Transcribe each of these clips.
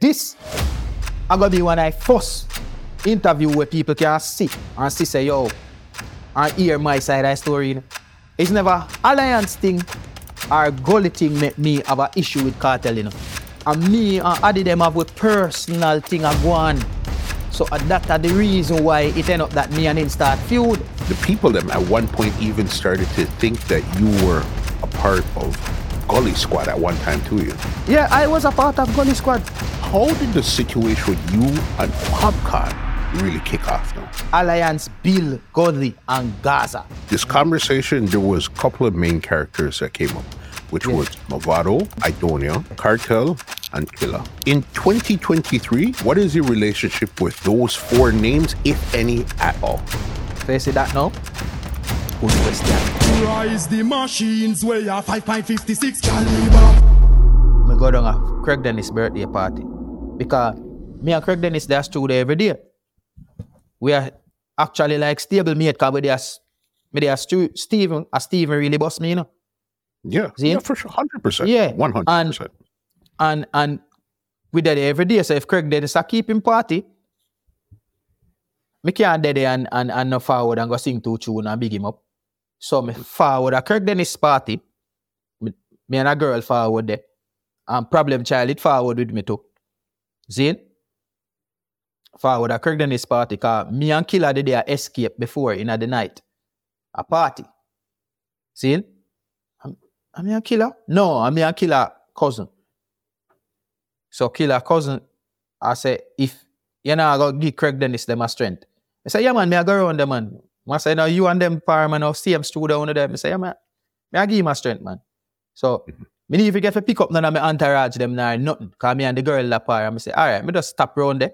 this I gonna be when I first interview where people can see and see say yo and hear my side of the story. It's never alliance thing or gully thing make me have an issue with Kartel, you know. And me and Adi them have a personal thing I go on. So uh, that are the reason why it end up that me and him start feud. The people them at one point even started to think that you were a part of Gully Squad at one time too. You. Yeah, I was a part of Gully Squad. How did the situation with you and Popcaan really kick off now? Alliance, Bill, Gully, and Gaza. This conversation, there was a couple of main characters that came up, which was Mavado, Aidonia, Kartel, and Killer. In 2023, what is your relationship with those four names, if any at all? You see that now? Good question. Rise the machines where you 5.56 caliber. Me go down a Craig Dennis birthday party. Because me and Craig Dennis, they're still there every day. We are actually like stable mate because we just, me there Stu, Steven, a uh, Steven really boss me, you know. Yeah, See? yeah, for sure, hundred percent. Yeah, one hundred and- percent. And and we there every day. So if Craig Dennis a keep him party, me can't there and, and, and no forward and go sing two tune and big him up. So me forward a Craig Dennis party. Me, me and a girl forward there. And problem child it forward with me too. See? Forward a Craig Dennis party cause me and Killer did their escape before in the night. A party. See? I'm, I'm a killer? No, I'm a killer cousin. So killer cousin, I say, if you know, I go give Craig Dennis them a strength. I say, yeah man, me I go around them man. I say, no, you and them par man, now same studio under them. I say, yeah man, me I give you my strength man. So, me need to get to pick up none of my entourage them now, nothing. Cause me and the girl that par, I say, all right, me just stop round there.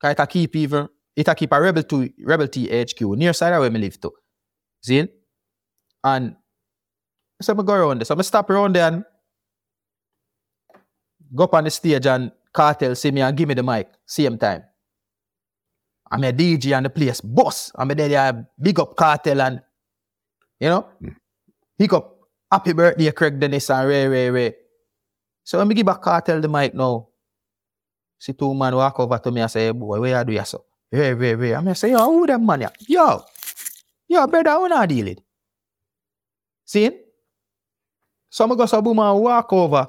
Cause it keep even, it keep a Rebel to Rebel T HQ, near side of where me live to. See? And so I go around there. So I stop around there and go up on the stage and Kartel see me and give me the mic same time. I'm a DJ and the place boss. I'm a there big up Kartel and you know, hmm. big up happy birthday Craig Dennis and Ray Ray Ray. So when me give a Kartel the mic now, see two man walk over to me and say, hey, boy, where you do you so? Ray Ray Ray. I'm gonna say, yo, who them man ya? Yo, yo, brother, how not deal it? See? So I go so boom and walk over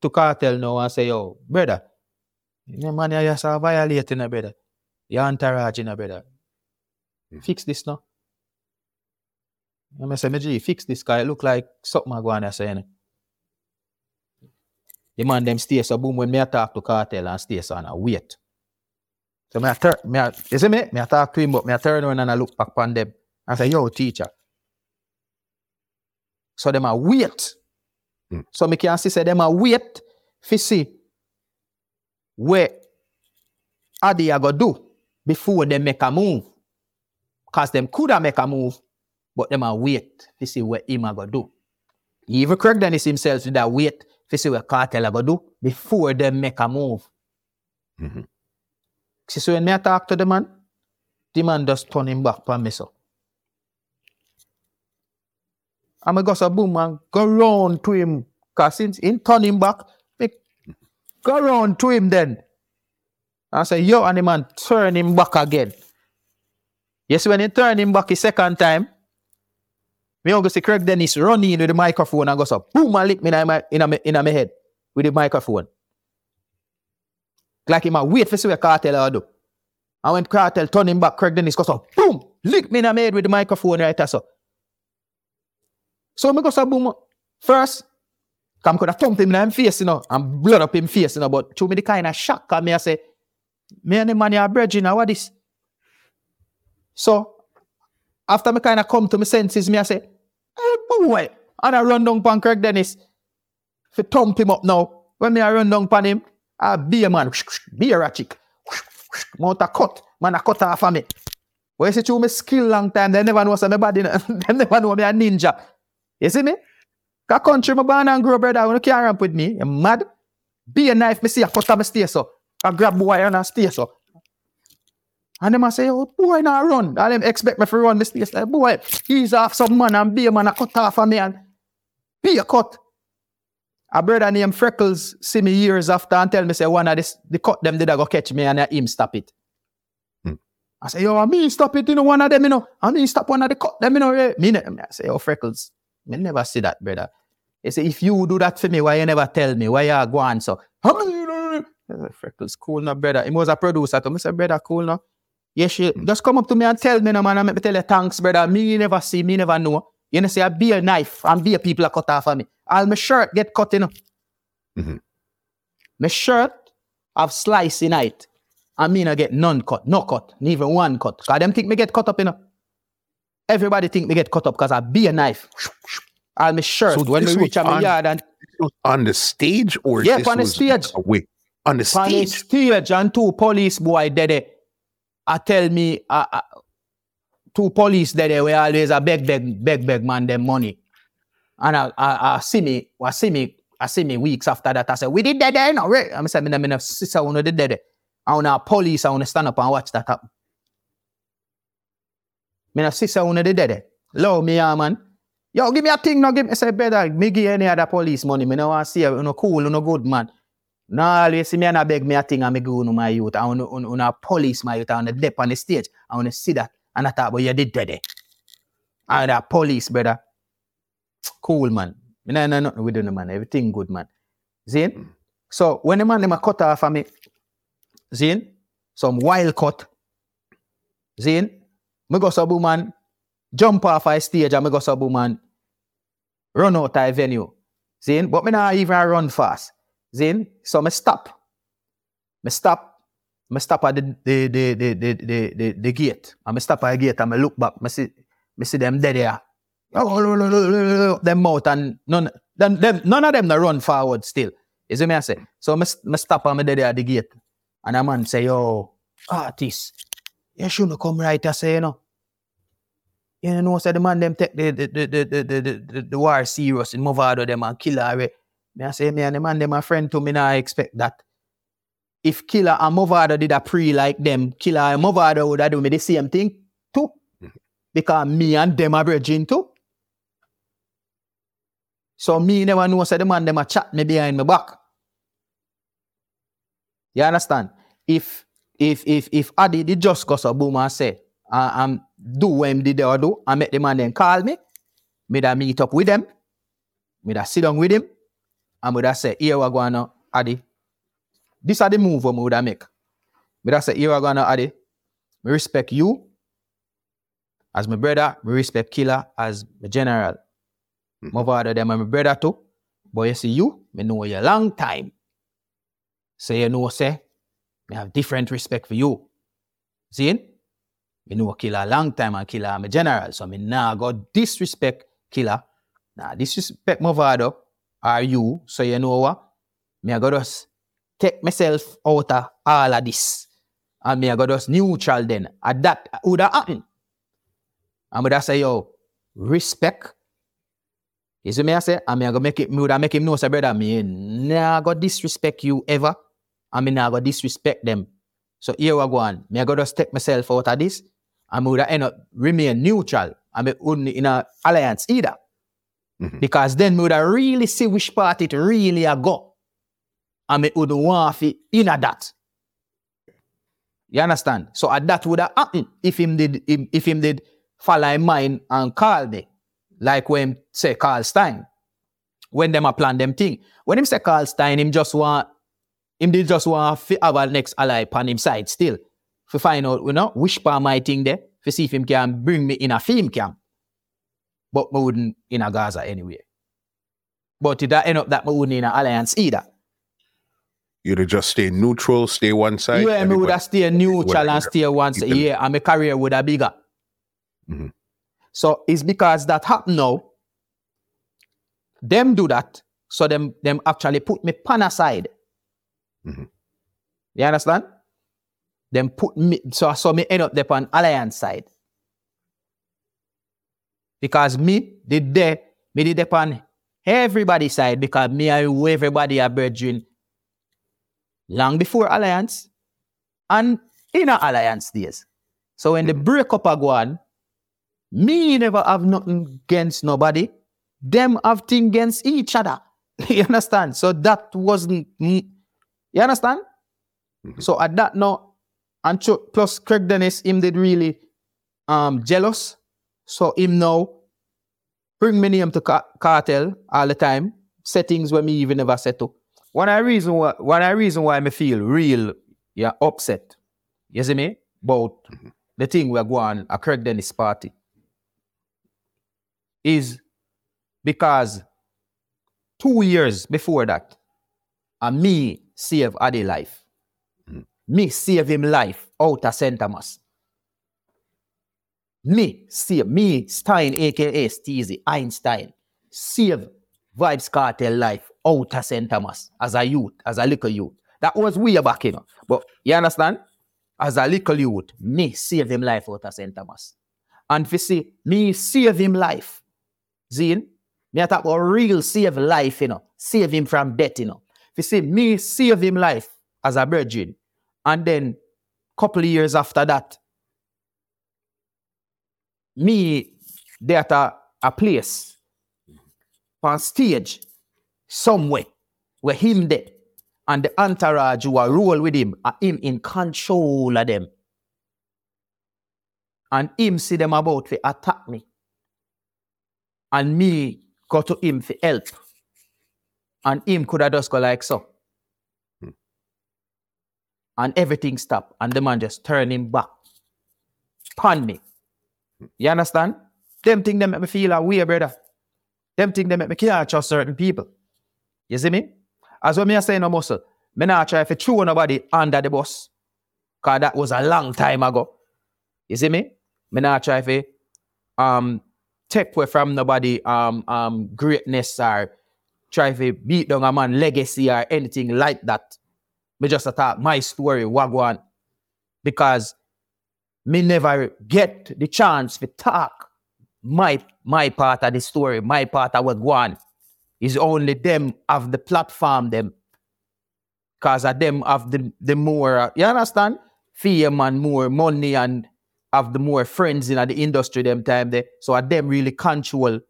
to Kartel now and say, yo, brother, the man you just a violating, you know, brother. Your entourage, you know, brother. Eh? Hmm. Fix this now. And I say, me G, fix this guy. It look like something I go on there saying. Eh? The man them stay so boom when me a talk to Kartel and stay so and I wait. So me a turn, me a, you see me? Me a talk to him, but me a turn around and I look back on them and say, yo, teacher. So them a wait. Mm. So me can see say them a wait fi see where Adi a go do before they make a move. Cause them coulda make a move, but them a wait to see what him gonna do. Even Craig Dennis himself did a wait to see what Kartel gonna do before they make a move. Mhm. See, so when me talk to the man, the man just turn him back on me so. I'm going go so boom and go round to him. Cause since he turn him back, me go round to him then. I say, yo, and the man turn him back again. Yes, when he turn him back a second time, me go see Craig Dennis run in with the microphone and go so boom and lick me in my, in my, in my head with the microphone. Like him a wait for see what Kartel I do. And when Kartel turn him back, Craig Dennis go so boom, lick me in my head with the microphone right so. So me go so boom. First, come could have thumped him in him face, you know, and blood up him face, you know, but to me the kind of shock, cause me I say, me and the man are brethren, now what this? So, after me kind of come to my senses, me I say, hey boy, and I run down pan Craig Dennis, fi thump him up now. When me I run down pan him, I be a man, be a ratchet, mount a cut, man a cut off of me. But you see, through my skill long time, they never know say my body, they never know me a ninja. You see me? Cause country me born and grow, brother, when you can't ramp with me, you mad? Be a knife, me see a cut off my stay so. I grab boy and I stay so. And them a say, oh, boy, not run. And them expect me to run space. Like, boy, he's off some man and be a man a cut off of me and be a cut. A brother named Freckles see me years after and tell me, say, one of this, the cut them did I go catch me and him stop it. Hmm. I say, yo, I mean stop it, you know, one of them, you know. I mean stop one of the cut them, you know. eh. Me, I say, oh, Freckles, me never see that, brother. He say, if you do that for me, why you never tell me? Why you go on so? How Freckles, cool now, brother. He was a producer to me. I say, brother, cool now. Yes, she just come up to me and tell me, no man, and make me tell you thanks, brother. Me never see, me never know. You know, say I be a knife and be a people are cut off of me. All my shirt get cut, you know. Mhm. My shirt have slice in it. I mean, I get none cut, no cut, not even one cut. Cause them think me get cut up, you know. Everybody think me get cut up because I be a knife. All my shirt, So when we reach at my on- yard and On the stage or Yeah, on the stage. away? On the on the stage. stage and two police boy there. I tell me uh, uh, two police there we always a beg beg beg beg man them money. And I, I, I see me, I see me, I see me weeks after that. I say, we did that there, no, right? I'm saying, I'm a sister, I did that there. I want a police, I want to stand up and watch that happen. Me a sister, I did that. Love me, yeah, man. Yo, give me a thing, no, give me, I say, better, me give any other police money. Me no want to see you, you know, cool, you know, good, man. No, always see me and I beg me a thing and me go on my youth. I want to on, police my youth. I want to dip on the stage. I want to see that. And I thought, but you did that there. And that police, brother. Cool, man. Me no, no, nothing with them, man. Everything good, man. Zin? Mm. So, when the man them a cut off of me, Zin? Some wild cut. Zin? Me go so man, jump off a stage and me go so man, run out of venue. Zin? But me not even run fast. Zin? So me stop. Me stop. Me stop at the the the the the the, the, the gate. And me stop at the gate and me look back. Me see me see them dead there. Them out and none them, them none of them no run forward still. You see me I say? So me, me stop and me dead there at the gate. And a man say, yo, artist, you shouldn't come right I say, you know. You know, say the man them take the the the the the, the, the, the, the war serious in Mavado them and Killer. Me I say, me and the man them a friend to me now I expect that. If Killer and Mavado did a pre like them, Killer and Mavado would have do me the same thing too. Mm-hmm. Because me and them are virgin too. So me never know say the man them a chat me behind my back. You understand? If if if if Adi did just go so boom and say I am do what him did there do I make the man then call me, me da meet up with them, me da sit down with him, and me da say, here we go now, Adi. This are the move we would make. Me da say, here we go now, Adi. Me respect you as my brother, me respect Killer as my general. Mhm. My father them and my brother too. But you see you, me know you a long time. So you know, say, me have different respect for you. See? Me know Killer a long time and Killer I'm a general. So me nah go disrespect Killer. Nah, disrespect my father or you. So you know what? Me I go just take myself out of all of this. And me I go just neutral then. And that would have happened. And me just say, yo, respect. You see me I say, and me I go make it, me would make him know, say, brother, me nah go disrespect you ever. And me nah go disrespect them. So here we go on. Me I go just take myself out of this. And me would end up remain neutral. And me wouldn't in a alliance either. Mhm. Because then me would really see which part it really a go. And me would want in a that. You understand? So at that would have happened if him did if, if him did follow in mind and call me. Like when say Carl Stein. When them a plan them thing. When him say Carl Stein, him just want him did just want to have next ally on him side still. To find out, you know, which part my thing there, to see if him can bring me in a film camp. But me wouldn't in a Gaza anyway. But did it end up that me wouldn't in an alliance either. You'd have just stay neutral, stay one side. yeah, me would have stay neutral and stay a can- year, and my career would have bigger. Mhm. So it's because that happened now. Them do that, so them them actually put me pan aside. Mhm. You understand? Them put me so so me end up there on alliance side. Because me did there, me did there on everybody side because me I who everybody are brethren long before alliance and in a alliance days. So when the breakup are gone, me never have nothing against nobody. Them have thing against each other. you understand? So that wasn't, mm, you understand? Mhm. So at that no, and plus Craig Dennis, him did really um jealous. So him now bring me name to ca- Kartel all the time. Settings where me even never settle. One of reason why one of reason why me feel real yeah upset. You see me? About mm-hmm. the thing we're going at Craig Dennis party is because two years before that, and me save Adi life. Mm-hmm. Me save him life out of St. Thomas. Me save me Stein, aka Steezy Einstein, save Vybz Kartel life out of St. Thomas as a youth, as a little youth. That was way back, you know. But you understand? As a little youth, me save him life out of St. Thomas. And if you see, me save him life. Zine, me I talk about real save life, you know. Save him from death, you know. If you see, me save him life as a virgin. And then couple years after that, me there at a, a place on stage somewhere where him there and the entourage who are roll with him are him in control of them. And him see them about to attack me. And me go to him for help. And him could have just go like so. Hmm. And everything stop. And the man just turn him back. Pan me. You understand? Them thing them make me feel a way, brother. Them thing them make me can't trust certain people. You see me? As what me I say no muscle. Me not try to throw nobody under the bus. Cause that was a long time ago. You see me? Me not try to um take away from nobody um um greatness or try to beat down a man legacy or anything like that. Me just attack my story, wagwan. Because me never get the chance to talk my my part of the story, my part of what go on. Is only them of the platform them. Cause of them of the the more you understand? Fame and more money and have the more friends in the industry them time there. So at them really control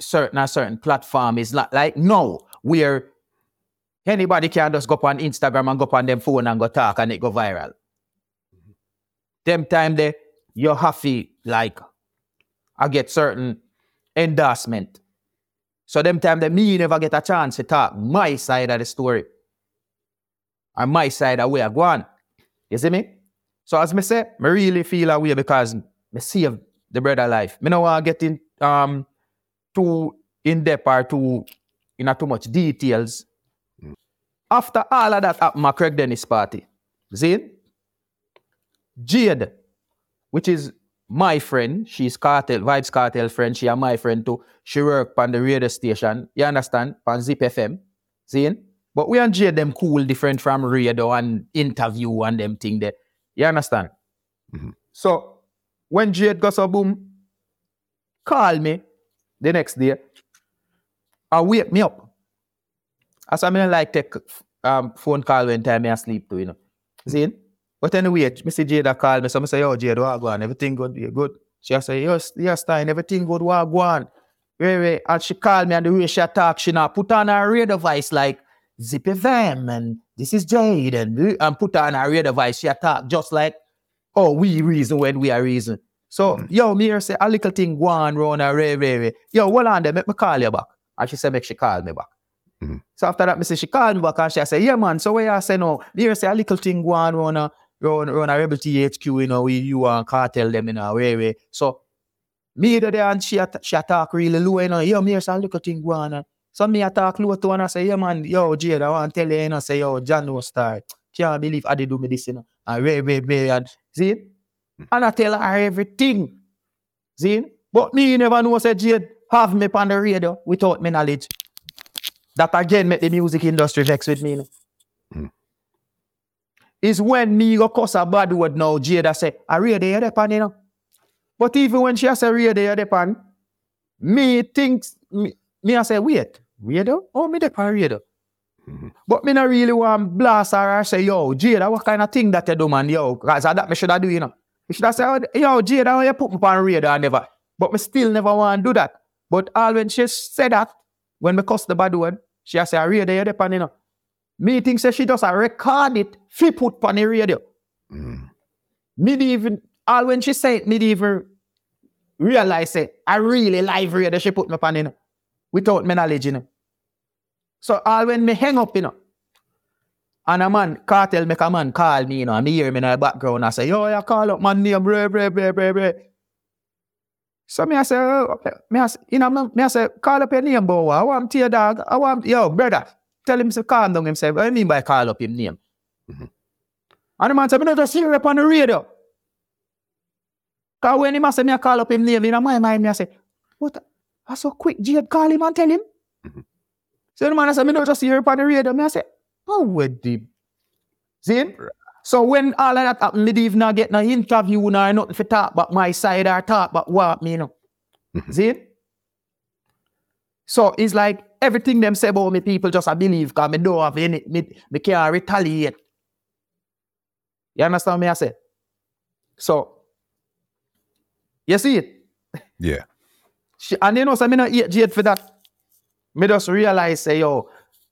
certain a certain platform. It's not like no, where anybody can just go up on Instagram and go up on them phone and go talk and it go viral. Them time there, you have to like I get certain endorsement. So them time that me never get a chance to talk my side of the story. And my side of where I go on. You see me? So as me say, me really feel away because me save the brother life. Me no want to get in um too in depth or too in a too much details. After all of that happened, my Craig Dennis party. See? Jade, which is my friend, she's Kartel, Vybz Kartel friend, she and my friend too. She work on the radio station, you understand, on Zip FM. See? But we and Jade them cool different from radio and interview and them thing there. You understand? Mhm. So when Jade goes a boom, call me the next day and wake me up. As I mean like take um, phone call when time I sleep too, you know. See? But anyway, Mr. Jada called me. So I say, yo, Jada, what go on? Everything good? You good? She say, yes, yes, Stein, everything good, what go on? Wait, wait. And she called me and the way she talk, she now put on her radio voice like Zip FM and this is Jade and, and put on her radio voice. She talk just like, oh, we reason when we are reason. So, yo, me here say, a little thing go on round her, ray, ray, ray. Yo, hold on there, make me call you back. And she said, make she call me back. Mhm. So after that, me say, she called me back and she say, yeah, man, so where I say no, me here say a little thing go on round her, round, round a Rebel THQ, you know, we, you and Kartel them, you know, way, way. So, me the there and she, at- she a talk really low, you know, yo, me here say a little thing go on. So me a talk low to her and I say, yeah, man, yo, Jade, I want to tell you, you know, say, yo, John no star. Can't believe I did do me this, you know. And way, way, way, and see? Hmm. And I tell her everything. See? But me never know, say, Jade, have me on the radio without me knowledge. That again make the music industry vex with me. you know. Is when me go cuss a bad word now, Jada say, I radio you depend, you know. But even when she has a say radio you depend, me thinks, me, me I say, wait, radio? Oh, me depend radio. Mhm. But me not really want blast her or say, yo, Jada, what kind of thing that you do, man, yo? Because that me should have do, you know. Me should have said, yo, Jada, you put me on radio and never. But me still never want to do that. But all when she said that, when me cuss the bad word, she a say, a radio you depend, you know. Me think say she just a record it, fi put on the radio. Mm. Me even, all when she say it, me even realize it. I really live radio she put me on, you know, without me knowledge, you know. So all when me hang up, you know, and a man, Kartel make a man call me, you know, and me hear me in the background, I say, yo, I call up man name, bre, bre, bre, bre, bre. So me I say, oh, me I say, you know, me, me I say, call up your name, boy. I want to your dog. I want, yo, brother. Tell him to calm down himself. What do you mean by call up him name? Mhm. And the man me not just hear it on the radio. Cause when a say me I call up him name, in my mind, me I say, what? I so quick, Jade call him and tell him. Mhm. So the man I say, me not just hear it on the radio. Me I say, how would the See? So when all of that happen, me didn't even get no interview nor nothing for talk about my side or talk about what me, you know. Mhm. See? So it's like everything them say about me, people just I believe because me don't have any, me, me can't retaliate. You understand me I say? So, you see it? Yeah. She, and you know, so me not hate Jade for that. Me just realize, say, yo,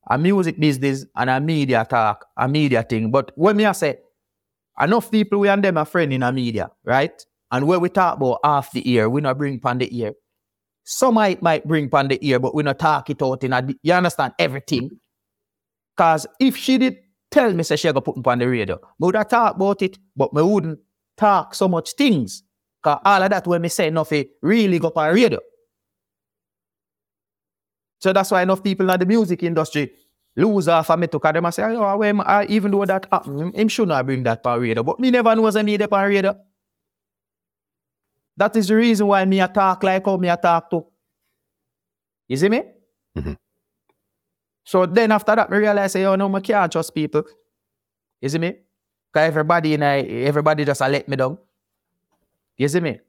a music business and a media talk, a media thing. But when me I say, enough people we and them are friend in a media, right? And when we talk about half the ear, we not bring pan the ear. Some might might bring pan the ear, but we not talk it out in a, you understand everything. Cause if she did tell me say she go put me on the radio, me would talk about it, but me wouldn't talk so much things. Cause all of that when me say nothing really go on radio. So that's why enough people in the music industry lose off of me to them a say, oh, I, even though that happen, him, him should not bring that on radio. But me never knows I need it on radio. That is the reason why me a talk like how me a talk to. You see me? Mhm. So then after that, me realize, say, oh no, I can't trust people. You see me? Because everybody in I, everybody just a let me down. You see me?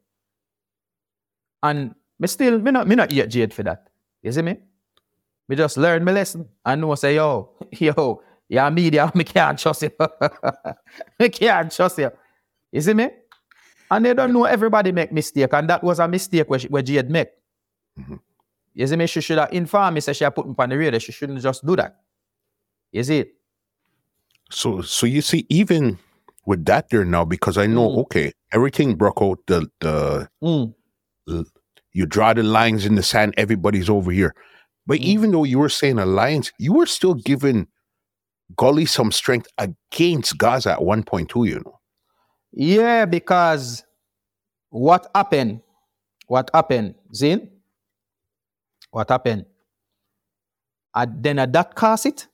And me still, me not, me not yet jade for that. You see me? Me just learn my lesson and know say, yo, yo, yeah, media, me can't trust you. me can't trust you. You see me? And they don't know everybody make mistake, and that was a mistake where, she, where Jade make. Mhm. You see me? She should have informed me, say she had put me on the radio. She shouldn't just do that. You see it? So so you see, even with that there now, because I know, Mm. okay, everything broke out the the Mm. you draw the lines in the sand, everybody's over here. But Mm. even though you were saying alliance, you were still giving Gully some strength against Gaza at one point too, you know. Yeah, because what happened? What happened, Zin? What happened? And then at that cast it,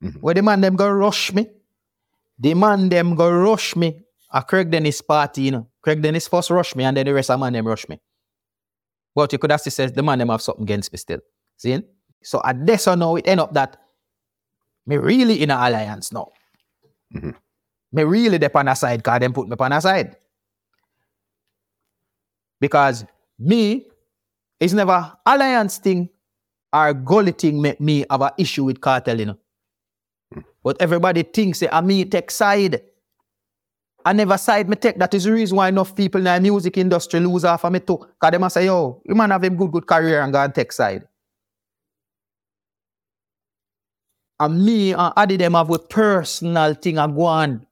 Mhm. where the man them go rush me. The man them go rush me. A Craig Dennis party, you know. Craig Dennis first rush me and then the rest of man them rush me. But you could have said the man them have something against me still. See? So at this or now it end up that me really in an alliance now. Mhm. Me really dep on a side because them put me on a side. Because me, it's never alliance thing or gully thing make me have an issue with Kartel, you know. Hmm. But everybody thinks say, I me take side. I never side me take. That is the reason why enough people in the music industry lose off of me too. Because them say, yo, you man have a good, good career and go and take side. And me and Adi them have a personal thing a go on.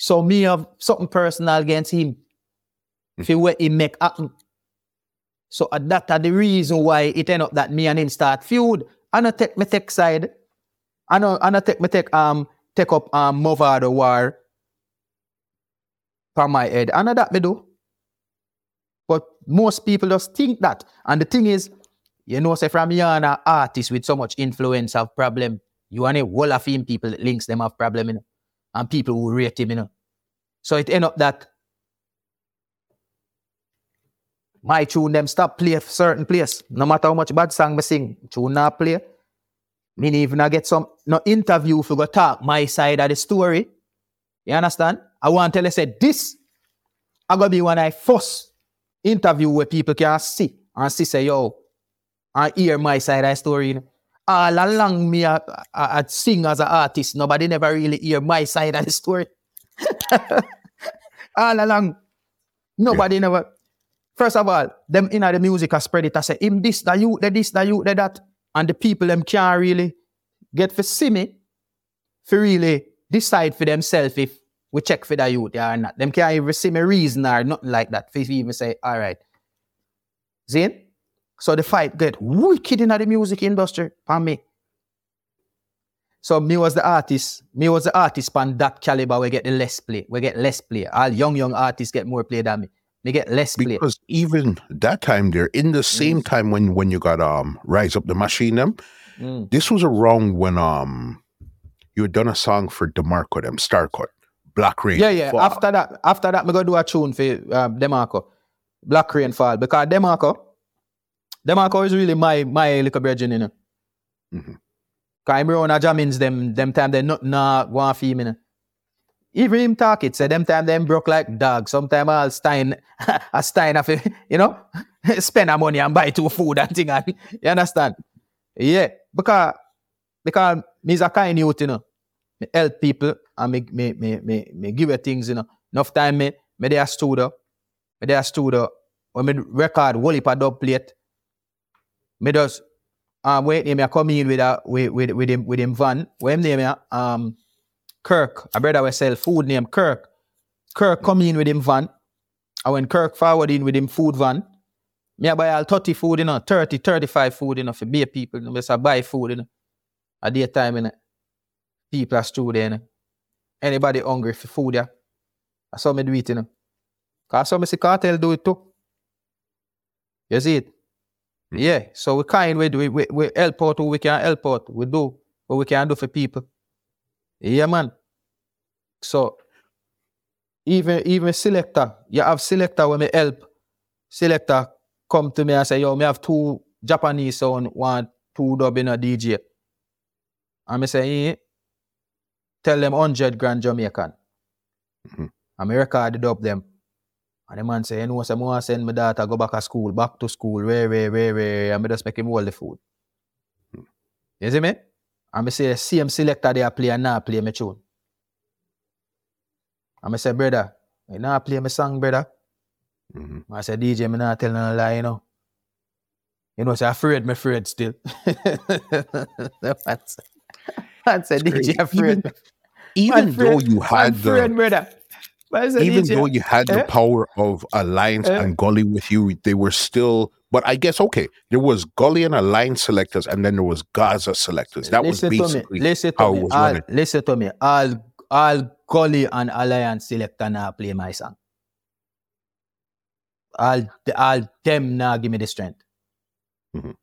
So me have something personal against him. If For what he make happen. So uh, that are the reason why it end up that me and him start feud. I not take me take side. I know I not take me take um take up um Mavado war from my head. I know that me do. But most people just think that. And the thing is, you know, say from you and an artist with so much influence have problem. You and a whole of him people that links them have problem, you know. And people who rate him, you know. So it end up that my tune them stop play certain place. No matter how much bad song me sing, tune not play. Me even I get some no interview for go talk my side of the story. You understand? I want to tell you say this I gonna be when I first interview where people can see and see say yo and hear my side of the story. You know? Uh, all along me I, I, I sing as an artist, nobody never really hear my side of the story. Ah, all along. Nobody never first of all, them in the music are spread it. I say, him this, the you, the this, the you, the that. And the people them can't really get for see me, for really decide for themselves if we check for the youth or not. Them can't even see me reason or nothing like that. For even say, all right. Zane? So the fight get wicked in the music industry for me. So me was the artist, me was the artist on that caliber we get the less play. We get less play. All young, young artists get more play than me. They get less play. Because even that time there, in the same time when when you got um Rise Up the Machine them, Mm. this was around when um you had done a song for DeMarco them, Star Cut, Black Rain. Yeah, yeah. Fuck. After that, after that, me go do a tune for um, Demarco, Black Rainfall, because Demarco, Demarco is really my my little virgin, you know. Mhm. Cause I'm around a jammings them them time they not nah go on feel me. You know. Even him talk it, say them time them broke like dog. Sometime I'll stein a stein of you know, spend our money and buy two food and thing. And, you understand? Yeah, because because me's a kind youth, you know. Me help people and me me me me, me give you things, you know. Enough time me me there studio, me there studio. When me record whole heap of dub plate, me just um wait me I come in with a with with with him with him van. What him name um Kirk, a brother we sell food named Kirk. Kirk come in with him van. And when Kirk forward in with him food van, me I buy all 30 food, you know, 30, 35 food, you know, for beer people. You know, say buy food, you know. At daytime, you know. People are still there, you know. Anybody hungry for food, yeah. That's how me do it, you know. Cause some see Kartel do it too. You see it? Yeah. So we kind we do we, we, we help out who we can help out. We do what we can do for people. Yeah, man. So even even selector, you have selector when me help. Selector come to me and say, yo, me have two Japanese sound, one two dub in a DJ. And me say, eh, tell them 100 grand Jamaican. Mhm. And me record the dub them. And the man say, you know, say, I want to send my daughter go back to school, back to school, where, where, where, where, and me just make him hold the food. You see me? And me say, same selector they play and now play me tune. And me say, brother, you now play my song, brother. Mhm. I said, DJ, me not tell no lie, you know. You know, say, afraid, me afraid still. man say, man say, crazy. DJ, afraid. Even Man, though you had man, afraid, brother. Even though you had the eh? power of Alliance Eh? and Gully with you, they were still. But I guess okay, there was Gully and Alliance selectors, and then there was Gaza selectors. That was listen to basically me. Listen to how me. it was All, running. listen to me. All, all Gully and Alliance selector now play my song. All, all them now give me the strength. Mhm.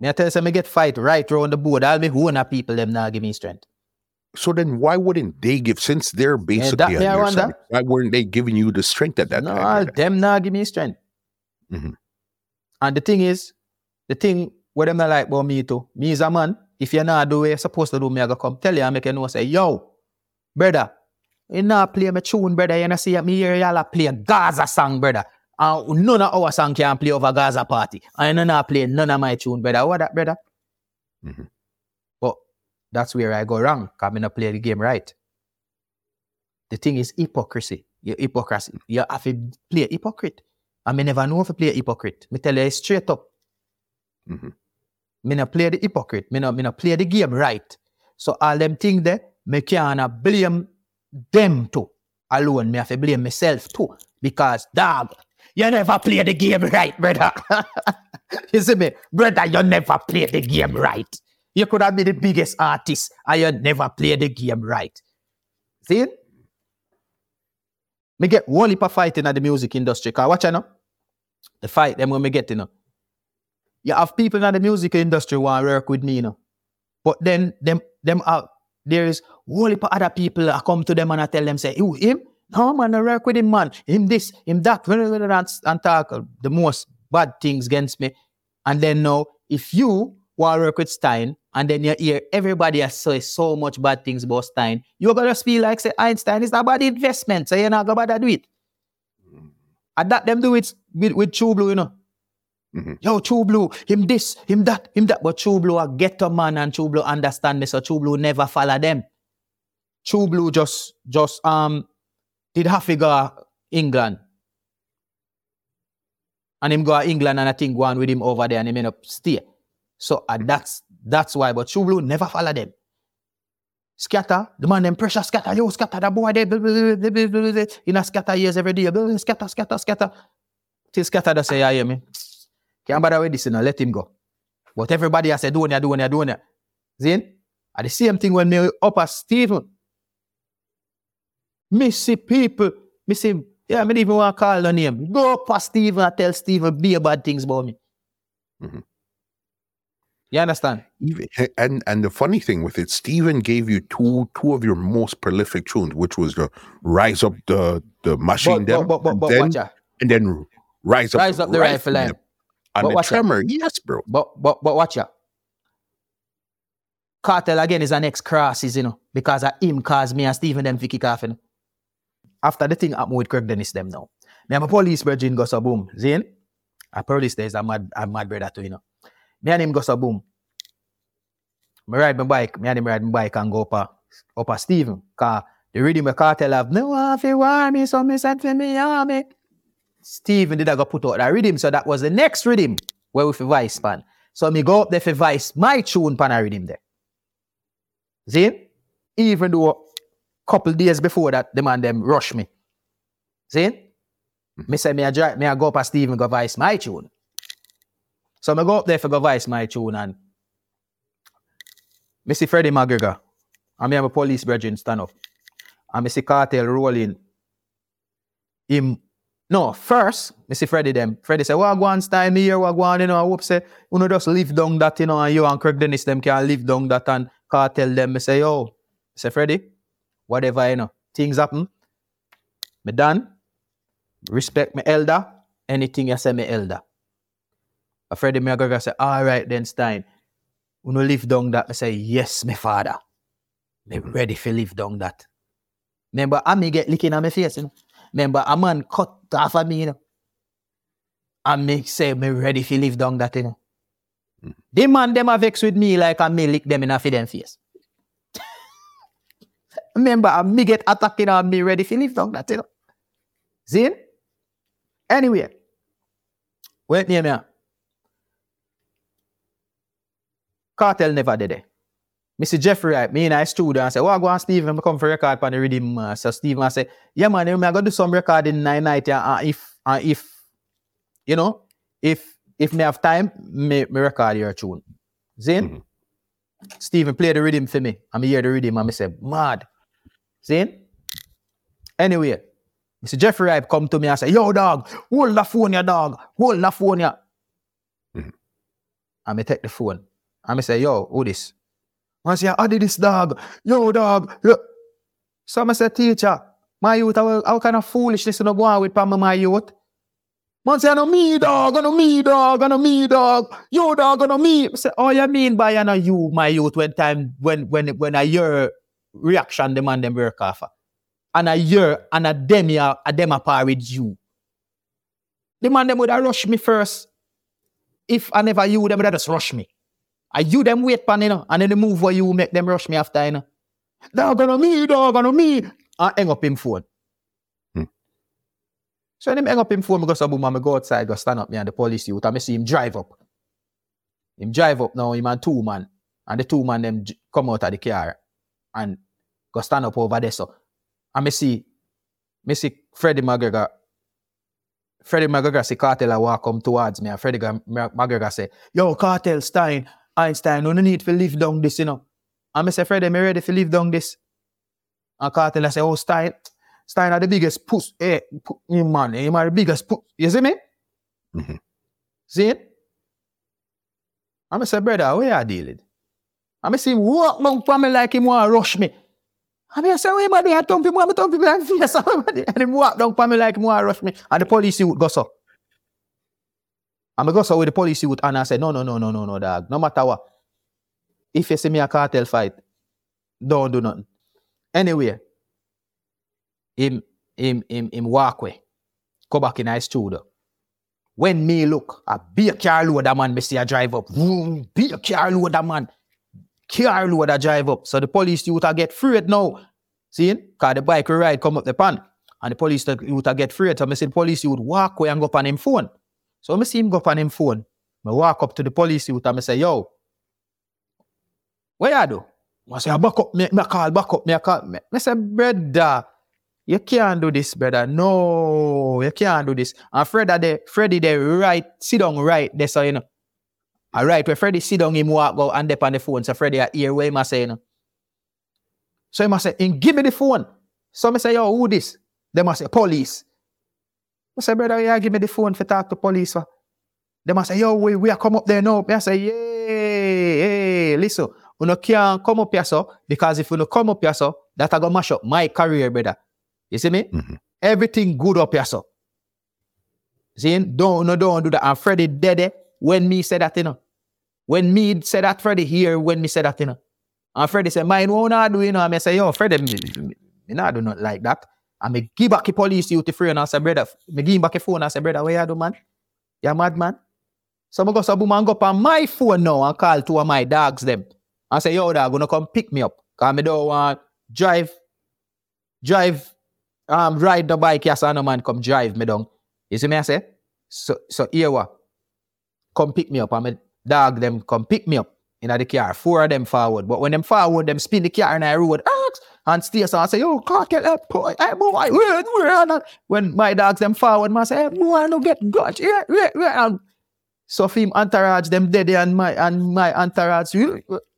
Me I tell you, say me get fight right round the board. All me who na people them now give me strength. So then, why wouldn't they give? Since they're basically that on your side, why weren't they giving you the strength at that no, time? all them now give me strength. Mhm. And the thing is, the thing what them not like about me too. Me is a man. If you're not do what you're supposed to do, me I go come tell you and make you know say, yo, brother, you not play my tune, brother. You not see me here, y'all a play a Gaza song, brother. And none of our song can play over Gaza party. And you not play none of my tune, brother. What that, brother? Mhm. That's where I go wrong, because I not play the game right. The thing is hypocrisy. Your hypocrisy. You have to play hypocrite. I may never know if I play hypocrite. Me tell you straight up. Mhm. Me not play the hypocrite. Me not, me not play the game right. So all them things there, me can't blame them too. Alone, me have to blame myself too. Because dog, you never play the game right, brother. you see me? Brother, you never play the game right. You could have been the biggest artist and you never play the game right. See? Me get one heap of fighting at the music industry. Cause watch you know? The fight them when me get, you know. You have people in the music industry who want work with me, you know. But then them them are there is whole heap of other people I come to them and I tell them, say, you him? No man, I work with him, man. Him this, him that, and, and talk the most bad things against me. And then now, if you want to work with Stein, and then you hear everybody has say so much bad things about Stein, you're gonna feel like say Einstein is not bad investment, so you're not gonna do it. And that them do it with, with True Blue, you know. Mhm. Yo, True Blue, him this, him that, him that. But True Blue a ghetto man and True Blue understand me, so True Blue never follow them. True Blue just just um did half a go England And him go to England and I think go on with him over there and him end up stay. So uh, that's that's why. But True Blue never follow them. Scatter, the man them pressure scatter, yo, scatter, that boy there, blah, blah, blah, blah, blah, blah. you know, scatter years every day, blah, blah, scatter, scatter, scatter. Till scatter that say, yeah, hear me. Can't bother with this, you know, let him go. But everybody has said, doing it, doing it, doing it. Zin? And the same thing when me up as Stephen. See people, me see, yeah, me even want to call the name. Go up as Stephen and tell Stephen be bad things about me. Mm-hmm. Mhm. You understand? Even, and and the funny thing with it, Steven gave you two two of your most prolific tunes, which was the Rise Up the the Machine But, but, but, but, and, then, watch and then Rise Up Rise Up the Rifle Line. And But the. Tremor, yes, bro. But but but watch ya. Kartel again is an ex crosses, you know, because of him caused me and Stephen them kick off, you know. After the thing happened with Craig Dennis them now. Me and my police brethren go so boom. Zin? A police there is a mad a mad brother too, you know. Me and him go so boom. Me ride my bike, me and him ride my bike and go up a, up a Stephen. Cause the rhythm of Kartel have no fi war me, so me send for me army. Stephen did I go put out that rhythm, so that was the next rhythm where we fi vice pan. So me go up there for vice my tune pan a rhythm there. See? Even though couple days before that, the man them rush me. See? Mm-hmm. Me say me a drive, me a go up a Stephen go vice my tune. So I'm going to go up there for go my tune and see Freddie McGregor and me have a police brethren stand up. And me see Kartel rolling him no, first, me see Freddie them. Freddie say, what go on style me here, what go on, you know, I hope say, you know, just live down that, you know, and you and Craig Dennis them can live down that and cartel them. Me say, yo, say, Freddie, whatever, you know, things happen. Me done. Respect me elder. Anything you say me elder. A Freddie McGregor say, all right then, Stein. You know, live down that. I say, yes, my father. Me ready for live down that. Remember, I me get licking on my face, you know. Remember, a man cut off of me, you know. And me say, me ready for live down that, you know. The man, them a vex with me like I me lick them in a for them face. Remember, I me get attacking on me ready for live down that, you know. See? Anyway, wait near me. ah. Kartel never did it. Mr. Jeffrey, right, me in a studio and say, well, go on Stephen, I'm come for record on the rhythm. Uh, so Stephen I said, yeah man, I'm gonna do some recording nine night and uh, if uh, if you know, if if me have time, me, me record your tune. Zane? Mhm. Stephen play the rhythm for me. I'm hear the rhythm and I say, mad. Zane? Anyway, Mr. Jeffrey Ripe come to me and say, yo dog, hold the phone, ya dog. Hold the phone, ya. Mhm. And me take the phone. And me say, yo, who this? I say, I did this dog. Yo, dog. Yo. So I say, teacher, my youth, how, how kind of foolishness you know go on with Pama, my youth? Man say, I know me, dog, I know me, dog, I know me, dog. Yo, dog, I know me. I say, oh, you mean by I know you, my youth, when time, when, when, when I hear reaction, the man them work off. And I hear, and a them, ya- a them a with you. The man them would have rush me first. If I never you, them would have just rush me. I you them wait pan, you know, and then the move where you make them rush me after, you know. Dog on me, dog on me. And hang up him phone. Hmm. So when him hang up him phone, I go so boom, and I go outside, go stand up me and the police youth, and I see him drive up. Him drive up now, him and two man. And the two man them come out of the car and go stand up over there. So and me see, me see Freddie McGregor. Freddie McGregor see Kartel a walk come towards me, and Freddie McGregor say, Yo, Kartel, Stein, Einstein, no need to live down this, you know. And I say, Freddie, me ready to live down this. And Kartel I say, Oh, Stein, Stein are the biggest puss. Hey, pu- you man, him are the biggest puss. You see me? Mhm. See it? And I say, brother, where you dealing? And I see him walk down for me like him want to rush me. And I say, where man, I thump him, I thump him like face. Somebody and him walk down for me like him want to rush me. And the police would go so. And so with the police youth and I say, no, no, no, no, no, no, dog. No matter what. If you see me a Kartel fight, don't do nothing. Anyway, him, him, him, him walk away. Go back in his studio. When me look, a big car load that man, me see a drive up. Vroom, big car load that man. Car load that drive up. So the police youth a get afraid now. See? Cause the bike ride come up the pan. And the police youth a get afraid. So me see the police youth walk away and go up on him phone. So I see him go up on him phone. I walk up to the police and I say, yo, what you do? I say, ah, I back up, me, me call, back up, me I call. Me, I say, brother, you can't do this, brother. No, you can't do this. And Freddie, they, Freddie, they right, sit down right there, so you know. All right, where Freddie sit down, him walk out and dep on the phone. So Freddie, I hear what him say, you know. So he must say, "In give me the phone. So I say, yo, who this? They must say, police. I say, brother, yeah, give me the phone for talk to police. They must say, yo, we, we are come up there now. I say, yeah, hey, listen, you no can't come up here, so, because if you no come up here, so, that I go mash up my career, brother. You see me? Mhm. Everything good up here, so. See, don't, no, don't do that. And Freddie dead eh, when me said that, you know. When me said that, Freddie here when me said that, you know. And Freddie said, mine won't I do, you know. And I say, yo, Freddie, me, me, me not do not like that. And me give back the police you to free and I say, brother, me give him back the phone and I say, brother, what you do, man? You mad, man? So I go so boom go up on my phone now and call two of my dogs them. And say, yo, dog, gonna come pick me up. Cause me don't want drive, drive, um, ride the bike, yes, and no man come drive me down. You see me I say? So so here what? Come pick me up. And my dog them come pick me up in the car. Four of them forward. But when them forward, them spin the car in the road. "Ax," And stay so I say, yo, can't get that boy. Hey, boy, wait, wait. When my dogs them forward, man say, hey, boy, no get got. Yeah, yeah, yeah. And so him entourage them dead and my and my entourage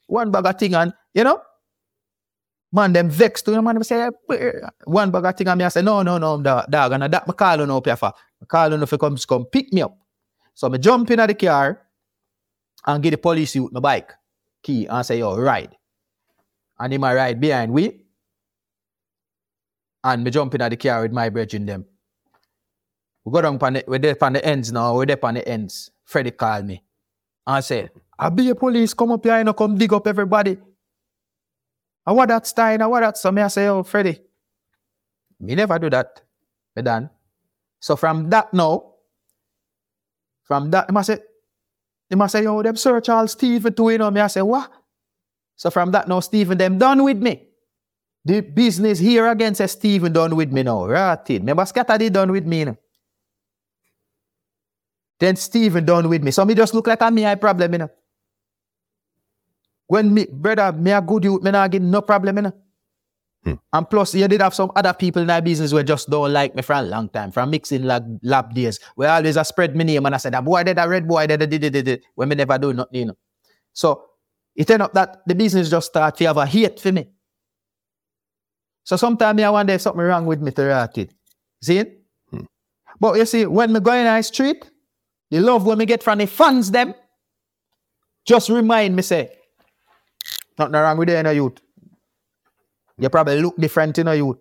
one bag of thing and you know man them vex to him man them say "Eh, one bag of thing and me I say no no no dog, dog and that me call you up here for I call you if you come come pick me up so me jump in the car and give the police youth my bike key and say yo ride and him a ride behind we and me jump in the car with my brethren them we go down the, we're there on the ends now, we're there on the ends. Freddie called me and said, I'll be a police, come up here, know, come dig up everybody. I what that style, I what that. So me I say, oh, Freddie, me never do that. Me done. So from that now, from that, must say, must say, yo, them Sir Charles Stephen too, you know, me I say, what? So from that now, Stephen, them done with me. The business here again says Stephen done with me now. Right it. Remember Scatter did done with me now. Then Stephen done with me. So me just look like a me I problem, you know. When me, brother, me a good youth, me not get no problem, you know. Hmm. And plus, you did have some other people in that business who just don't like me for a long time, from mixing lab, lab days. Where always I spread my name and I said, that boy did that red boy did that, did, did, did, did, when me never do nothing, you know. So it end up that the business just start to have a hate for me. So sometimes I wonder if something wrong with me to rot it. See it? Hmm. But you see, when me go in the street, the love when me get from the fans them, just remind me say, nothing wrong with you in a youth. You probably look different in a youth.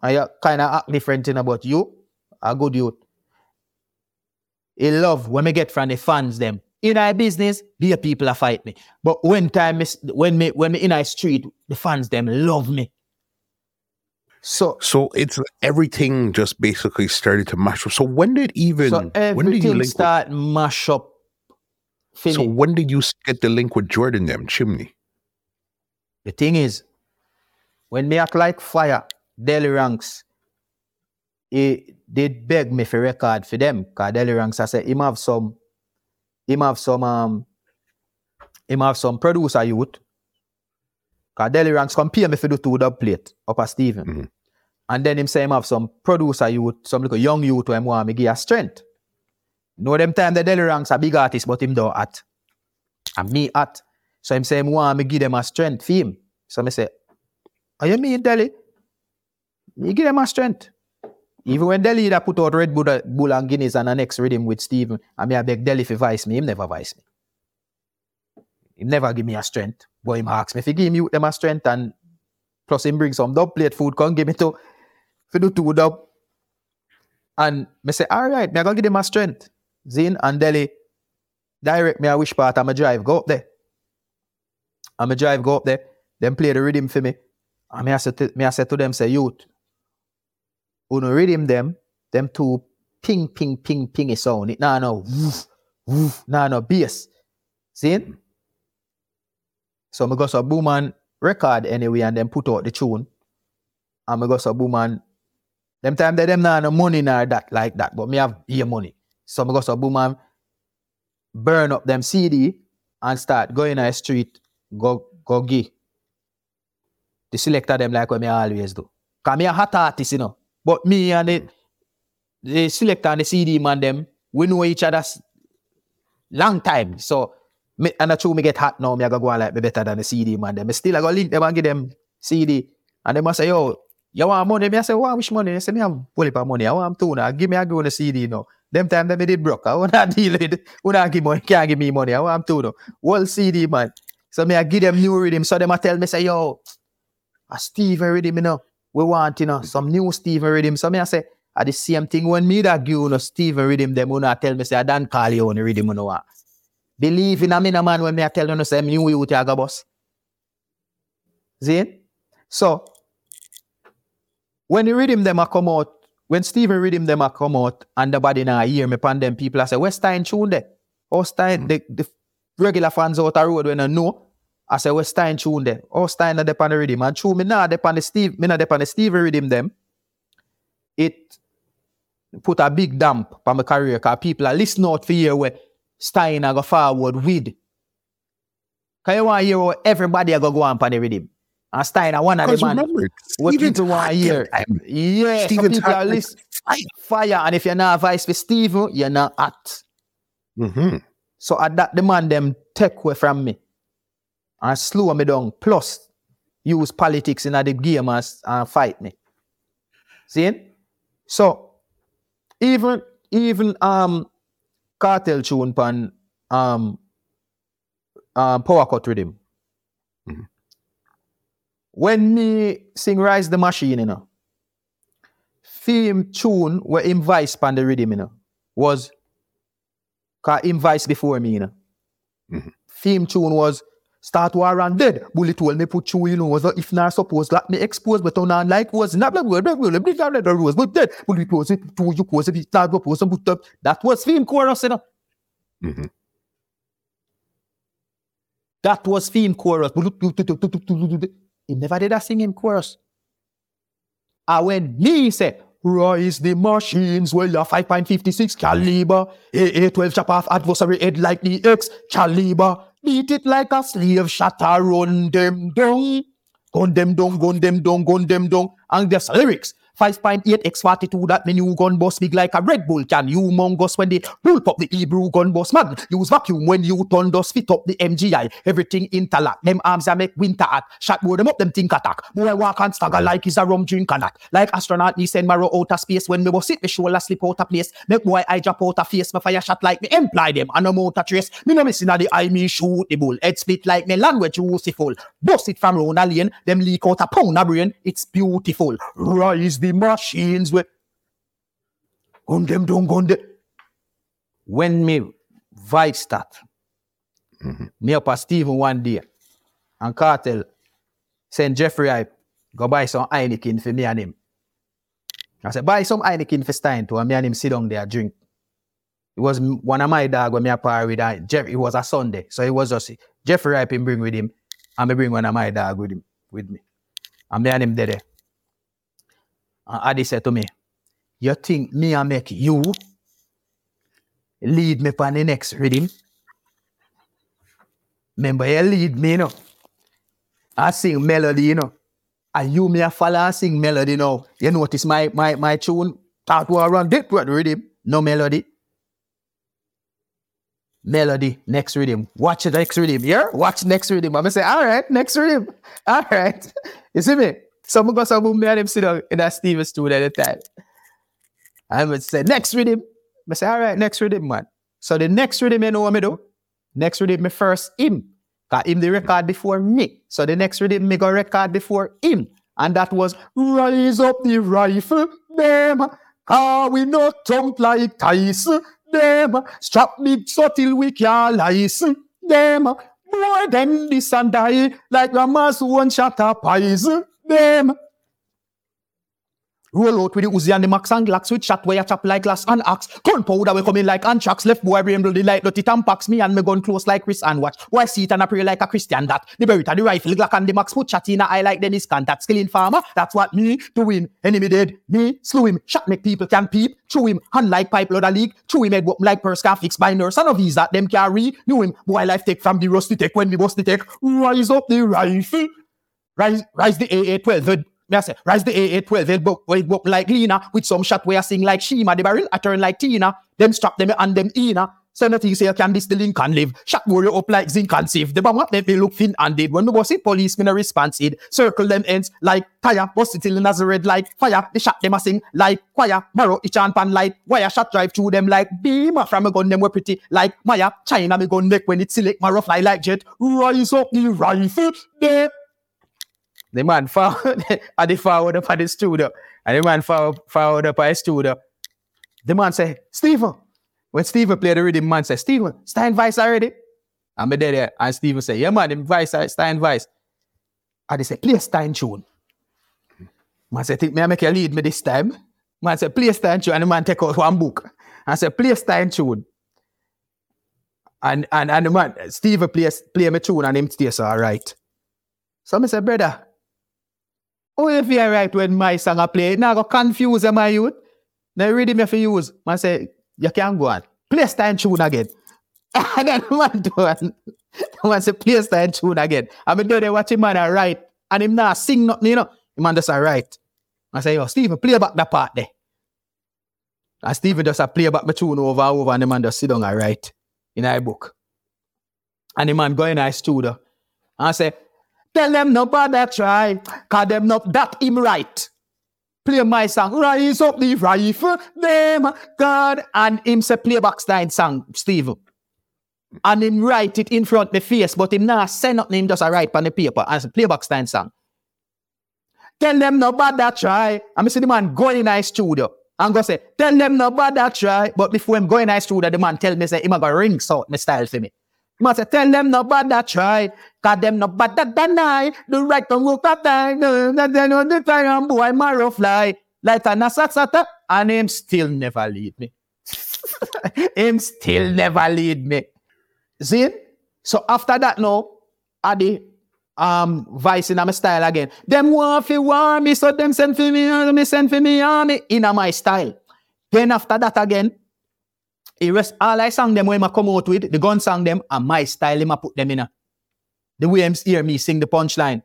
And you kind of act different in a but you, a good youth. He love when me get from the fans them. In our business, be a people a fight me. But when time is when me when me in a street, the fans them love me. So So it's everything just basically started to mash up. So when did even so when did you link with, start mash up. so when did you get the link with Jordan them chimney? The thing is, when me act like fire, Delly Ranx, he did beg me for record for them. Cause Delly Ranx, I said, him have some, him have some, um, him have some producer youth. Cause Delly Ranx come pay me for the two dub plate up at Stephen. Mhm. And then him say him have some producer youth, some little young youth who him want me give a strength. Know them time the Delly Ranx a big artist, but him don't at. And me at. So him say him want me give them a strength for him. So me say, are you mean Delly? Me give them a strength. Even when Delly that put out Red Bull, Bull and Guinness and the next rhythm with Steven, I mean I beg Delly for vice me, him never vice me. He never give me a strength. But him ask me if he give me them a strength and plus him bring some dub plate food, come give me to for do two dub. And me say, all right, me I gonna give them a strength. Zin and Delly direct me a wish part, I'm a drive, go up there. I'm a drive, go up there, then play the rhythm for me. And me I to, me I to them, say, youth, uno rhythm them, them two ping, ping, ping, ping is sound. It nah no woof, woof, nah no bass. See? So me go so boom and record anyway and then put out the tune. And me go so boom and them time they them nah no money nor that like that, but me have ear money. So me go so boom and burn up them CD and start going on the street, go go gay. The selector them like what me always do. Cause me a hot artist, you know. But me and the, the selector and the CD man them, we know each other long time. So me, and that's true me get hot now, me I go go like me better than the CD man them. Me still I go link them and give them CD. And they must say, yo, you want money? Me I say, wow, which money? They say, me have full heap money. I want two now. Give me a go on the CD now. Them time them me did broke. I want to deal with Who not give money, can't give me money. I want two now. Whole CD man. So me I give them new rhythm. So them I tell me say, yo, a Steve rhythm, you know. We want, you know, some new Steve rhythm. So me I say, at the same thing when me that give you know, Steve rhythm, them who not tell me say, I don't call you on the rhythm, you know. Believe in a man, when me I tell you, no, say, me new youth, you boss. See? So, when the rhythm them a come out, when Stephen rhythm them a come out, and the body now hear me pan them people, I say, where's Stein tune there? Oh, Stein, mm. the, the regular fans out the road when I know, I say, where's Stein tune there? Oh, Stein not dep on the rhythm. And true, me not dep on the Steve, me not dep on the Stephen rhythm them. It put a big damp on my career, because people are listening out for hear where Stein a go forward with. Because you want to hear everybody go go on pan the rhythm. And Stein a one of the man. remember, What Stevens people want to hear. time. Yeah, some Stevens people are fire. And if you're not vice for Steve, you're not hot. Mhm. So at that, the man them take away from me and slow me down. Plus, use politics in the game and, and fight me. See? So, even even um Kartel tune pan um um power cut rhythm. Mhm. When me sing Rise the Machine, you know, theme tune where him vice pan the rhythm, you know, was cause him vice before me, you know. Mhm. Theme tune was Start war and dead. Bully told me put you in was if not supposed let me expose, but on like was not black word, black word, black word, black was but dead. Bully pose it, two you pose it, start up, pose and put up. That was film chorus, you know. Mm-hmm. That was film chorus. He never did a sing him chorus. And when me say, Rise the machines, well, a 5.56 caliber, A12 chop off adversary head like the X caliber beat it like a slave, shatter, run them down, gun them down, gun them down, gun them down, and there's lyrics. 5.8 X42, that mean you gun boss big like a Red Bull can. You Humongous when they pull up the Hebrew gun boss man. Use vacuum when you turn dust fit up the MGI. Everything interlock. Them arms are make winter at. Shot more them up them think attack. Boy I walk and stagger like he's a rum drink and that. Like astronaut, he send marrow outer space when me was sit me shoulder slip out of place. Make boy I drop out of face. Me fire shot like me employ them and no motor trace. Me no missing at the eye me shoot the bull. Head split like me language useful. Bust it from round a lane. Them leak out a pound of brain. It's beautiful. Rise the machines with gun them gun them. When me vibe start, mm-hmm. me up a Steven one day and Kartel send Jeffrey Hype go buy some Heineken for me and him. I said, buy some Heineken for Stein too, and me and him sit down there drink. It was one of my dog when me a par with and Jeff, it was a Sunday. So it was just Jeffrey Hype him bring with him, and me bring one of my dog with him with me. And me and him there. And Adi said to me, You think me I make you lead me for the next rhythm? Remember, you lead me, you know. I sing melody, you know. And you me a follow and sing melody now. You notice my my my tune start to run deep with rhythm, no melody. Melody, next rhythm. Watch the next rhythm. Yeah? Watch next rhythm. I'm gonna say, all right, next rhythm. All right. You see me? So I'm gonna go some me and him sit down in that Steven studio at the time. I'm gonna say, next rhythm. I say, all right, next rhythm, man. So the next rhythm, you know what me do? Next rhythm, me first him. Cause him the record before me. So the next rhythm, me go record before him. And that was Rise Up the Rifle, them. Ah, we not thump like Tyson, them. Strap me so till we can't lice, them. More than this and die, like grandma's one shot of poison, them. Roll out with the Uzi and the Max and Glocks with shot where chop like glass and axe. Gunpowder we come in like anthrax. Left boy rainbow the light dirty tampax. Me and me gun close like Chris and watch. Why see it and I pray like a Christian that. The Beretta, the rifle, Glock and the Max put chat in eye like Dennis Contact. Skilling farmer. That's what me doing. Enemy dead. Me slew him. Shot make people can peep. Chew him. Hand like pipe loader league. Chew him head up like purse can fix by nurse. And of these that them carry. Knew him. Boy life take from the rusty take when we bust the take. Rise up the rifle. Rise, rise the AA12. Me I say, rise the AA12, it book, it book like Lena, with some shot where I sing like Shima, the barrel, I turn like Tina, them strap them and them Ina. Nothing say, can this the link live? Shot warrior up like zinc and save. The bomb up, them me look thin and dead. When the boss it, police me no response it. Circle them ends like tire, bust it till Nazareth like fire. The shot them a sing like choir. Marrow, each and pan light. Wire shot drive through them like beam. From a gun them were pretty like Maya. China me gun neck when it select. Marrow fly like jet. Rise up the rifle. There. The man forward at the forward up at the studio. And the man forward, forward up at the studio. The man say, Stephen. When Stephen played the rhythm, man say, Stephen, Stein Vice already? And me there, there. And Steven say, yeah man, them Vice, uh, Stein Vice. And they say, play Stein tune. Man say, think me I make you lead me this time? Man said, play Stein tune. And the man take out one book. And say, play Stein tune. And, and, and the man, Steven play, play me tune and him stay so all right. So I said, brother, how you feel right when my song I play? Now go confuse my youth. Now ready me for use. Man say, you can go on. Play Stein tune again. and then man do one. Man say, play Stein tune again. I mean, do they watch him man I write. And him not sing nothing, you know. The man just a write. I say, yo, Stephen, play back that part there. And Stephen just a play back my tune over and over and the man just sit down and write in a book. And the man go in a studio and I say, tell them no bother try, cause them not that him right. Play my song, rise up the rifle, them God. And him say play back Stein song, Stephen. And him write it in front the face, but him not say nothing, him just a write on the paper and play back Stein song. Tell them no bother try. Me see the man going in a studio and go say, tell them no bother try. But before him going in a studio, the man tell me say, him a go ring out my style for me. Man say, tell them no bother try. Cause them no bother deny. The right to work up time. Then know the time boy marrow fly. Like a nasasata. And him still never lead me. him still never lead me. See? So after that now, I the um vice in my style again. Them want fi war me, so them send for me, me send for me army in my style. Then after that again, it rest all I sang them when I come out with, the gun sang them, and my style him I put them in. A, the way him hear me sing the punchline.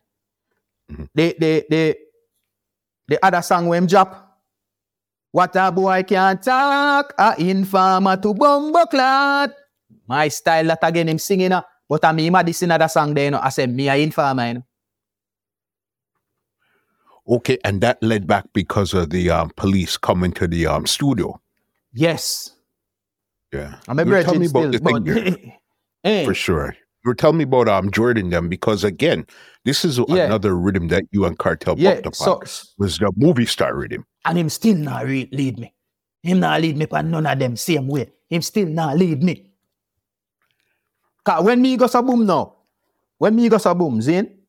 Mhm. The the the the other song when him drop. What a boy can talk, a informer to bumbo clot. My style that again him singing. Uh, but I mean, this another song there, you know, I said, me a informer, you know. Okay, and that led back because of the um, police coming to the um, studio. Yes. Yeah. I'm a You were telling me about the thing there, for sure. You were telling me about um Jordan them because again, this is Yeah. another rhythm that you and Kartel yeah, bumped so, was the movie star rhythm. and him still not re- lead me. Him not lead me but none of them same way. Him still not lead me. Cause when me go so boom now, when me go so boom, Zane,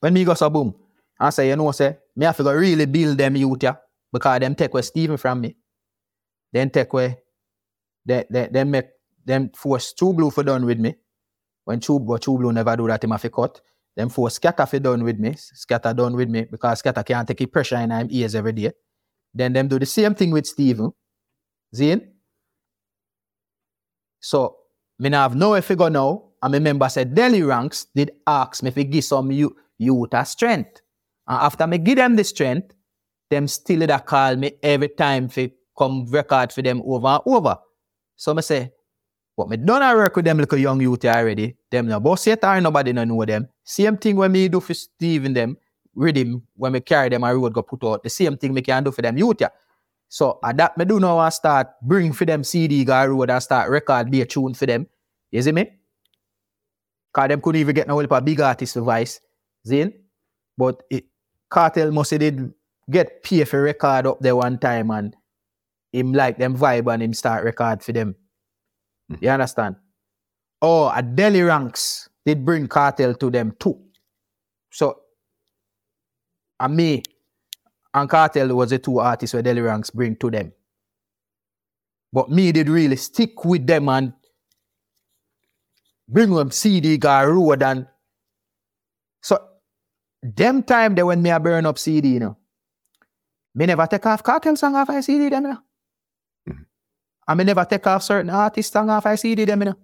when me go so boom, I say, you know, what? say, me have to go really build them youth, yeah, because them take away Stephen from me. Then take away, they, they, they make, them force True Blue for done with me. When two but True Blue never do that, him have to cut. Them force Scatter for done with me. Scatter done with me because Scatter can't take the pressure in him ears every day. Then them do the same thing with Steven. Zane. So, me now have no figure now. And me member said Delly Ranx did ask me if give some you youth a strength. And after me give them the strength, them still a call me every time for come record for them over and over. So me say, what me done a work with them little young youth already. Them no boss yet or nobody no know them. Same thing when me do for Steven them, rhythm, when me carry them I road go put out. The same thing me can do for them youth yeah. So at that me do now I start bring for them CD go road and start record be a tune for them. You see me? Cause them couldn't even get no help a big artist device. Zin? But it Kartel must did get for record up there one time and him like them vibe and him start record for them. Mm. You understand? Oh, a Delly Ranx did bring Kartel to them too. So, and me, and Kartel was the two artists where Delly Ranx bring to them. But me did really stick with them and bring them CD guy road and so them time they when me a burn up CD, you know. Me never take off Kartel song off I CD them, you know. And me never take off certain artist song off I CD them, you know.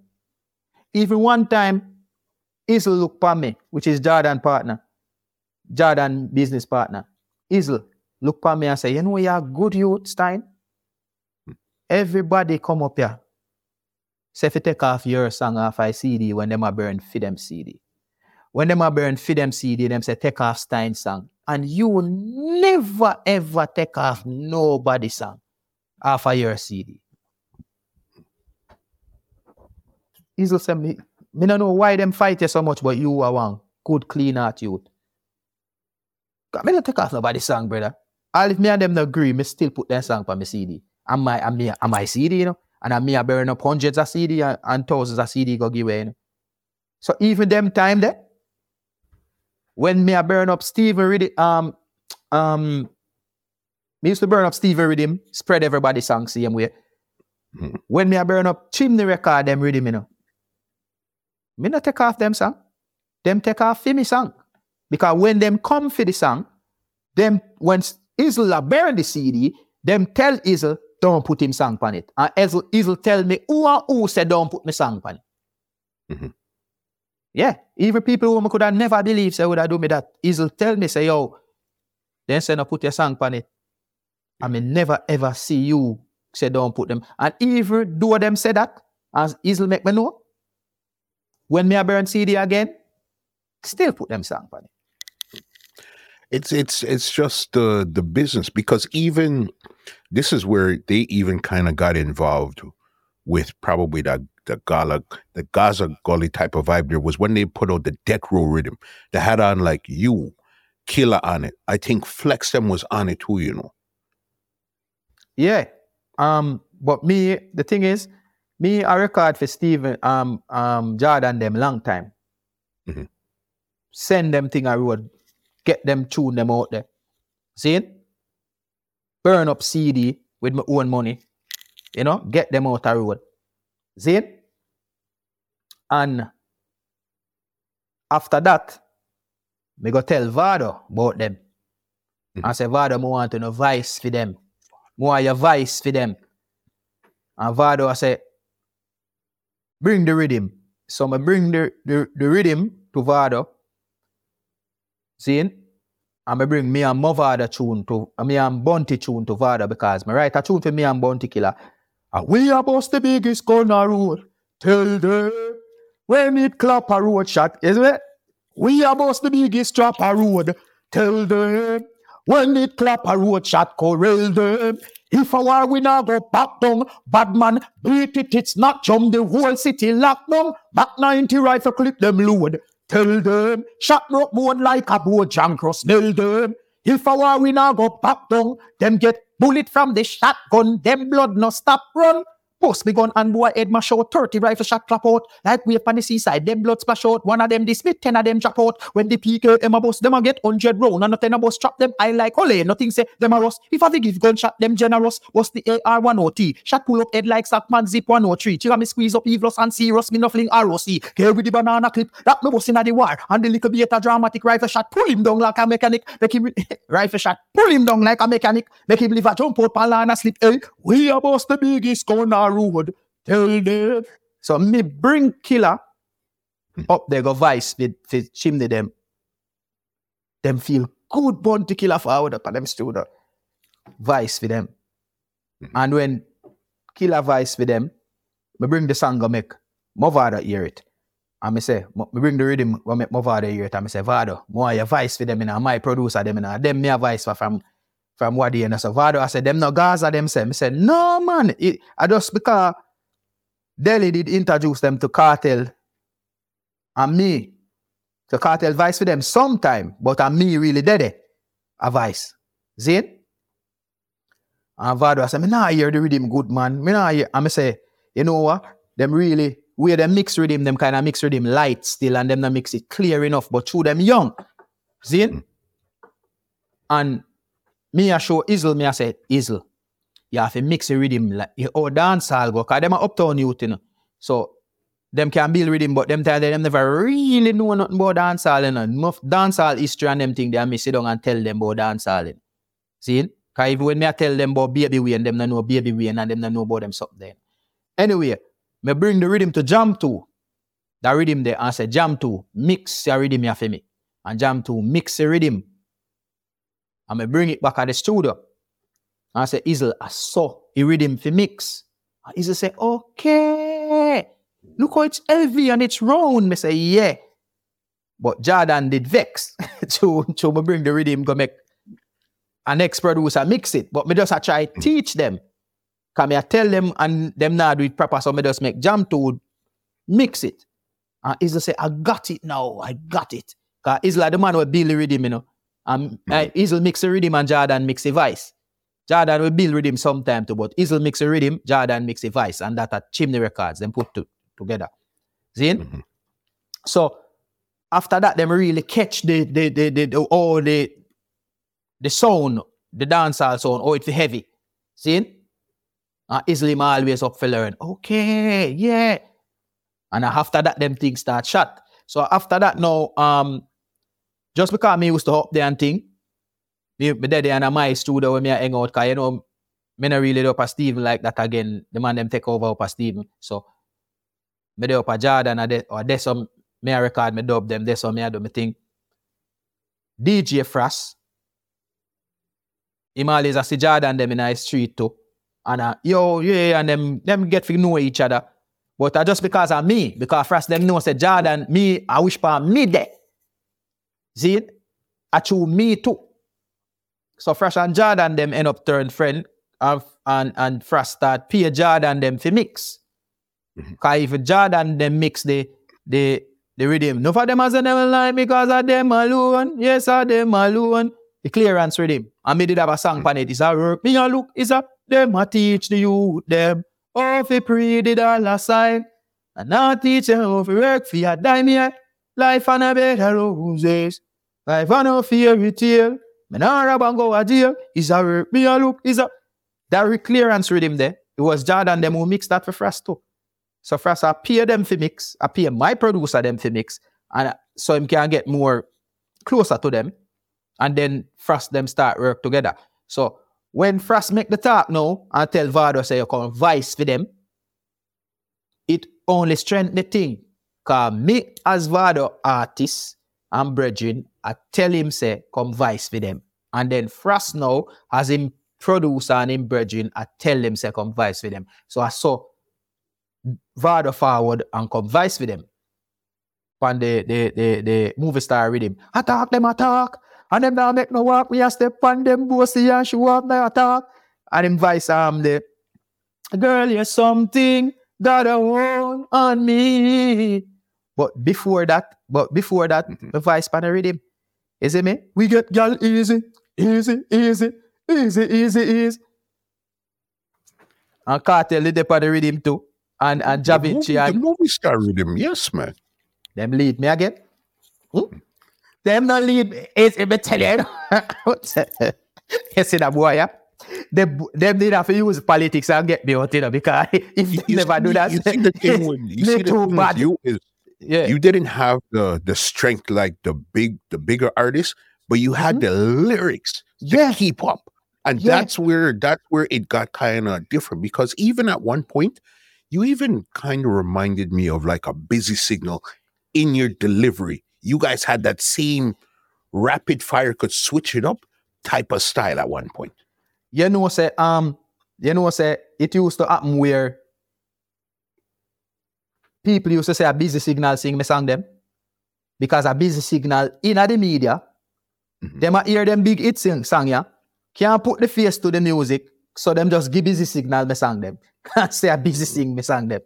Even one time, Izzle look for me, which is Jordan partner, Jordan business partner. Izzle look for me and say, you know you're a good youth, Stein. Hmm. Everybody come up here. Say if you take off your song off I CD when them are burn for them CD. When them a burn for them CD, them say take off Stein song. And you will never ever take off nobody song off of your CD. Izzle say me, me don't know why them fight you so much, but you are one good clean out youth. 'Cause Me don't take off nobody song, brother. All if me and them not agree, me still put that song on my CD. And my and me and my CD, you know. And I me a burn up hundreds of CD and, and thousands of CD go give away. You know? So even them time there, when me a burn up Steven Riddim, um, um, me used to burn up Steven Riddim, spread everybody song same way. Mhm. When me a burn up Chimney record, them Riddim, you know. Me not take off them song. Them take off for me song. Because when them come for the song, them when Izzle a burn the CD, them tell Izzle don't put him song on it. And Izzle, Izzle tell me who and who said don't put me song on it. Mhm. Yeah, even people who could have never believed say would have do me that. Izzle tell me say yo, then say no put your song on it. I mean never ever see you say don't put them. And even though them say that, as Izzle make me know, when me a burn CD again, still put them song on it. It's it's it's just the the business because even this is where they even kind of got involved with probably the the Gala the Gaza Gully type of vibe. There was when they put out the deck row rhythm. They had on like you, Killer on it. I think Flex them was on it too. You know. Yeah. Um, but me, the thing is, me I record for Steven, um, um, Jordan them long time. Mhm. Send them thing I road, get them tune them out there. See? Burn up CD with my own money. You know, get them out the road. See? And after that, me go tell Vado about them. I say, Vado, me want to know vice for them. Want your vice for them. And Vado, I say, bring the rhythm. So I bring the, the, the rhythm to Vado. See? And I bring me and Mavado tune to, me and Bounty tune to Vado because I write a tune for me and Bounty Killer. And we are boss the biggest a road. Tell them when it clap a road shot, is it? We are boss the biggest trap a road. Tell them when it clap a road shot, corral them. If a war we now go back down, bad man, beat it, it's not jump the whole city lock down. Back 90 rifle clip them load. Tell them, shot rock mode like a boat jam cross, nail them. If a war we now go back down, them get bullet from the shotgun, them blood no stop run. Post me gun and boy head mash out 30 rifle shot clap out like up on the seaside. Them blood splash out. One of them dismiss, ten of them drop out. When the PK them a bust, them a get 100 round and nothing a bust trap them. I like ole, nothing say them a rust. If I fi give gunshot them generous, what's the AR1OT? Shot pull up head like Sackman zip 103. Chiga me squeeze up evilous and serious, me no fling ROC. Care with the banana clip, that me bust inna the war. And the little bit a dramatic rifle shot, pull him down like a mechanic. Make him rifle shot, pull him down like a mechanic. Make him live a jump out, pan and a slip. Hey, we a bust the biggest gun road. Tell them. So me bring killer hmm. up there go vice with, with chimney them. Them feel good born to killer forward up and them studio. Vice for them. Hmm. And when killer vice for them, me bring the song go make Mavado hear it. And me say, me bring the rhythm go make Mavado hear it. And me say, Vado, more your vice for them and my producer them and them me a vice for from from Wadi and so Vado. I said, them no Gaza them say. Me say, no man. It, I just because Delly did introduce them to Kartel and me. So Kartel vice for them sometime, but I'm me really dead it. A vice. See it? And Vado I said, me nah hear the rhythm good man. Me nah hear. And me say, you know what? Them really, where them mix rhythm, them kind of mix rhythm light still and them not mix it clear enough, but through them young. See it? Mm. And me I show Izzle, me I say, Izzle, you have to mix the rhythm like you oh dance all go, cause them are uptown youth, you know. So them can build rhythm, but them tell them never really know nothing about dancehall, you know. Enough dancehall history and them thing they me sit down and tell them about dancehall. You know. See? Cause even when me I tell them about baby Wayne, them don't know baby Wayne and them don't know about them something. Anyway, me bring the rhythm to jam to. That rhythm there and say jam to, mix your rhythm here for me. And jam to, mix the rhythm. And me bring it back at the studio. And I say, Izzle, I saw the rhythm for mix. And Izzle say, okay. Look how it's heavy and it's round. Me say, yeah. But Jordan did vex to, to me bring the rhythm go make an next producer mix it. But me just I try mm. teach them. Cause me I tell them and them now do it proper. So me just make jam to mix it. And Izzle say, I got it now. I got it. Cause Izzle like the man will build the rhythm, you know. And uh, Izzle mix the rhythm and Jordan mix the voice. Jordan will build rhythm sometime too, but Izzle mix the rhythm, Jordan mix the voice. And that at Chimney Records, them put to, together. See? Mhm. So after that, them really catch the the the the, the all the the sound, the dancehall sound, oh it's heavy. See? And me always up for learn. Okay, yeah. And after that, them things start shut. So after that, now, um, just because me used to up there and thing, me, me there and my studio when me hang out, cause you know, me not really up a Steven like that again. The man them take over up a Steven. So me there up a Jordan or there, or there some me a record me dub them, there some me a do me thing. DJ Frost, him always a see Jordan them in the street too. And uh, yo, yeah, and them them get to know each other. But uh, just because of me, because Frost them know say Jordan, me, I wish for me there. See it? I choose me too. So Fresh and Jordan them end up turn friend and and, and Frost start pay Jordan them for mix. Mhm. Cause if Jordan them mix the the the rhythm, no for them as them like because of them alone. Yes, of them alone. The clearance rhythm. And me did have a song pan it. It's a work. Me a look, is a them a teach the youth them. How fi the dollar sign. And now teach them how fi work for your dime here. Life on a better roses. Life on a fairy tale. Me nah rob and go a jail. Is a. Me a look, is a that clearance rhythm there. It was Jordan them who mixed that for Frost too. So Frost I pay them for mix. I pay my producer them for mix. And uh, so him can get more closer to them. And then Frost them start work together. So when Frost make the talk now and tell Vado say you come vice for them, it only strengthen the thing. Cause me as Vado artist and brethren, I tell him say come vice for them. And then Frost now as him producer and him brethren, I tell them say come vice for them. So I saw Vado forward and come vice for them. On the the the the movie star rhythm. Attack them attack. And them now make no walk. We a step on them bossy and show up their attack. And him vice um the girl, you're something that I want on me. But before that, but before that, Mhm. the vice pan rhythm. You see me? We get girl easy, easy, easy, easy, easy, easy. And Kartel did the pan rhythm too. And and The movie, Javinci the and movie star rhythm, yes, man. them lead me again. Hmm? Them not lead me. It's me tell you. you see that boy, yeah? Them, them did have to use politics and get me out, you know, because if you, You never see- do that, You see the thing with you see the too thing with you is yeah. you didn't have the the strength like the big the bigger artists, but you had the lyrics to Mm-hmm. Yeah. keep up. And Yeah. that's where that's where it got kind of different because even at one point, you even kind of reminded me of like a busy signal in your delivery. You guys had that same rapid fire could switch it up type of style at one point. you know, say, um, you know, say, it used to happen where people used to say a busy signal sing me song them. Because a busy signal in the media, Mhm. them a hear them big hit sing song, yeah. Can't put the face to the music, so them just give busy signal me song them. say a busy sing me song them.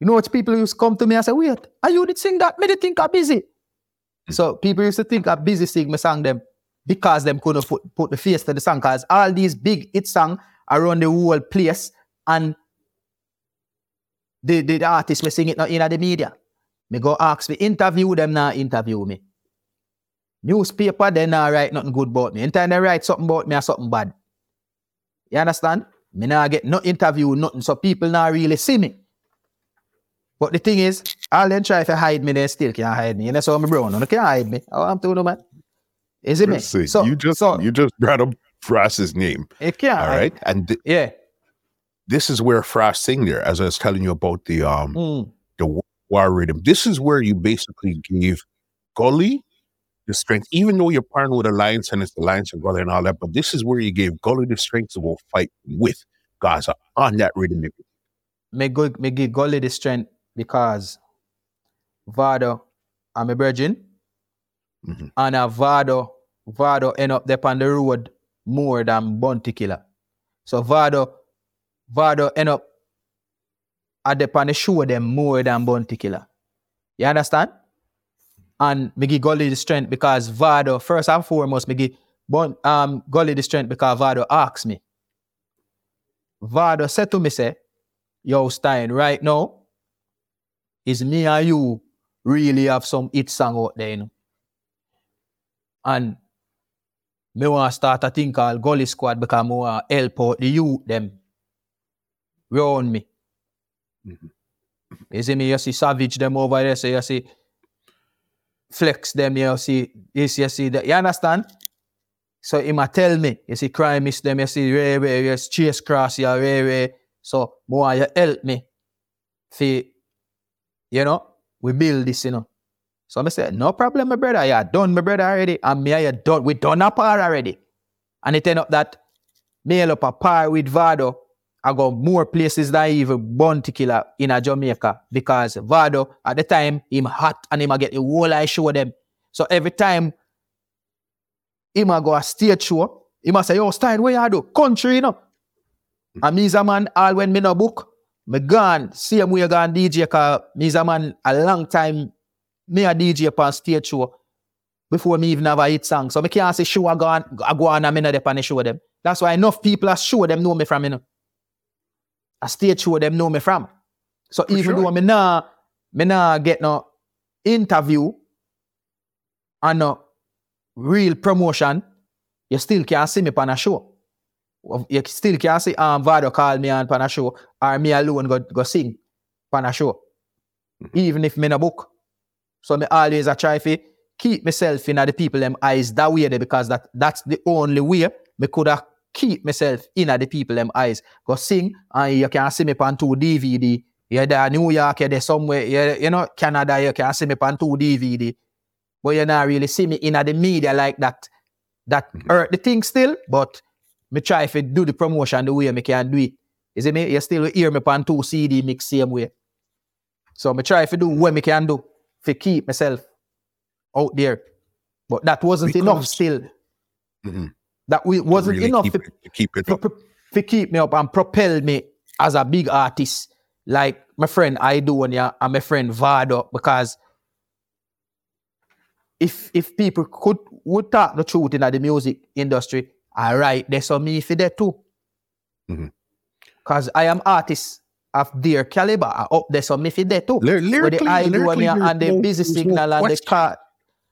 You know what people used to come to me and say, wait, are you did sing that? Me did think I busy. So people used to think I busy sing me song them because them couldn't put, put the face to the song. Cause all these big hit song around the whole place and the, the, the artist me sing it not in the media. Me go ask me interview them now interview me. Newspaper, they not write nothing good about me. Anytime they write something about me or something bad. You understand? Me not get no interview, nothing. So people not really see me. But the thing is, all them try to hide me, they still can't hide me. You know, so my bro, no, they can't hide me. How I'm doing, man? Is it me? See. So, you just so, you just brought up Frost's name. it can't All hide. And th- Yeah. This is where Frost sing there, as I was telling you about the um Mm. the war rhythm. This is where you basically gave Gully the strength, even though you're partnered with Alliance and it's the Alliance and Gully and all that, but this is where you gave Gully the strength to go fight with Gaza on that rhythm. Me, go, me give Gully the strength because Vado I'm a virgin Mhm. and a Vado, Vado end up there on the road more than Bounty Killer. So Vado, Vado end up at the the show them more than Bounty Killer. You understand? And me give Gully the strength because Vado, first and foremost, me give Bun, um, Gully the strength because Vado asked me. Vado said to me, say, Yo, Stein, right now, is me and you really have some hit song out there, you know? And me want to start a thing called Gully Squad because I want to help out the youth them round me. Mhm. You see me, you see Savage them over there, so you see Flex them, you see this, you see that. You understand? So he might tell me, you see crime miss them, you see Ray Ray, you see Chase Cross, you Ray Ray. So more you help me. See, you know, we build this, you know. So I said, no problem, my brother. Yeah, done, my brother already. And me, you done. We done a par already. And it end up that me up a par with Vado. I go more places than even Bounty Killer in a Jamaica because Vado at the time him hot and him a get the whole I show them. So every time him a go a stage show, him a say, yo, Stein, what you do? Country, you know. And me's a man, all when me no book, me gone, same way gone DJ, cause me's a man a long time, me a DJ upon stage show before me even have a hit song. So me can't say show I go on, I go on and me on the show them. That's why enough people are show them know me from, you know. A stage show them know me from. So For even sure. though me nah, me nah get no interview and no real promotion, you still can't see me on a show. You still can't see um Vado call me on on a show or me alone go, go sing on a show. Even if me no book. So me always I try to keep myself in the people them eyes that way there because that that's the only way me could have keep myself in the people them eyes. Go sing and you can see me on two DVD. You're there New York, you're there somewhere, you're, you know, Canada, you can see me on two DVD. But you're not really see me in the media like that. That hurt the thing still, but me try to do the promotion the way me can do it. You see me? You still hear me on two CD mix same way. So me try to do what me can do to keep myself out there. But that wasn't enough Because- still. Mhm. That we wasn't Really enough keep to, it, to keep it up. to keep me up and propel me as a big artist like my friend Aidonia and my friend Vado because if if people could would talk the truth in the music industry, all right, there's some me for that too. Because I am artist of their caliber are up there, so me for that too. Ly- with the lyrically, lyrically, Aidonia there's and the busy there's no signal and the car,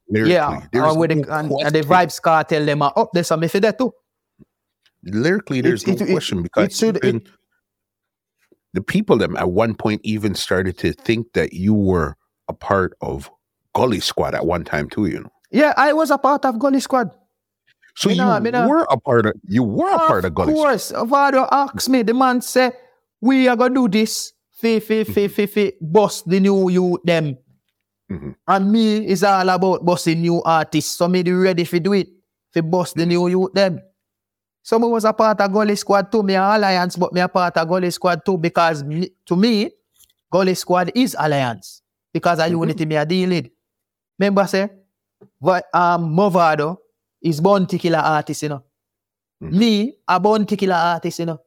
Lyrically, yeah, there's uh, or with the, no and, and the vibes Kartel them uh, oh, are up there, so me for that too. lyrically there's it- no it- question because it should- even the people them at one point even started to think that you were a part of Gully Squad at one time too, you know. Yeah, I was a part of Gully Squad. So you nah- me nah- were a part of you were a part of Gully Squad. Of course, Vado asked me, the man said, we are gonna do this, fi, fi, fi, fi, fi, bust the new youth them. Mhm. And me is all about busting new artists, so me the ready for do it, fi bust the new youth them. So me was a part of Gully Squad too, me a Alliance, but me a part of Gully Squad too, because me, to me, Gully Squad is Alliance. Because of unity me a deal with. Remember say, but um Mavado is bounty killer artist, you know. Mhm. Me, a bounty killer artist, you know.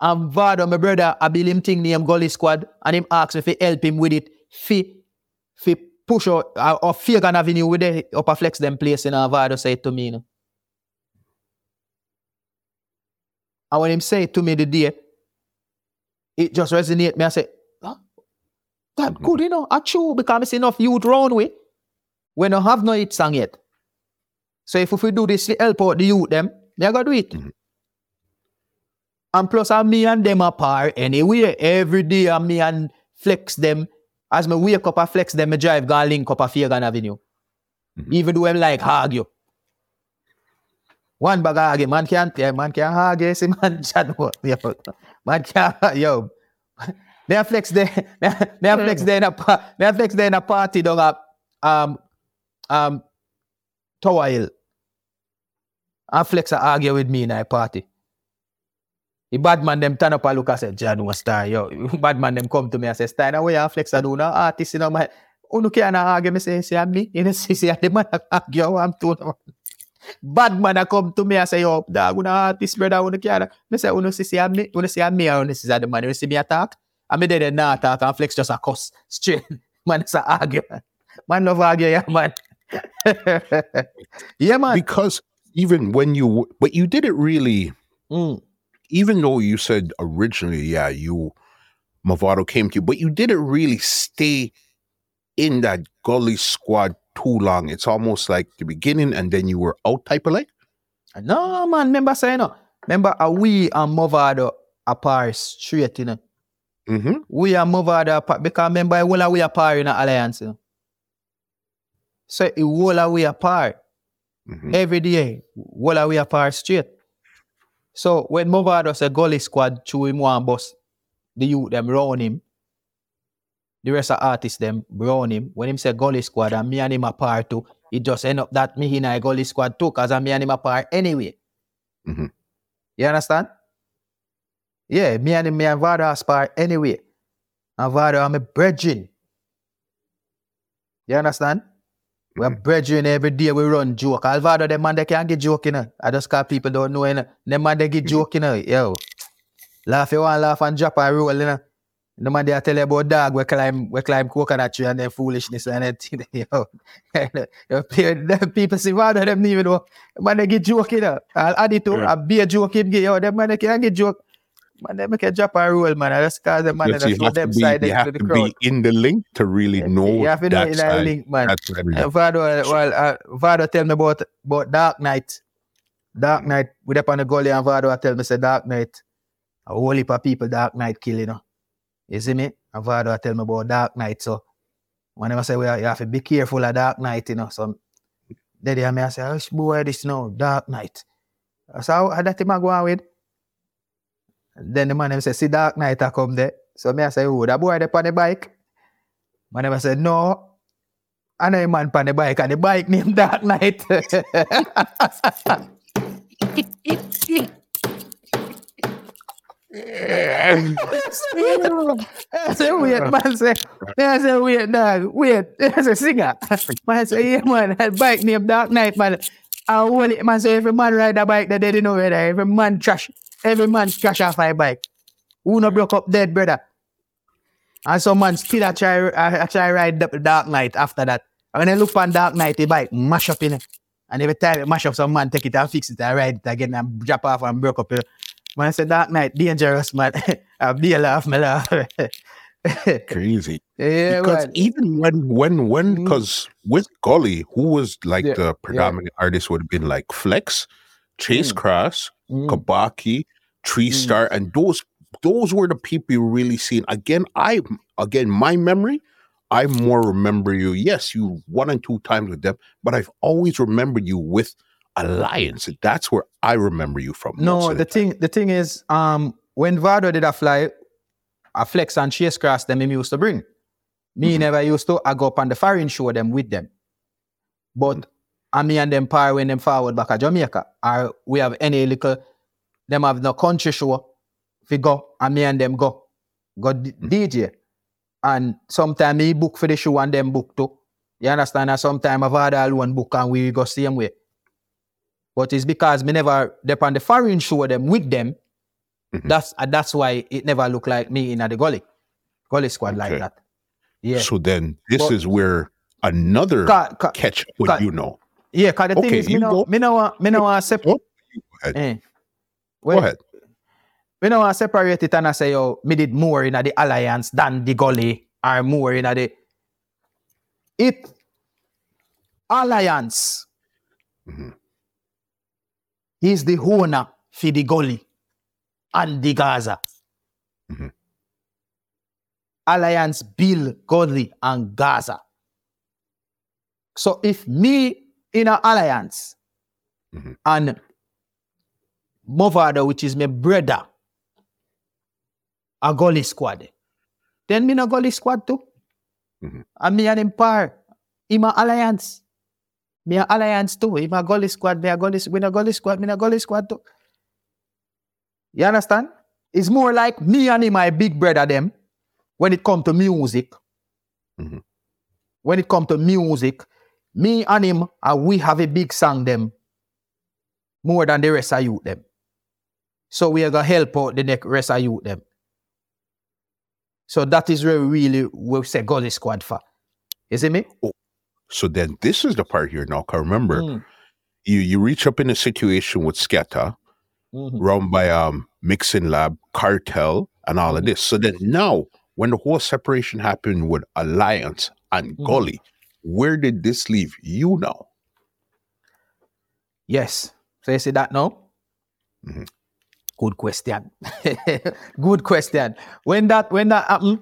And Vado, my brother, I build him thing named Gully Squad, and him ask me to help him with it, fi, fi push out, uh, or Fagan Avenue with the upper flex them place, you know, Vado say it to me, you know. And when him say to me the day, it just resonate me. I say, huh? that good, you know, I true, because I see enough youth round with. we don't have no hit song yet. So if, if we do this to help out the youth them, they gotta do it. Mhm. And plus and me and them apart anyway. Every day and me and flex them. As me wake up and flex them, me drive go link up a Fagan Avenue. Mhm. Even though I'm like argue. One bag argue, man can't yeah, man can't argue, see man chat what. Man can't yo. A flex there, me a- me flex there in a pa- me a flex there in a party down at um um Tower Hill. And flex a argue with me in a party. The bad man them turn up and look and say, John was star, yo. Bad man them come to me and say, Steiner, where you flex a do now? Artist, you know, my Uno can't argue me say, say me. You know, see, say, the man argue, I'm told. Bad man a come to me and say, yo, dog, una artist, brother, uno can't. Me say, uno see, see me, uno see me, and uno see the man, you see me attack. And me there not attack and flex just a cuss straight. Man, it's a argue. Man love argue, yeah, man. yeah, man. Because even when you, but you did it really, Mm. Even though you said originally, yeah, you, Mavado came to you, but you didn't really stay in that gully squad too long. It's almost like the beginning and then you were out type of like. No, man, remember saying no. Remember, uh, we and Mavado apart straight, you know. Mm-hmm. We and Mavado apart because remember, of we apart in the alliance, you know. So, it all we apart Mm-hmm. every day, all we apart straight. So, when Mavado say gully squad, chew him one bus, the youth them round him, the rest of artists them round him. When him say gully squad and me and him apart too, it just end up that me in a gully squad too, cause I me and him apart anyway. Mhm. You understand? Yeah, me and him, me and Vado aspire anyway. And Vado I'm a brethren. You understand? We're brethren every day we run joke. Alvado, them man they can't get joke, you know. I just call people don't know, you know. Them man they get mm-hmm. joke, you know. Yo. Laugh you want laugh and drop and roll, you know. The man they tell you about dog we climb we climb coconut tree and then foolishness and everything. Yo. Yo, pe- them people see Vado, them even know. Man they get joke, you know. I'll add it to Yeah. a be a joke him get yo, them man they can't get joke. Man, they make a drop and roll, man. I just cause them man Yes, you have them side you have to the be in the link to really know you have to know in side. link, man. That's Uh, Vado, well, uh, Vado tell me about, about Dark Knight. Dark Knight, we up on the gully and Vado tell me say Dark Knight. A whole heap of people Dark Knight kill, you know. You see me? And Vado tell me about Dark Knight. So whenever I say well, you have to be careful of Dark Knight, you know. So daddy and me I say, oh boy, this now, Dark Knight. So how, that him a go on with? Then the man him say, see Dark Knight a come there. So me I say, oh, that boy there on the bike. Man him say, no, I know a man on the bike and the bike named Dark Knight. I say, wait, man say, I say, wait, dog, wait. I say, singer. Man say, yeah, man, that bike named Dark Knight, man. And when it, man say, every man ride a bike, that they didn't know whether every man trash, every man crash off a bike. Who no broke up dead, brother? And some man still a try, a try ride the Dark Knight after that. And when I look on Dark Knight, the bike mash up in it. And every time it mash up, some man take it and fix it and ride it again and drop off and broke up. When I say Dark Knight, dangerous man. I be a laugh, me laugh. crazy. yeah, because man. even when when when mm. because with Gully, who was like Yeah, the predominant artist would have been like Flex, Chase Mm. Cross, Mm, Kabaki, Tree Mm. Star, and those those were the people you really seen. Again, I again my memory, I more remember you. Yes, you one and two times with them, but I've always remembered you with Alliance. That's where I remember you from. No, of the thing, the thing is, um, when Vado did a fly, a flex and chase cross them him used to bring. Me Mhm. never used to. I go up on the foreign show them with them. But and me and them when them forward back at Jamaica. Or we have any little them have no country show. We go and me and them go. Go D- Mhm. DJ. And sometimes me book for the show and them book too. You understand? And sometimes I've had all one book and we go same way. But it's because me never dep on the foreign show them with them. Mhm. That's and that's why it never looked like me in the gully. Gully squad like that. Yeah. So then this But- is where another Ca- ca- catch what ca- you know. Yeah, cause the thing is, me go. me no, want- me no want sep- Go ahead. eh. Go ahead. Me no want separate it and I say, yo, me did more in the alliance than the gully or more in the. It Alliance. Mhm. He's the owner for the gully and the Gaza. Mhm. Alliance Bill Gully and Gaza. So if me in an alliance Mhm. and Mavado, which is my brother, a gully squad, then me no gully squad too. Mhm. And me and him par. In my alliance. Me a alliance too. In my gully squad, me a goalie, we a gully squad, me a gully squad too. You understand? It's more like me and him, my big brother them, when it come to music. Mhm. When it come to music, me and him, and we have a big song them more than the rest of you them. So we are gonna help out the next rest of you them. So that is where we really we say Gully Squad for. You see me? Oh, So then this is the part here now. 'cause remember, Mm, you you reach up in a situation with Skatta, mhm. run by um mixing lab, Kartel, and all of Mhm. this. So then now, when the whole separation happened with Alliance and Mhm. Gully, where did this leave you now? Yes. So you see that now? Mhm. Good question. Good question. When that when that happened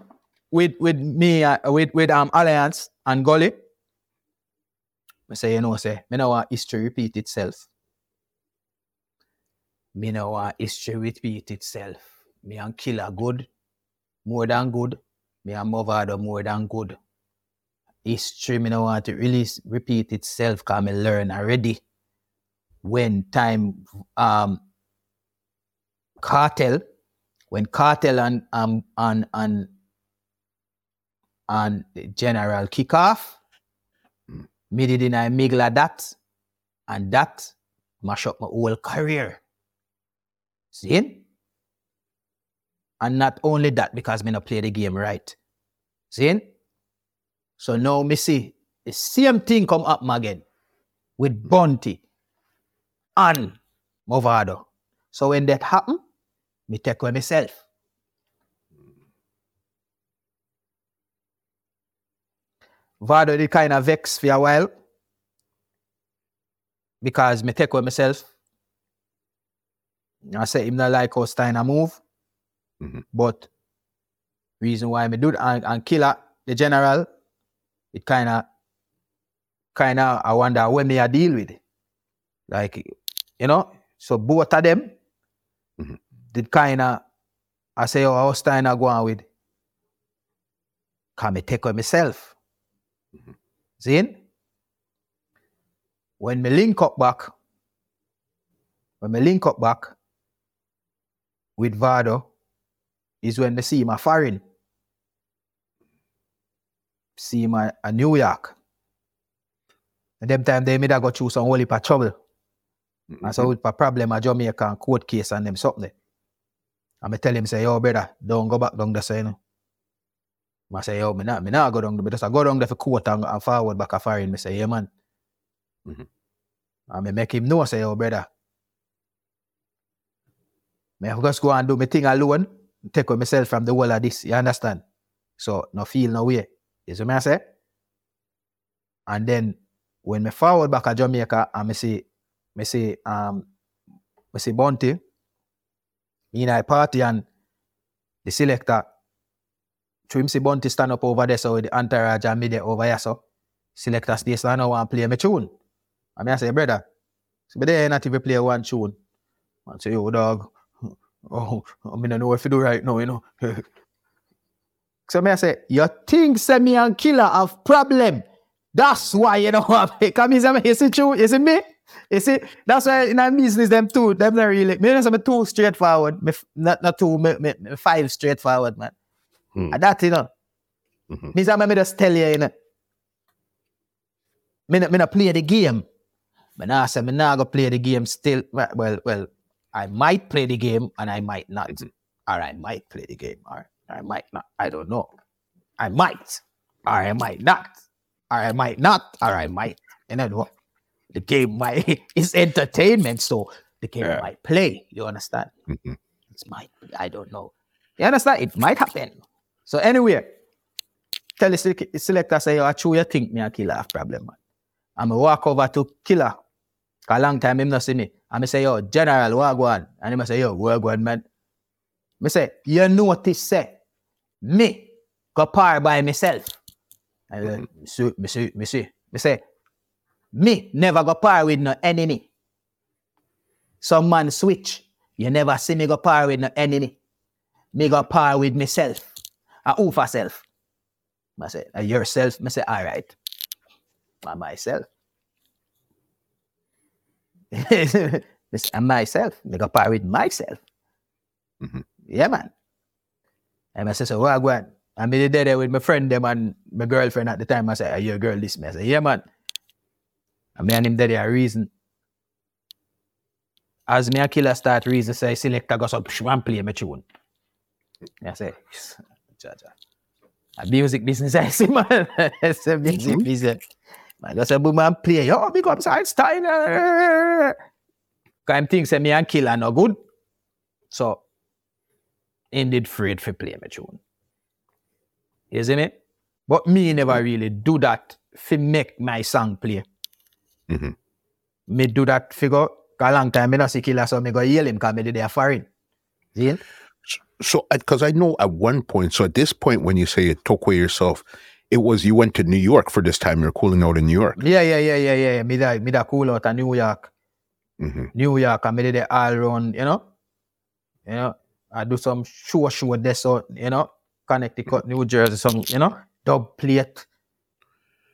with with me uh, with with um Alliance and Gully, I say you know say me know want history repeat itself. Me know want history repeat itself. Me and Killer good, more than good. Me and Mavado more than good. History me no want to really repeat itself because me learn already. When time um Kartel when Kartel and um and and and the general kick off Mm. me did in a migla that and that mash up my whole career. See? And not only that because me not play the game right. See so now me see the same thing come up again with Bounty and Mavado. So when that happen, me take away myself. Vado did kind of vex for a while because me take away myself. I say him not like how Steiner move, Mhm. but reason why me do and, and killer the general, it kind of kind of I wonder when me I deal with it. Like you know, so both of them Mhm. did kind of I say, oh, how Steiner go on with? Can me take away myself? See? When me link up back, when me link up back with Vado, is when they see my foreign. See my a New York. And them time they made I go through some whole heap of trouble. And so with a problem a Jamaica and court case and them something. And me tell him say, yo brother, don't go back down there, say, you know. I say, yo, me not, me not go down there, just I go down there for court and, and forward back a foreign. Me say, yeah man. Mhm. And me make him know, say, yo brother. Me just go and do my thing alone, take away myself from the whole of this, you understand? So no feel no way. You me I say? And then when me forward back at Jamaica and me see me see um me see Bounty me in a party and the selector to him see Bounty stand up over there so the entourage and me there over here so selector stay stand up and play me tune. And me I say brother, so me there not even play one tune. I say yo dog, oh I mean I know what to do right now, you know. so me I say, you think say me and killer have problem. That's why you know what come is you see true, you see me? You see, that's why in our business them two, them not really me not too straightforward. Me, not not two, me, me, me five straightforward, man. Hmm. And that you know. Mhm. Me say me just tell you, you know. Me not, me not play the game. But now I say me not go play the game still. Well, well, I might play the game and I might not. Or I might play the game. Or I might not. I don't know. I might. Or I might not. Or I might not. Or I might. You know what? The game might is entertainment, so the game Yeah. might play. You understand? Mhm. It might. I don't know. You understand? It might happen. So anyway, tell the selec- selector say, "Oh, I true you think me a killer have problem, man." And I walk over to Killer. A long time him not see me. And I say, yo, General, Wagwan. And him say, yo, Wagwan, man. I say, you notice, say, me go par by myself. I say, me see, me see, me. Say, me never go par with no enemy. Some man switch. You never see me go par with no enemy. Me go par with myself. I who for self? I say, "Uh, yourself. I say, all right. By myself. I'm myself. Me go par with myself. Mhm. Yeah, man. And I say, so what I go on? And me did there with my friend them and my girlfriend at the time. I say, are you a girl this? Me I say, yeah, man. And me and him there a reason. As me a killer start reason, say, selector go some and play my tune. I say, Jaja. A music business, I see, man. it's a music Mhm. business. Man, go say, boom, man, play. Yo, big up, side style. Because I'm thinking, say, me and killer no good. So, indeed afraid for play my tune. You see me? But me never really do that for make my song play. Mhm. Me do that figure. A long time me not see killer, so me go yell him because me did there foreign. See? So, because I know at one point, so at this point, when you say you took away yourself, it was you went to New York for this time. You're cooling out in New York. Yeah, yeah, yeah, yeah, yeah. Me da, me da cool out of New York. hmm New York, me did it all around, you know? You know, I do some show show there, so, you know, Connecticut, New Jersey, some, you know, dub plate.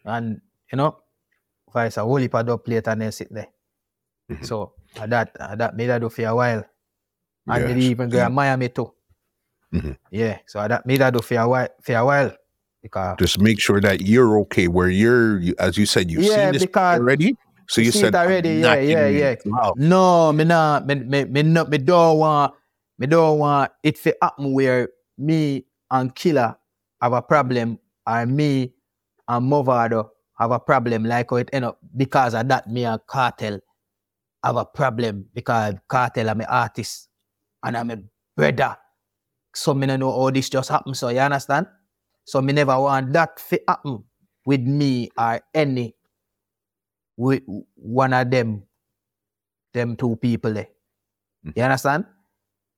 And, you know, vice a whole heap of dub plate and then sit there. Mhm. So, uh, that, uh, that made I do for a while. And Yes. me even go to Miami too. Mhm. Yeah, so uh, that made I do for a while, for a while. Because, Just make sure that you're okay where you're, you, as you said, you've Yeah, seen this already. So you see said it already, "I'm yeah, yeah, yeah. Wow. No, me not, me, me, me, no, me don't want, me don't want it to happen where me and Killer have a problem or me and Mavado have a problem like how it end up because of that me and Kartel have a problem because Kartel are my artist and I'm a brother. So me no know how this just happen, so you understand? So me never want that to happen with me or any with one of them them two people there. You mm-hmm. understand?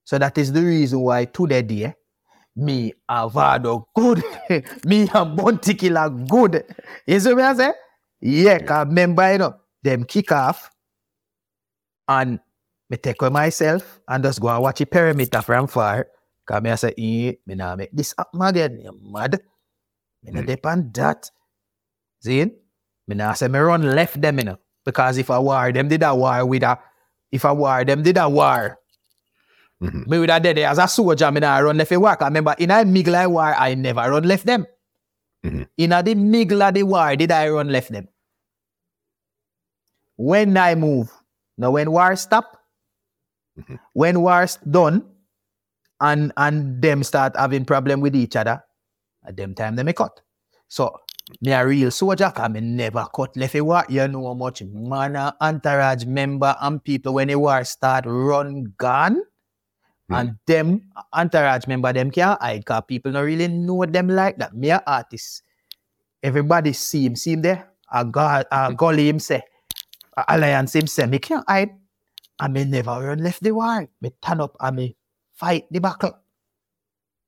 So that is the reason why today, dear, me and Vado good, me and Bounty Killer good. You see what I say? Yeah, cause remember, you know, them kick off and me take with myself and just go and watch the perimeter from far. Cause me I say, eh, me nah make this happen again. You mad? Me Mm. depend that. See? Me nah say me run left them, you know. Because if I war, them did a war with a, if I war, them did a war. Mhm. Me would have dead as a soldier, me nah run left a war. 'Cause remember, in a Migla war, I never run left them. Mhm. In a the Migla the war, did I run left them? When I move, now when war stop, Mhm. when war's done, and and them start having problem with each other, at them time they me cut. So me a real soldier, cause me never cut left a war. You know how much man and entourage member and people when the war start run gun. Mm. And them entourage member them can't hide cause people don't really know them like that. Me a artist. Everybody see him, see him there. A God, a gully him say. A alliance him say. Me can't hide. And me never run left the war. Me turn up and me fight the battle.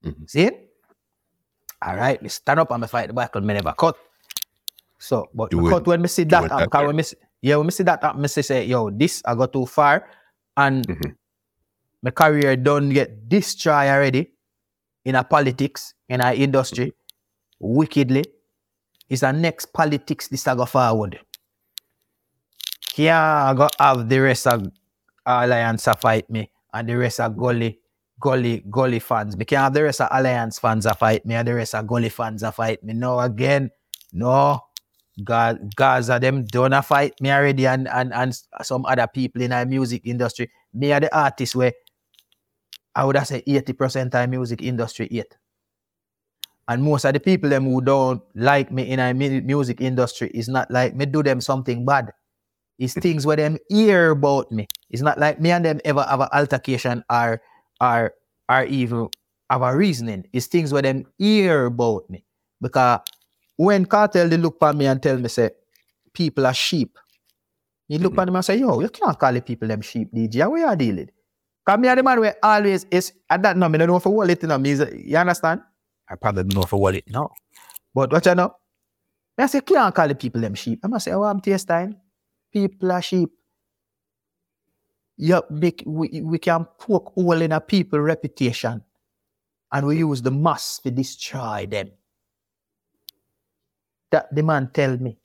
Mhm. See? All right, me stand up and me fight the battle. Me never cut. So, but would- cut when me see that would happen. that Cause there. when me see, yeah, when me see that me say, say, yo, this I go too far. And Mhm. My career done get destroyed already in a politics, in our industry, wickedly. It's the next politics this I go forward. Can I go have the rest of Alliance fight me and the rest of Gully, Gully, Gully fans. Me can't have the rest of Alliance fans a fight me and the rest of Gully fans a fight me. No again. No. Ga- Gaza them done fight me already and, and, and some other people in our music industry. Me are the artist where I would have said 80% of music industry yet. And most of the people them who don't like me in a music industry is not like me do them something bad. It's things where them hear about me. It's not like me and them ever have an altercation or or or even have a reasoning. It's things where them hear about me. Because when Kartel they look at me and tell me say people are sheep. He look Mhm. at him and say, yo, you can't call the people them sheep, DJ. How you are dealing? Because me are the man where always is, at that no, me don't know for what it, you know, me is, you understand? I probably don't know for what it, no. But what you know? I say, can't call the people them sheep. I must say, oh, I'm taste time. People are sheep. Yeah, make, we, we can poke hole in a people reputation and we use the mass to destroy them. That the man tell me.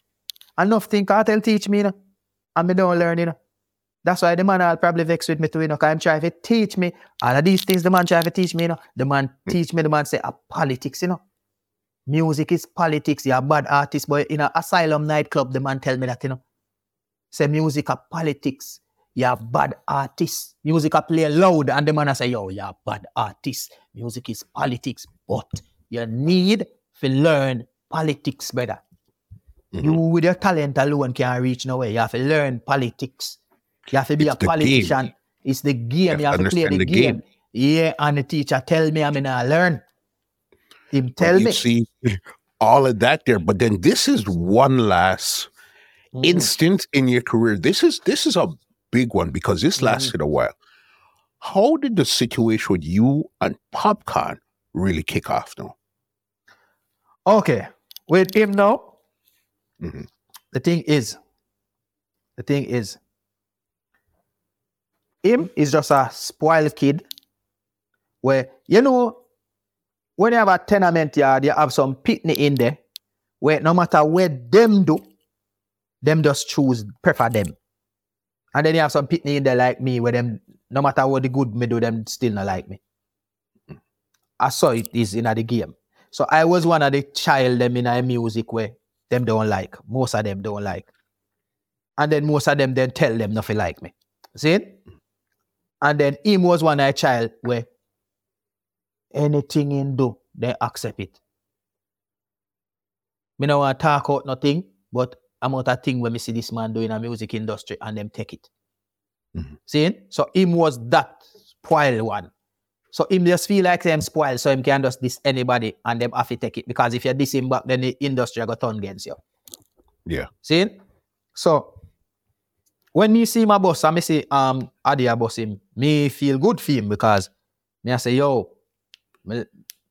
Enough thing Kartel teach me, you know, and me don't learn, you know. That's why the man will probably vex with me too, you know, because I'm trying to teach me. All of these things the man trying to teach me, you know. The man teach me, the man say, ah, politics, you know. Music is politics. You're a bad artist, but in a asylum nightclub, the man tell me that, you know. Say music are politics. You're a bad artist. Music are play loud, and the man a say, yo, you're a bad artist. Music is politics, but you need to learn politics better. Mhm. You with your talent alone can't reach nowhere. You have to learn politics. You have to be It's a the game. politician. It's the game. You have, to play the, the game. game. Yeah, and the teacher tell me I'm gonna learn. Him tell you me. see all of that there. But then this is one last Mm. instant in your career. This is this is a big one because this Mhm. lasted a while. How did the situation with you and Popcaan really kick off now? Okay, with him now, Mhm. the thing is, the thing is, him is just a spoiled kid. Where you know, when you have a tenement yard, you have some picnic in there. Where no matter where them do, them just choose prefer them. And then you have some picnic in there like me, where them no matter what the good me do, them still not like me. I saw it is in the game. So I was one of the child them in a music where them don't like. Most of them don't like. And then most of them then tell them nothing like me. See? And then him was one of the child where anything in do, they accept it. Me no want to talk out nothing, but I'm out a thing when me see this man doing a music industry and them take it. Mhm. See? So him was that spoiled one. So him just feel like them spoiled, so him can just diss anybody and them have to take it. Because if you diss him back, then the industry go turn against you. Yeah. See? So when me see my boss, I me see um Adi a boss him, me feel good for him because me I say, yo, me,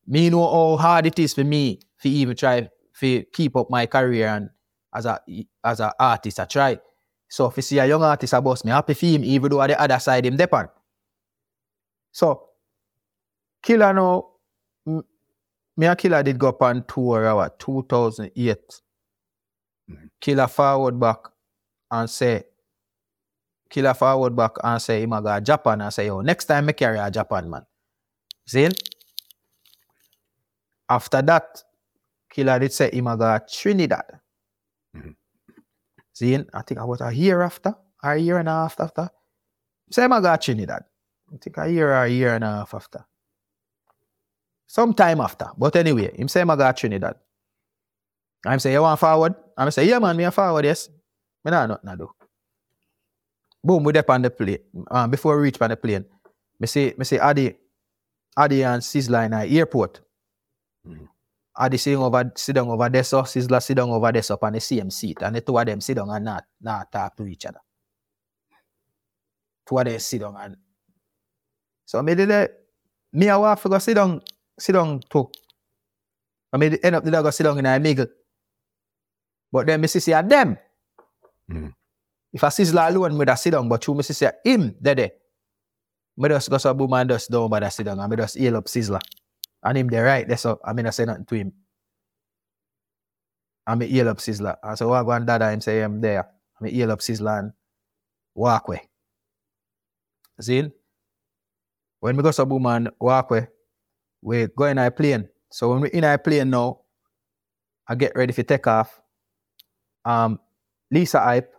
me know how hard it is for me to even try to keep up my career and as a as a artist, I try. So if you see a young artist I boss me happy for him, even though at the other side him depend. So Killer now, m- me and Killer did go up on tour our 2008. Mhm. Killer forward back and say, Killer forward back and say, him a go Japan and say, yo, next time me carry a Japan man. See? After that, Killer did say him a go Trinidad. Mhm. See? I think about a year after, or a year and a half after. Say him a go Trinidad. I think a year or a year and a half after. Sometime after. But anyway, him say him a go Trinidad. I'm say, you want forward? I'm say, yeah man, me a forward, yes. Me nah nothing to do. Boom, we dep on the plane. Um, before we reach on the plane, me say, me say, Adi, Adi and Sizzla in a airport. Mhm. Adi sitting over, sit down over there, so Sizzla sit down over there, so up on the same seat. And the two of them sit down and not, not talk to each other. Two of them sit down and so me did it. Me I want to go sit down, sit down too. I mean, end up the dog go sit down in a middle. But then me see say them. Mhm. If I Sizzla alone, me da sit down, but you me see say him there there. Me just go so boom and just down by that sit down and me just hail up Sizzla. And him there right there, so I mean I say nothing to him. And me hail up Sizzla. And so I go and dada him say I'm there. I me hail up Sizzla and walk away. See? When we go so boom and walk away, we go in our plane. So when we in our plane now, I get ready for take off. Um, Lisa Hype,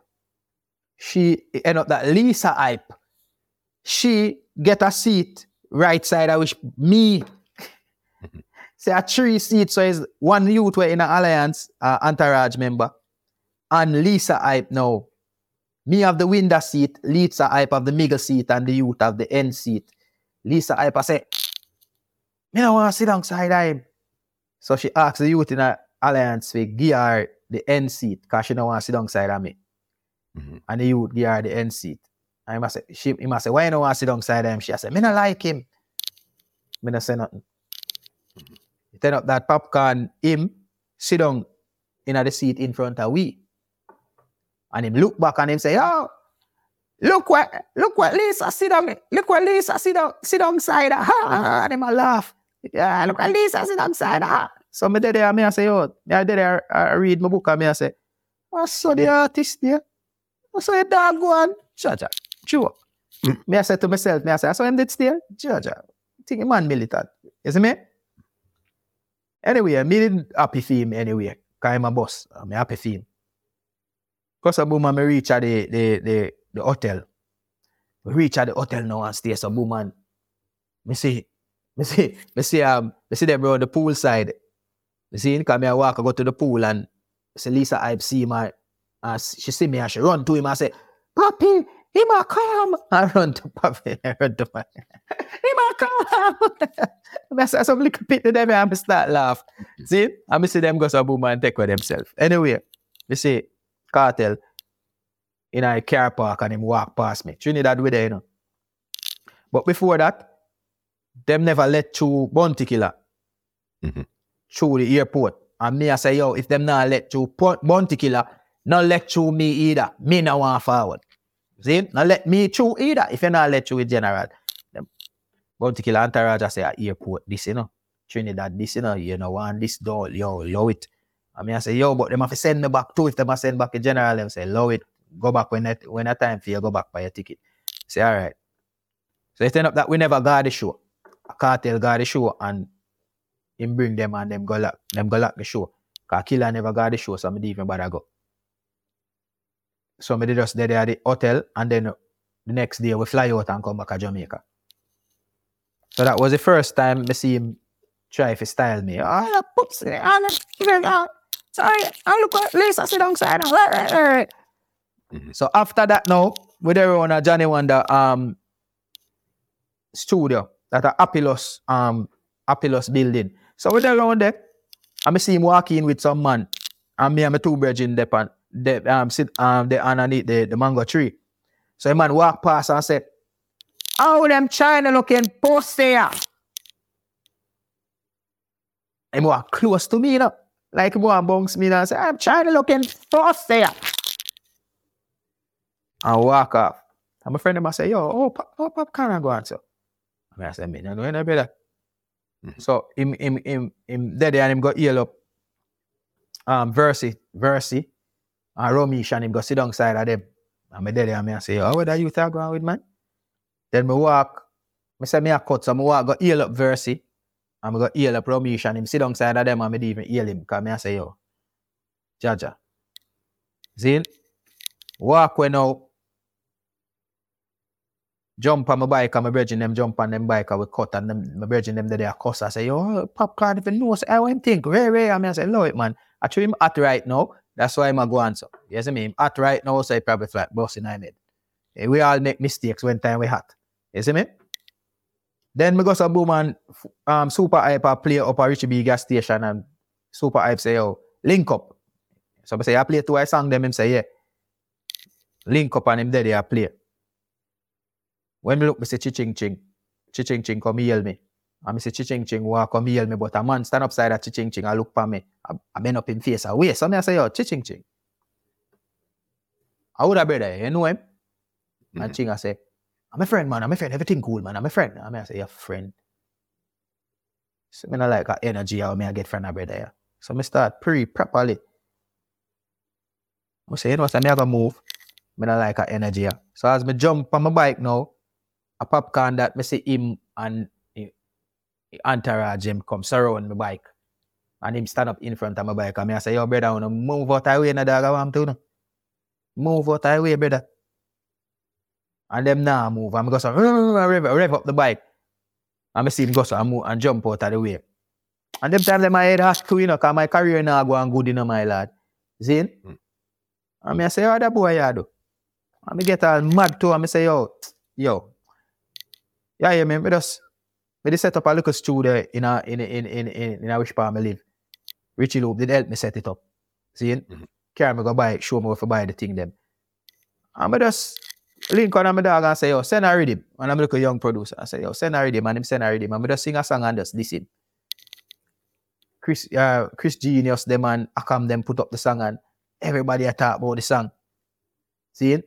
she end up that Lisa Hype, she get a seat right side I wish me say a three seat. So it's one youth were in an alliance, uh, entourage member, and Lisa Hype now. Me have the window seat, Lisa Hype have the middle seat, and the youth have the end seat. Lisa Hype I say, me don't want to sit alongside him. So she asked the youth in a alliance with give her the end seat because she don't want to sit down side of me. Mhm. And the youth give her the end seat. And he must say, she, he must say, why you don't want to sit down side of him? She I said, me not like him. Me not say nothing. He turn up that Popcaan, him sit down in the seat in front of we. And him look back and him say, oh, look what, look what Lisa sit down, look what Lisa sit down, sit down side of her. And him a laugh. Yeah, look what Lisa sit down side of her. So me there, me I say, oh, me I there, I, read my book and me I say, I saw the artist there. I saw a dog one. Jaja, sure. Mm. Me I say to myself, me I say, I saw him did still. Jaja, think a man militant. You see me? Anyway, me didn't happy him anyway. Cause I'm a boss. I'm happy for him. Cause a boom me reach at the, the, the, the hotel. We reach at the hotel now and stay. So boom and me see, me see, me see, um, me see them bro the pool side. Me see come here walk, I go to the pool and see Lisa I see my, uh, she see me and she run to him and say, Papi, he ma come. I run to Papi, I run to my, he ma come. I say some little bit to them and I start laugh. See, I me see them go so boom and take with themselves. Anyway, you see, Kartel in a car park and him walk past me. Trinidad with there, you know. But before that, them never let through Bounty Killer Mhm. through the airport. And me I say, yo, if them not let through Po- Bounty Killer, not let through me either. Me no want forward. See? Not let me through either. If you not let through with general. Bounty Killer entourage I say at airport, this, you know. Trinidad, this, you know, you know, want this door, yo, low it. I mean, I say, yo, but have to send me back too. If them have send back a general, them say, low it. Go back when that when that time for you, go back by your ticket. Say, all right. So it end up that we never got the show. A Kartel got the show and him bring them and them go lock, them go lock the show. Cause killer never got the show, so I didn't even bother go. So me did just there at the hotel and then the next day we fly out and come back to Jamaica. So that was the first time me see him try to style me. Oh, poops, oh, sorry, I look at Lisa sit down side. So after that now, we there on a Johnny Wonder um studio that a Apilus um Apilus building. So we there around there. And I see him walking with some man. And me and my two brethren there pan they um sit um they underneath the, the mango tree. So a man walk past and said, Oh them China looking post there. Him walk close to me, you know. Like want bounce me and say, I'm China looking post there. And walk off. And my friend them I say, yo, oh, pop, oh, pop, can I go on, so? And I say, me, no, no, no, better. Mhm. So, him, him, him, him, there, and him got heal up. Um, Versi, Versi, Ah, and Romish, and him go sit down side of them. And me and me I say, oh, what are you talking going with, man? Then me walk, me say, me a cut, so me walk, go heal up Versi, and me go heal up Romish, and him sit down side of them, and me even heal him, because me I say, yo, Jaja. See? Walk when now, jump on my bike and my brethren them jump on them bike and we cut and them, my brethren them there they are cuss. I say, yo, Popcaan if you know, say, I want him think, ray, ray. I mean, I say, love it, man. I treat him hot right now. That's why I'm a go answer. You see me? Him hot right now, so he probably flat busting I made. Eh, We all make mistakes when time we hot. You see me? Then me go some boom and um, super hype a play up a Richie B gas station and super hype say, yo, link up. So I say, I play two I song them, him say, yeah. Link up and him there, they play. When we look, me say chiching ching. Chiching ching come yell me. And me say chiching ching ching. walk come heal me. But a man stand upside that chiching ching and look for me. I, I bend up him face away. So me I say, yo, chiching ching. I would have brother, you know him? And Mhm. ching I say, I'm a friend, man. I'm a friend. Everything cool, man. I'm a friend. I mean, I say, your friend. So me not like a energy how me I get friend a brother. Yeah. So me start pre properly. I say, you know what, I me I go move. Me not like a energy. Yeah. So as me jump on my bike now, a popcorn that me see him and entourage him come surround my bike. And him stand up in front of my bike. And me I say, yo, brother, wanna move out of the way, no dog, I want to, no. Move out of the way, brother. And them now move. I'm go so rev, rev up the bike. And I see him go so and move and jump out of the way. And them time them my head has to, you know, cause my career now go on good, you know, my lad. See? Mm. And me I say, oh, that boy, yeah, do. And me get all mad too. And me say, yo, yo. Yeah, yeah, man, me just, me just set up a little studio in a, in, in, in, in, in a which part I live. Richie Loop did help me set it up. See? Mhm. Carry me go buy it, show me where to buy the thing them. And I just link on my dog and say, yo, send a rhythm. And I'm like a young producer. I say, yo, send a rhythm. And him send a rhythm. And I just sing a song and just listen. Chris, uh, Chris Genius, them and Akam, them put up the song and everybody a talk about the song. See?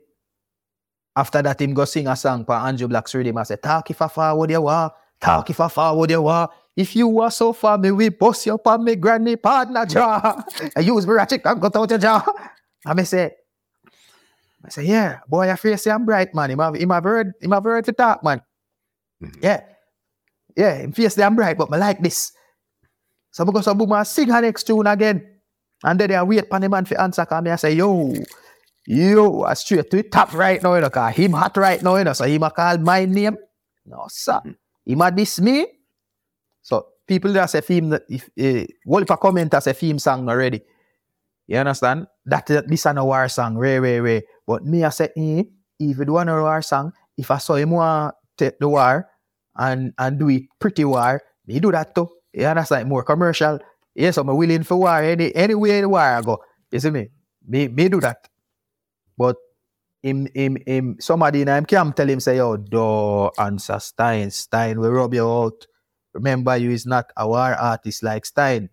After that, him go sing a song for Andrew Black's rhythm. I say, talk if I forward you are. Talk if I forward you are. If you were so far, me we bust you up on me granny partner jaw. I use me ratchet and cut out your jaw. And me say, I say, yeah, boy, I feel say I'm bright, man. Him have, him have heard, him have heard to talk, man. Mhm. Yeah. Yeah, him feel say I'm bright, but me like this. So I go so boom and sing her next tune again. And then I wait for the man for answer, me I say, yo, yo, I straight to the top right now, you know, cause him hot right now, you know, so him a call my name. No, sir. Him a diss me. So people that say theme if uh, well if a comment as a theme song already. You understand? That this is a war song, way, way, way. But me I say, eh, if you do a war song, if I saw him want take the war and and do it pretty war, me do that too. You understand? More commercial. Yes, I'm willing for war any anywhere the war I go. You see me? Me me do that. But him him him somebody in him camp tell him say, oh, yo, do answer Stein. Stein will rub you out. Remember, you is not a war artist like Stein.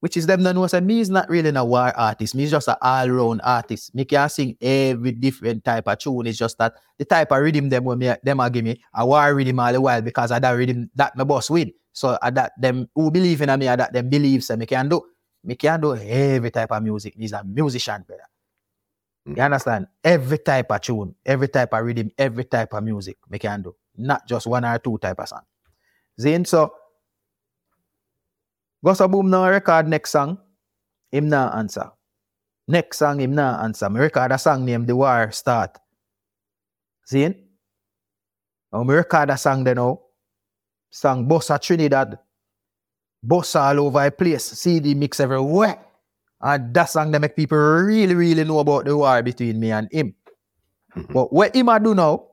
Which is them that know say me is not really a war artist. Me is just an all-round artist. Me can sing every different type of tune. It's just that the type of rhythm them when me them a give me a war rhythm all the while because of that rhythm that my boss win. So I that them who believe in me, I that them believe say me can do. Me can do every type of music. He's a musician, brother. You understand? Every type of tune, every type of rhythm, every type of music me can do. Not just one or two type of song. Zane, so Gosa Boom now record next song, him na answer. Next song, him na answer. Me record a song named The War Start. Zane? Now me record a song then now. Song Bossa Trinidad. Bossa all over the place. CD mix everywhere. And that song that make people really, really know about the war between me and him. Mhm. But what him I do now,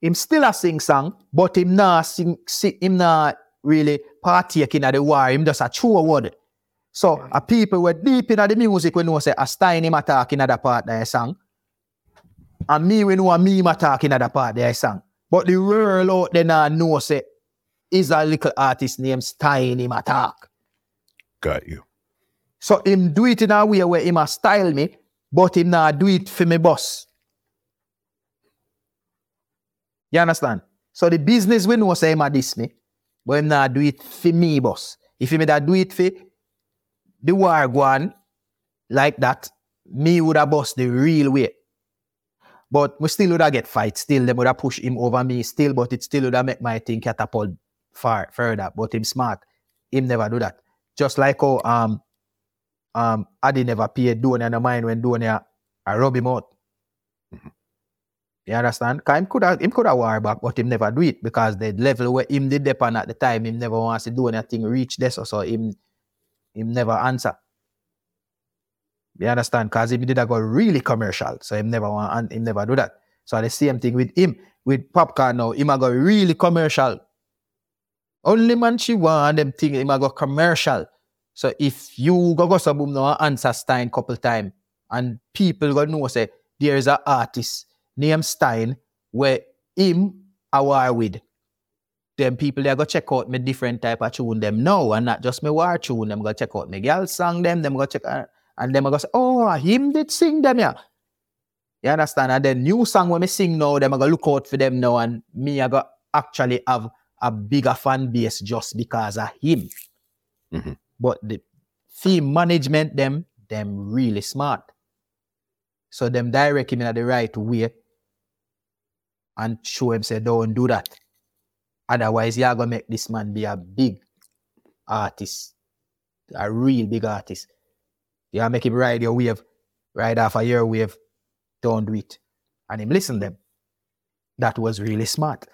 him still a sing song, but him not sing, sing him not really partaking of the war. Him just a true word. So a people were deep in the music when know say a Stein him attacking at the part of the song. And me we know a me attacking at the part of the song. But the world out there now know say is a little artist named Stein him attack. Got you. So him do it in a way where him a style me, but him not do it for me boss. You understand? So the business we know say him a diss me, but him not do it for me boss. If him that do it for the war go on like that, me would have boss the real way. But we still would have get fight. Still, them would have push him over me still, but it still would have make my thing catapult far further. But him smart. Him never do that. Just like how um um Adi never paid Donia no mind when Donia I rub him out. You understand? Cause him could have him could have war back, but him never do it because the level where him did depend at the time, him never wants to do anything reach this or so him him never answer. You understand? Cause him did that go really commercial. So him never want and him never do that. So the same thing with him, with Popcaan now, him go really commercial. Only man she want them thing, him go commercial. So if you go go some boom now answer Stein couple time and people go know say there is a artist named Stein where him a war with. Them people they go check out me different type of tune them now and not just me war tune. Them go check out me girl song them, them go check uh, and them go say, oh him did sing them yeah. You understand? And then new song when me sing now, them I go look out for them now and me I go actually have a bigger fan base just because of him. Mhm. But the theme management, them, them really smart. So them direct him in the right way and show him say, don't do that. Otherwise, you're gonna make this man be a big artist, a real big artist. You make him ride your wave, ride off of your wave. Don't do it. And him listen them. That was really smart.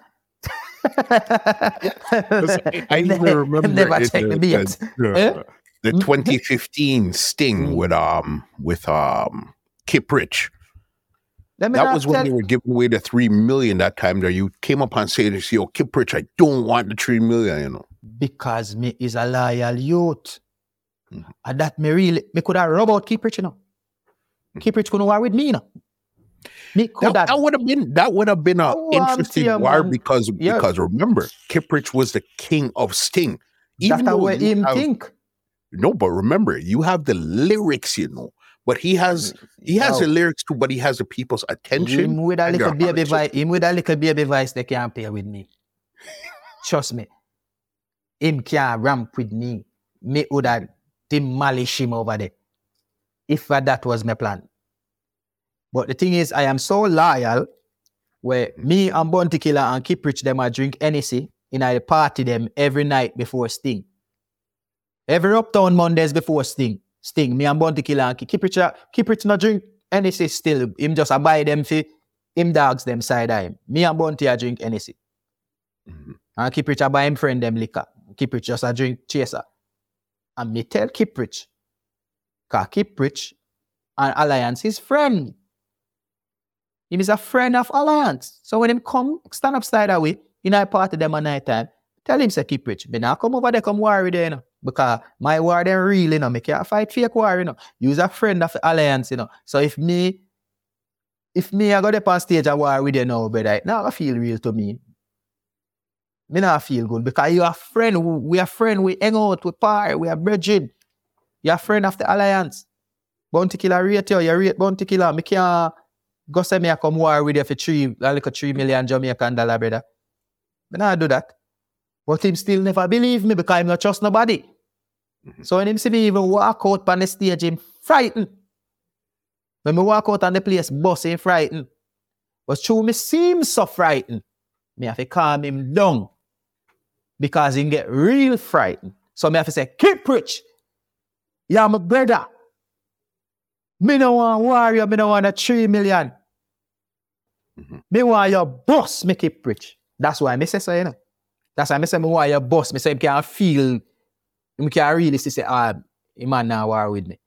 I Him even ne- remember never it, check uh, the beat. the- Eh? the Mm. 2015 Sting Mm. with um with um Kiprich. That was when they were giving away the three million that time. There, you came up and said, "This, yo, Kiprich, I don't want the three million. You know, because me is a loyal youth. Mhm. And that me really, me could have rub out Kiprich, you know. Kiprich couldn't war with me, you know. That, that would have been that would have been an Oh, interesting you, war because Yeah. because remember Kiprich was the king of Sting. That's though what him have- think. No, but remember you have the lyrics, you know. But he has mm, he has the lyrics too, but he has the people's attention. Him with a little baby voice, him with a little baby voice, they can't play with me. Trust me. Him can't ramp with me. Me would have demolish him over there. If that was my plan. But the thing is, I am so loyal where me and Bounty Killer and Kiprich them I drink NEC in I party them every night before Sting. Every uptown Mondays before Sting. Sting, me and Bounty Killer and Kiprich, a- Kiprich not drink NEC still. Him just a buy them for him dogs them side of him. Me and Bounty a drink NEC. Mhm. And Kiprich a buy him friend them liquor. Kiprich just a drink chaser. And me tell Kiprich, cause Kiprich and Alliance is friend. Him is a friend of Alliance. So when him come, stand up side away, in I party them at night time, tell him say Kiprich. Me now come over there, come with there, you know. Because my war them real, you know. Me can't fight fake war, you know. A friend of Alliance, you know. So if me, if me I go there on stage a war with you now, brother, now I feel real to me. Me not feel good because you are friend. We we are friend. We hang out. We party. We are bridging. You are friend of the Alliance. Bounty killer rate you. You rate bounty killer. Me can't go say me I come war with you for three, like a three million Jamaican dollar, brother. Me not do that. But him still never believe me because I'm not trust nobody. Mhm. So when him see me even walk out on the stage, him frightened. When me walk out on the place, boss him frightened. But through me seem so frightened, me have to calm him down. Because he get real frightened. So me have to say, Kiprich. Yeah, my brother. Me no want warrior, me no want a three million. Mhm. Me want your boss, me Kiprich. That's why me say so, you know. That's why me say me want your boss. Me say him can feel, me can really see say, ah, he man now war with me.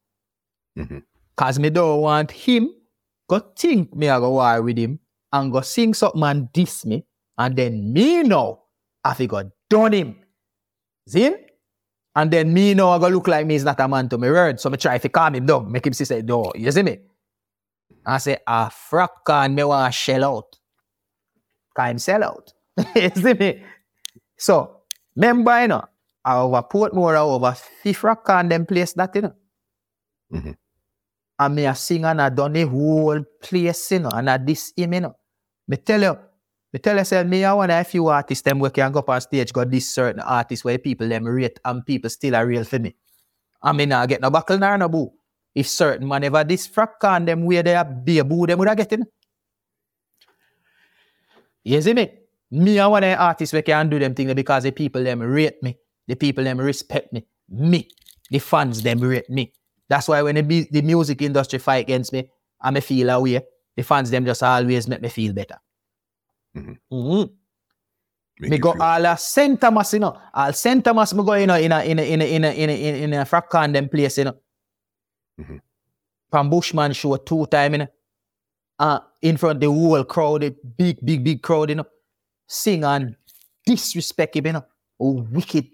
Mhm. Cause me don't want him go think me a go war with him and go sing something and diss me. And then me know I fi go done him. See? And then me know I go look like me is not a man to me word. So me try to calm him down. Make him see say, no, you see me? I say, a frack can me want shell out. Can sell out. you see me? So, remember, you know, I over Portmore, I over fifth rock and them place that, you know. Mhm. And me a sing and I done the whole place, you know, and I this him, you know. Me tell you, me tell you, say, me I want a few artists them we can go up on stage, got this certain artist where people them rate and people still are real for me. I mean, I get no buckle nor no boo. If certain man ever this frack and them where they are be a boo, them would have get in. You see me? Me, I want an artist where can do them things because the people them rate me. The people them respect me. Me. The fans them rate me. That's why when the, the music industry fight against me, I me feel away. The fans them just always make me feel better. Mhm. Mhm. Make Me go feel- all a St. Thomas, you know. All St. Thomas, me go, you know, in a, in a, in a, in a, in a, in a, in a frack and them place, you know. Mhm. From Bushman show two time, know. Uh, in front of the whole crowd, the big, big, big crowd, you know. Sing and disrespect him, you know. Oh, wicked.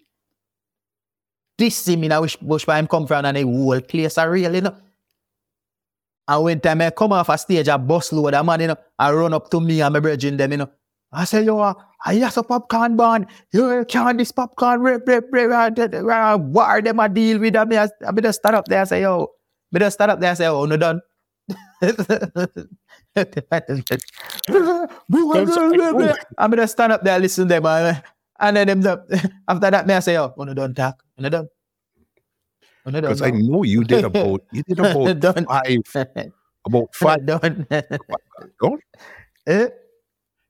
This him, you know, which Bushman come from and the whole place are real, you know. And when time I come off a stage, I bust load a man, you know, I run up to me and my brethren them, you know. I say, yo, uh, I hear some Popcaan band. You can't this Popcaan rip, rip, rip, uh, uh, war them a deal with them. I, I better stand up there and say, yo, better stand up there and say, oh, no done. I better stand up there and listen to them. And, and then them, the- after that, me I say, oh, no done talk. No done. Because I know you did about you did about Done. five about five done. don't Eh?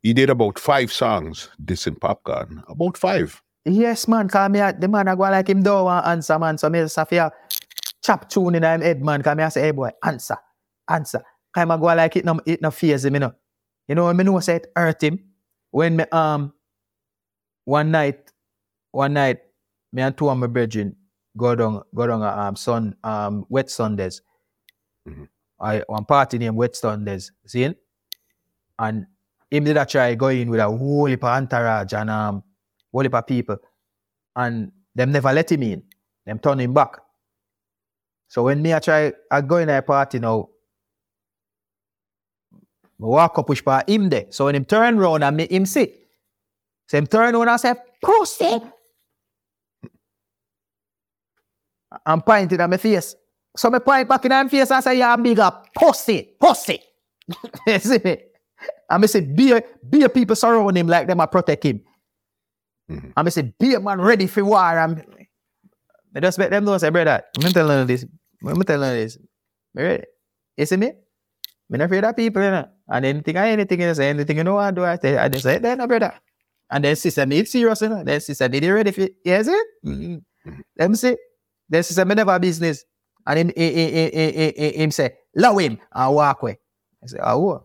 you did about five songs dissing Popcaan. About five. Yes, man, cause me the man I go like him don't want answer, man. So me just to chop tune in him head, man. Cause me I say, hey boy, answer, answer. Cause I go like it no it no fears him, you know. You know, me know say it hurt him. When me um one night, one night, me and two of my brethren go down go down um sun um wet Sundays. Mhm. I one party named Wet Sundays, see? And him did a try go in with a whole heap of entourage and um whole heap of people. And them never let him in. Them turn him back. So when me I try, I go in a party now, I walk up push by him there. So when him turn round and me him see, so him turn around and say, pussy. I'm pointing at my face. So me point back in my face and say, yeah, I'm big up, pussy, pussy. you see me? And me say, be a, be a people surround him like them, I protect him. Mhm. And me say, be a man ready for war. And me just make them know, say, brother, I'm telling you this. I'm telling you this. Me ready. You see me? Not afraid of people, you know. And anything, I anything, you say, anything you know, I do, I say, I just say, then, no, brother. And then sister, me serious, you know. Then sister, did you ready for it? Yes, it? Mm. Let me see. Then sister, me never business. And him, him, him, him, him, him, say, love him and walk away. I say, oh, what?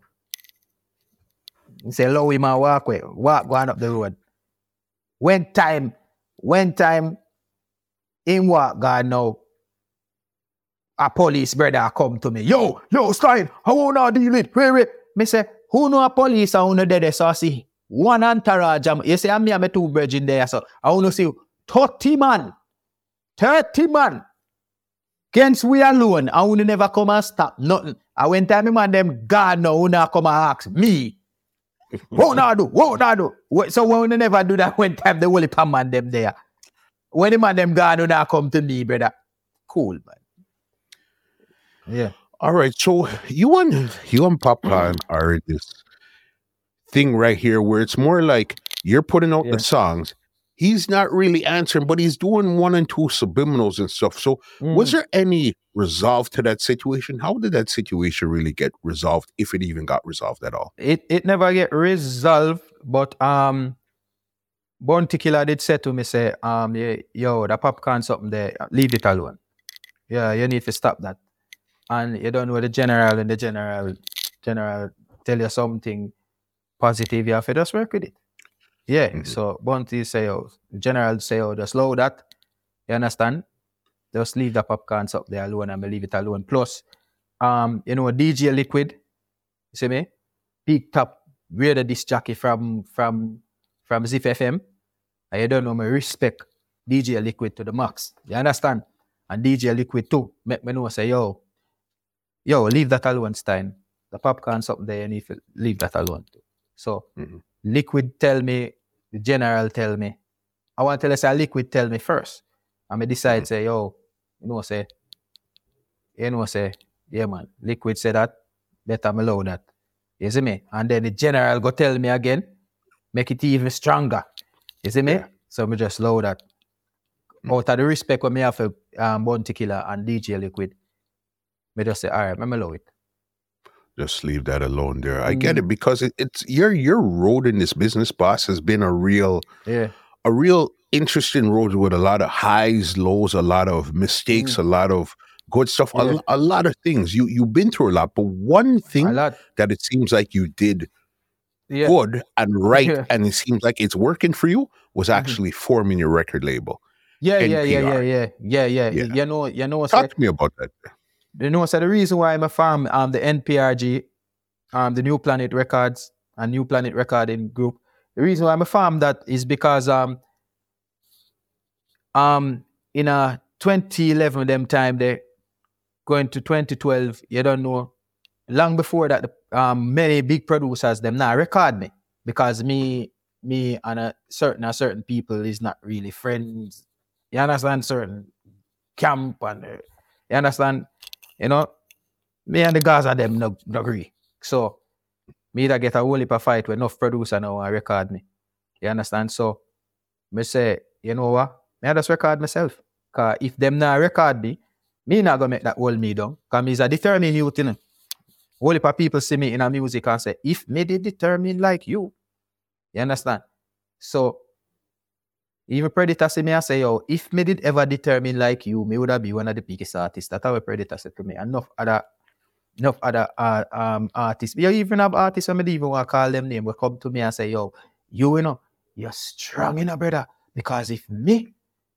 He say, love him and walk away. Walk going up the road. When time, when time, him walk God now, a police brother come to me. Yo, yo, Stein, how wanna deal it? Wait, wait. Me say, who know a police and who know there, so I see one entourage. You say, ah, I'm me and my two brethren there, so I wanna see 30 man. 30 man. Against we alone, and who never come and stop nothing. And when time me man them God now, who not come and ask me. What not do? What not do? So when we never do that when time the holy man them there. When the man them God who not come to me, brother. Cool, man. Yeah. All right, so you and you and Popcaan are this thing right here where it's more like you're putting out Yeah. the songs. He's not really answering, but he's doing one and two subliminals and stuff. So, was Mm. there any resolve to that situation? How did that situation really get resolved, if it even got resolved at all? it it never get resolved, but um Bounty Killer did say to me, say, um, yo, the Popcaan something there, leave it alone. Yeah, you need to stop that. And you don't know the general and the general general tell you something positive, you have to just work with it. Yeah. Mhm. So Bounty say, oh, general say, oh, just slow that. You understand? Just leave the Popcaans up there alone and leave it alone. Plus, um, you know, DJ Liquid, you see me? picked up where the disc jockey from from from Zip FM. And you don't know me respect DJ Liquid to the max. You understand? And DJ Liquid too. Make me know say, yo, yo, leave that alone, Stein. The Popcaan up there, and need to leave that alone. So Mhm. Liquid tell me, the general tell me. I want to tell us say Liquid tell me first. And me decide say, yo, you know, say, you know, say, yeah man, Liquid say that, better me allow that. You see me? And then the general go tell me again, make it even stronger. You see me? Yeah. So me just load that. Out of the respect what me have for um, Bounty Killer and DJ Liquid, just say, all right, me allow it. Just leave that alone there. I get Mm. it because it, it's your your road in this business, boss, has been a real Yeah. a real interesting road with a lot of highs, lows, a lot of mistakes, a lot of good stuff, a, Mm. Yeah. lo- a lot of things. You you've been through a lot, but one thing that it seems like you did Yeah. good and right, Yeah. and it seems like it's working for you, was Mhm. actually forming your record label. Yeah, yeah, yeah, yeah, yeah, yeah, yeah. Yeah. You know, you know, Talk to me about that. You know, so the reason why I'm a farm um the NPRG, um the New Planet Records and New Planet Recording Group. The reason why I'm a farm that is because um um in a 2011 them time they going to 2012 you don't know long before that the, um many big producers them now record me because me me and a certain a certain people is not really friends you understand certain camp and uh, you understand you know? Me and the guys are them no, no agree. So me that get a whole heap of fight with enough producer now and record me. You understand? So me say you know what? Me I just record myself. Cause if them not record me me not gonna make that hold me down. Cause me is a determined youth you know. Whole heap of people see me in a music and say if me did determine like you you understand? So even Predator see me and say, yo, if me did ever determine like you, me would have be one of the biggest artists. That's how Predator said to me. Enough other enough other uh, um artists. You even have artists me even want to call them name will come to me and say, yo, you, you know, you're strong, you know, brother. Because if me,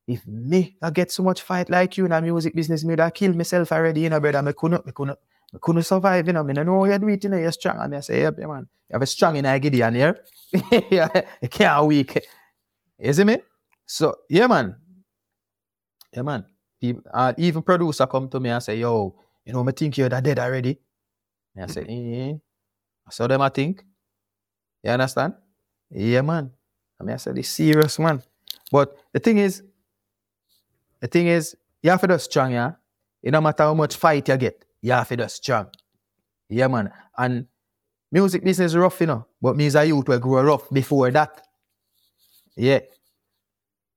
if me I get so much fight like you in the music business, me have killed myself already, you know, brother. Me couldn't, me couldn't, me couldn't survive, you know. Don't know how you do it, you know, you're strong. And I say, yeah, man, you have a strong in Gideon here. you can't weak. You see me? So yeah, man. Yeah, man. People, uh, even producer come to me and say, yo, you know, me think you're that dead already. And I say, Mm-hmm. eh. So them I think. You understand? Yeah, man. I mean, I said, it's serious, man. But the thing is, the thing is, you have to do strong, yeah? It no matter how much fight you get, you have to do strong. Yeah, man. And music business is rough, you know. But me as a youth will grow rough before that. Yeah.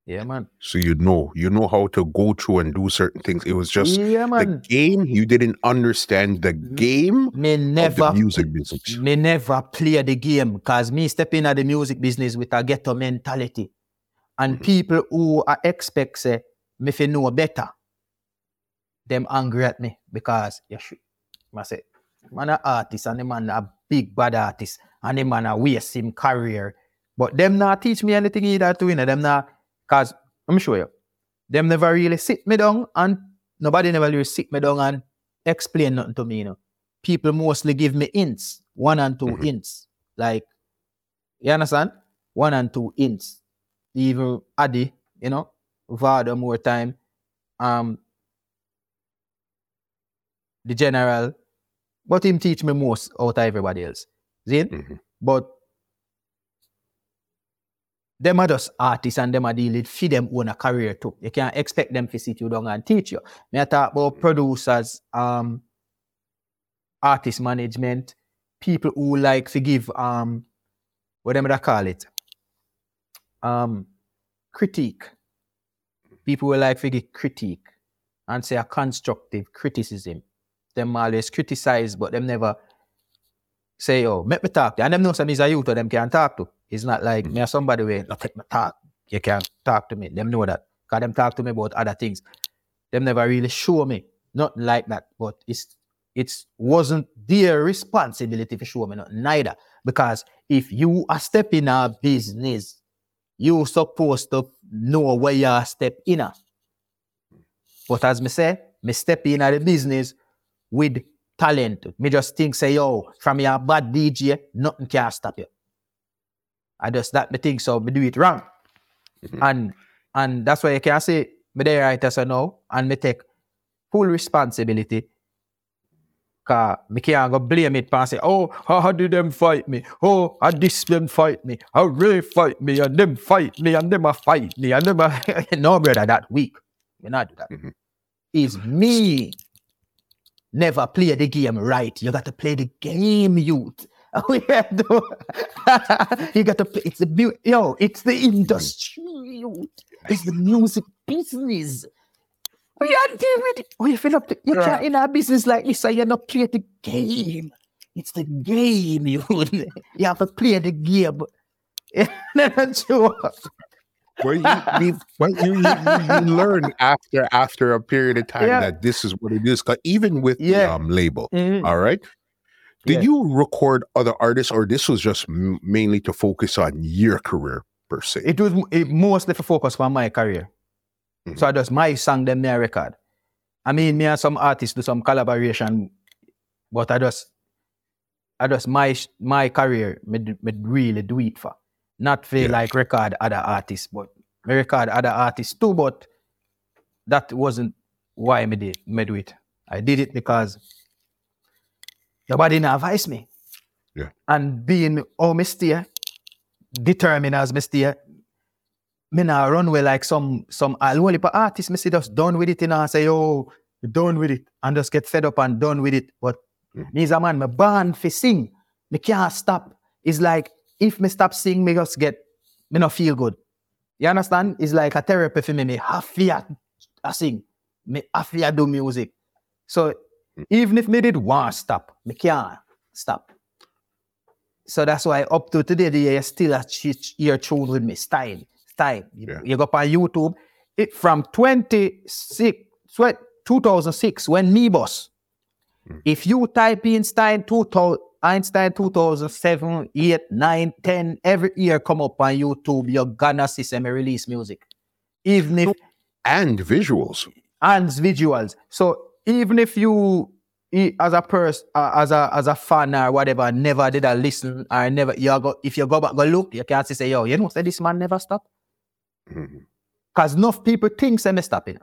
Yeah, man. So you know, you know how to go through and do certain things. It was just yeah, man. the game. You didn't understand the game Me of never the music business. me never play the game because me step in at the music business with a ghetto mentality. And Mhm. people who I expect say me fi know better, them angry at me because you should. I say, man a artist and the man a big bad artist and the man a waste him career. But them not teach me anything either to win. Them not cause I'm sure you. Them never really sit me down and nobody never really sit me down and explain nothing to me, you know. People mostly give me hints, one and 2 Mhm. hints. Like, you understand? One and two hints. Even Addy, you know, Vada more time. Um the general, but him teach me most out of everybody else. See? Mhm. But them are just artists and them are dealing for them own a career too. You can't expect them to sit you down and teach you. Me I talk about producers, um, artist management, people who like to give um whatever they call it. Um critique. People who like to give critique and say a constructive criticism. Them always criticize, but them never say, oh, make me talk. to you." And them know some is a youth, or them can talk to. It's not like mm. me or somebody way, not take me talk. You can't talk to me. Them know that. Because them talk to me about other things. Them never really show me. Not like that. But it's it wasn't their responsibility to show me not neither. Because if you are stepping a business, you supposed to know where you are step in. But as me say, me step in at the business with talent. Me just think say, yo, from your bad DJ, nothing can stop you. I just that me think so, me do it wrong. Mhm. And and that's why you can say me there right as I know and me take full responsibility. Cause me can't go blame it and say, oh, how, how did them fight me? Oh, how this them fight me? How Ray fight me? And them fight me and them a fight me and them a no brother that weak. Me not do that. Mhm. It's me. Never play the game right. You got to play the game, youth. We have to- you got to play. It's the bu- yo. It's the industry, youth. It's the music business. We are dealing with it. Oh, you feel up to, you can't in a business like this, so you're not play the game. It's the game, you. You have to play the game. Well, you, you, well, you, you, learn after after a period of time Yeah. that this is what it is. even with the um, label, Mhm. all right. Did Yeah. you record other artists, or this was just m- mainly to focus on your career per se? It was it mostly for focus on my career. Mhm. So I just my song them me a record. I mean, me and some artists do some collaboration, but I just I just my my career me, me really do it for. Not feel Yeah. like record other artists, but me record other artists too, but that wasn't why me did me do it. I did it because nobody didn't advise me. Yeah. And being oh me determined as me stay, me nah run away like some some only but artists me see just done with it you know, and say, yo, you done with it, and just get fed up and done with it. But mm. me as a man, me born for sing. Me can't stop. It's like if me stop sing, me just get me not feel good. You understand? It's like a therapy for me. Me have to I sing. Me have to do music. So even if me did want stop, me can't stop. So that's why up to today, the year still a ch- year tune with me. Style, style. You, Yeah. you go up on YouTube. It from 26, sweat 2006 when me boss. Mm. If you type in Stein 2000, Einstein 2007, 8, 9, 10, every year come up on YouTube, you're gonna see some release music. Even if and visuals. and visuals. So even if you as a person uh, as a as a fan or whatever never did a listen or never you go if you go back go look you can't say yo you know say this man never stop because enough people think say me stop it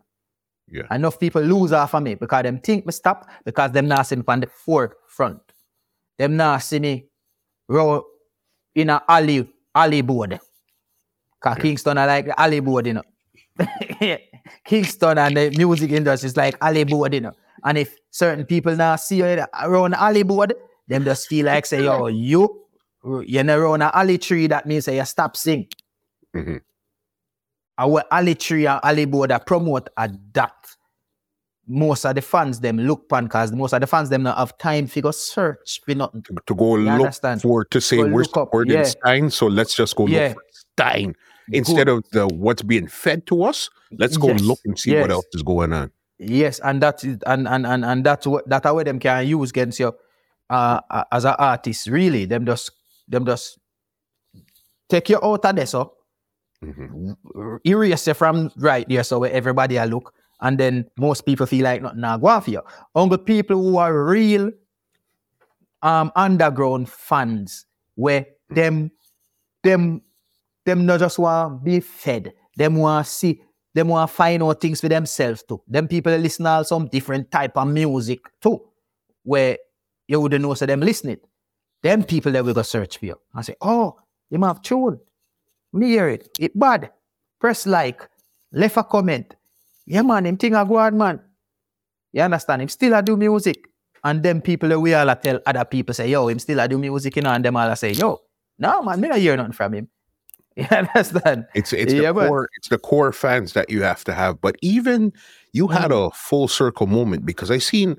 Yeah. Enough people lose off of me because them think me stop because them not see me on the forefront. Them not see me row in a alley alley board. Cause Kingston I like the alley board, you know. Kingston and the music industry is like alley board, you know. And if certain people now see you around the alley board, them just feel like say, yo, you you're not around an alley tree, that means say you stop sing. Mhm. Our alley tree and alley board that promote a that. Most of the fans them look pan because most of the fans them not have time to go search for nothing. To go look understand? for to say we're supporting yeah. Stein, so let's just go Yeah. look for Stein instead of the what's being fed to us. Let's go Yes, look and see what else is going on. Yes, and that is and and and, and that's what that how them can use against you uh, uh, as an artist. Really, them just them just take you out of this, so Mhm. erase you from right there, so where everybody I look, and then most people feel like nothing nah go on. Only people who are real um underground fans, where them them them not just want be fed, them want see, them want find out things for themselves too. Them people that listen all some different type of music too, where you wouldn't know so them listening. Them people that will go search for you and say, oh, you have tune. Me hear it. It bad. Press like. Left a comment. Yeah, man, him thing a go on, man. You understand? Him still a do music. And them people that we all a tell other people say, yo, him still a do music, you know, and them all a say, yo, no, man, me not hear nothing from him. You understand? It's it's Yeah, the but- core it's the core fans that you have to have. But even you had Mm. a full circle moment because I seen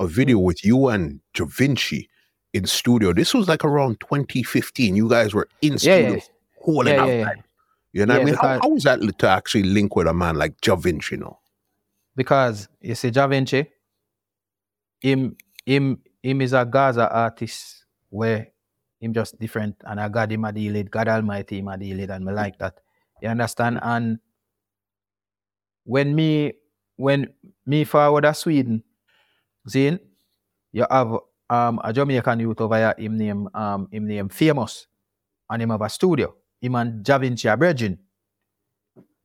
a video with you and Da Vinci in studio. This was like around 2015. You guys were in studio yeah. holding Yeah, up yeah, yeah. You know what I mean? How, how was that to actually link with a man like Da Vinci, you know? Because you see, Da Vinci, him, him, him is a Gaza artist where him just different, and I got him a deal it, God Almighty him a deal it, and me like that. You understand? And when me, when me forward a Sweden, see, you have um a Jamaican youth over here, him name um him name famous, and him have a studio. Him and Da Vinci are brethren.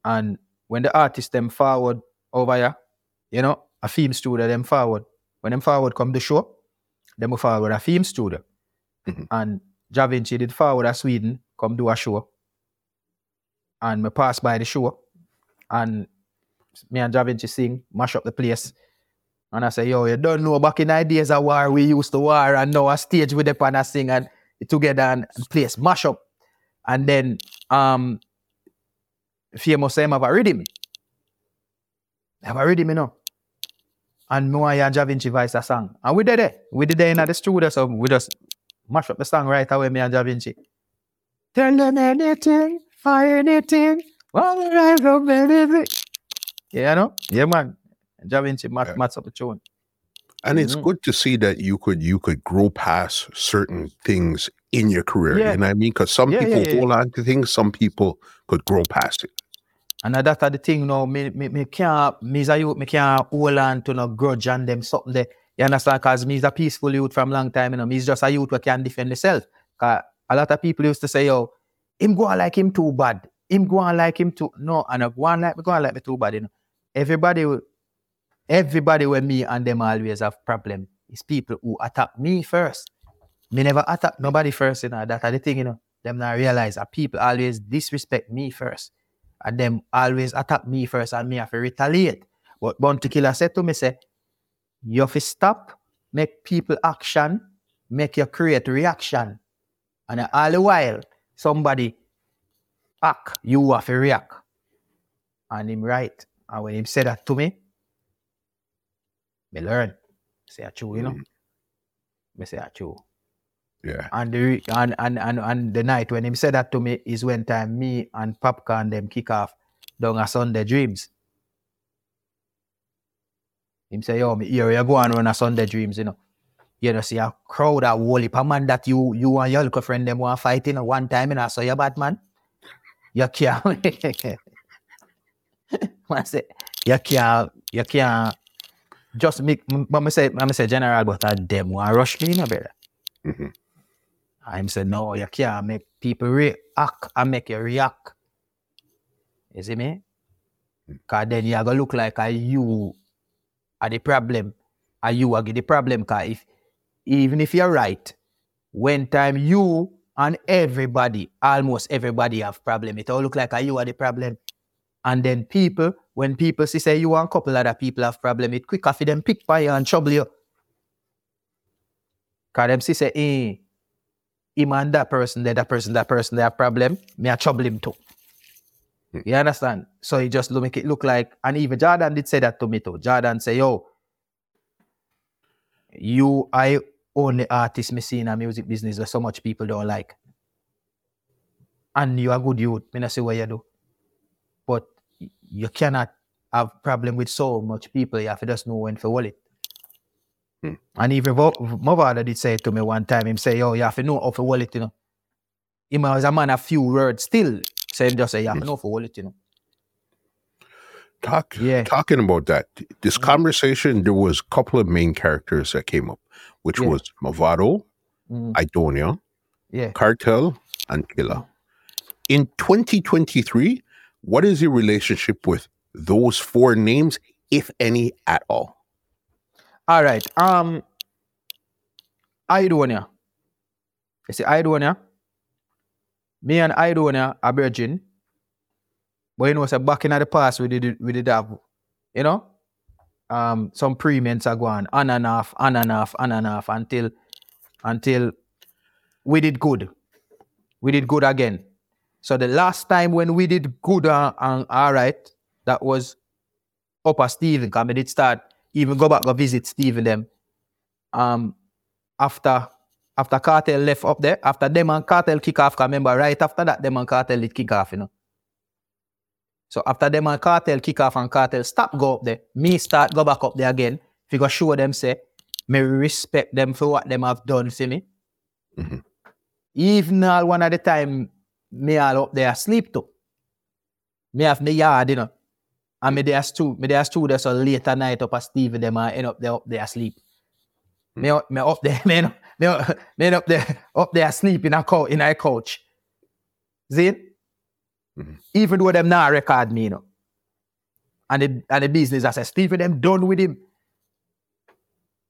And when the artist them forward over here, you know, a film studio them forward. When them forward come to show, them forward a film studio. Mhm. And Da Vinci did forward a Sweden, come do a show. And me pass by the show. And me and Da Vinci sing, mash up the place. And I say, yo, you don't know back in the days of war, we used to war and now a stage with the pan and sing and together and place mash up. And then um famous them have a rhythm. Have a rhythm, you know. And me and Da Vinci voice a song. And we did it. We did it in the studio, so we just mash up the song right away, me and Da Vinci. Tell them anything, for anything, all the right of anything. Yeah, you know? Yeah, man. Da Vinci match, Yeah. up the tune. And it's Mhm. good to see that you could you could grow past certain things in your career. Yeah. You know what I mean? Because some Yeah, people yeah. hold on to things, some people could grow past it. And that's the thing now, me, me, me can't, me as a youth, me can't hold on to no grudge and them something there. You understand? Because me is a peaceful youth from long time, you know. Me is just a youth who can defend himself. Because a lot of people used to say, yo, him go on like him too bad. Him go on like him too, no, and I go on like me go on like me too bad, you know. Everybody, everybody with me and them always have problem. It's people who attack me first. Me never attack nobody first, you know. That's the thing, you know. Them not realize that people always disrespect me first and them always attack me first and me have to retaliate. But Bounty Killer said to me, say, you have to stop, make people action, make you create reaction. And all the while, somebody act, you have to react. And him right. And when him said that to me, me learn. Say a true, you know. Mm. Me say a true. Yeah. And the and, and and and the night when him said that to me is when time me and Popcaan them kick off down a Sunday Dreams. Him say, yo, me hear you go and run a Sunday Dreams, you know. You know, see a crowd of whole heap man that you you and your little friend them want fight in one time, you know, so you bad man. You can't man say, you can't you can't just make me say me say general but uh, them want rush me, you know, brother. Mhm. I'm saying, no, you can't make people react and make you react. You see me? Cause then you are gonna look like a you are the problem. Are you are the problem? Cause if even if you're right, when time you and everybody, almost everybody have problem, it all look like a you are the problem. And then people, when people see say you and couple other people have problem, it quicker for them pick by you and trouble you. Cause them see say, eh, him and that person, there, that person, that person, they have problem, me I trouble him too. Hmm. You understand? So he just look, make it look like, and even Jordan did say that to me too. Jordan say, yo, you I only artist me see in a music business that so much people don't like. And you are good youth, me not say what you do. But you cannot have problem with so much people, you have to just know when to it. Hmm. And even Vo- my father did say to me one time, him say, yo, you have to know how to hold it, you know. Him was a man of few words still. So him just say, you have to know how to hold it, you know. Talk, Yeah. Talking about that, this conversation, there was a couple of main characters that came up, which Yeah. was Mavado, Mm, Aidonia, yeah. Kartel, and Killer. In 2023, what is your relationship with those four names, if any at all? All right. Um, Aidonia. You see, Aidonia. Me and Aidonia are virgin. But you know, so back in the past, we did we did have, you know, um, some premiums are going on and off, on and off, on and off until until we did good. We did good again. So the last time when we did good and, and all right, that was Upper Stephen. Cause we did start even go back go visit Stephen them. Um, after after Kartel left up there, after them and Kartel kick off, 'cause remember right after that, them and Kartel did kick off, you know. So after them and Kartel kick off and Kartel stop go up there, me start go back up there again. If you go show them say, me respect them for what them have done for me. Mhm. Even all one at the time, me all up there asleep too. Me have me yard, you know. And me there two, me there two there so late at night up at Steve them and end up there up there asleep. Me, up- me up there, me, up- me, up- me up there, up there asleep in a couch, in a couch. See it? Mhm. Even though them not record me, you know. And the, and the business, I said, Stephen, them done with him.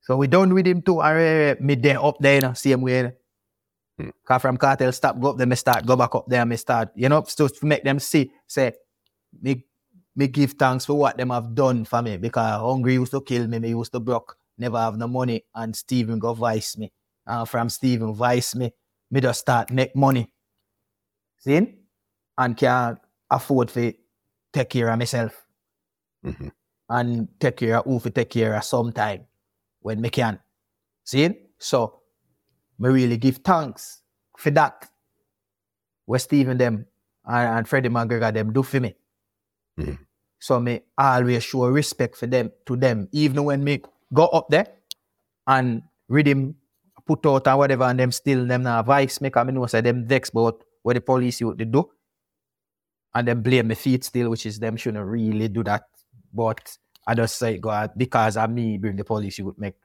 So we done with him too. And uh, me there up there, you know, same way. You know. Hmm. Cause from Kartel stop, go up there, me start, go back up there, me start, you know, so to make them see, say, me, me give thanks for what them have done for me. Because hungry used to kill me, me used to broke, never have no money, and Stephen go vice me. And from Stephen vice me, me just start make money. See? And can afford to take care of myself Mhm. and take care of who to take care of sometime when me can. See? So me really give thanks for that. What Stephen them and, and Freddie McGregor them do for me. Mhm. So me always show respect for them to them. Even when me go up there and read him put out and whatever and them still them now vice me because me know say them vex about what the police youth they do. And them blame me feet still, which is them shouldn't really do that. But I just say God because I me bring the police you would make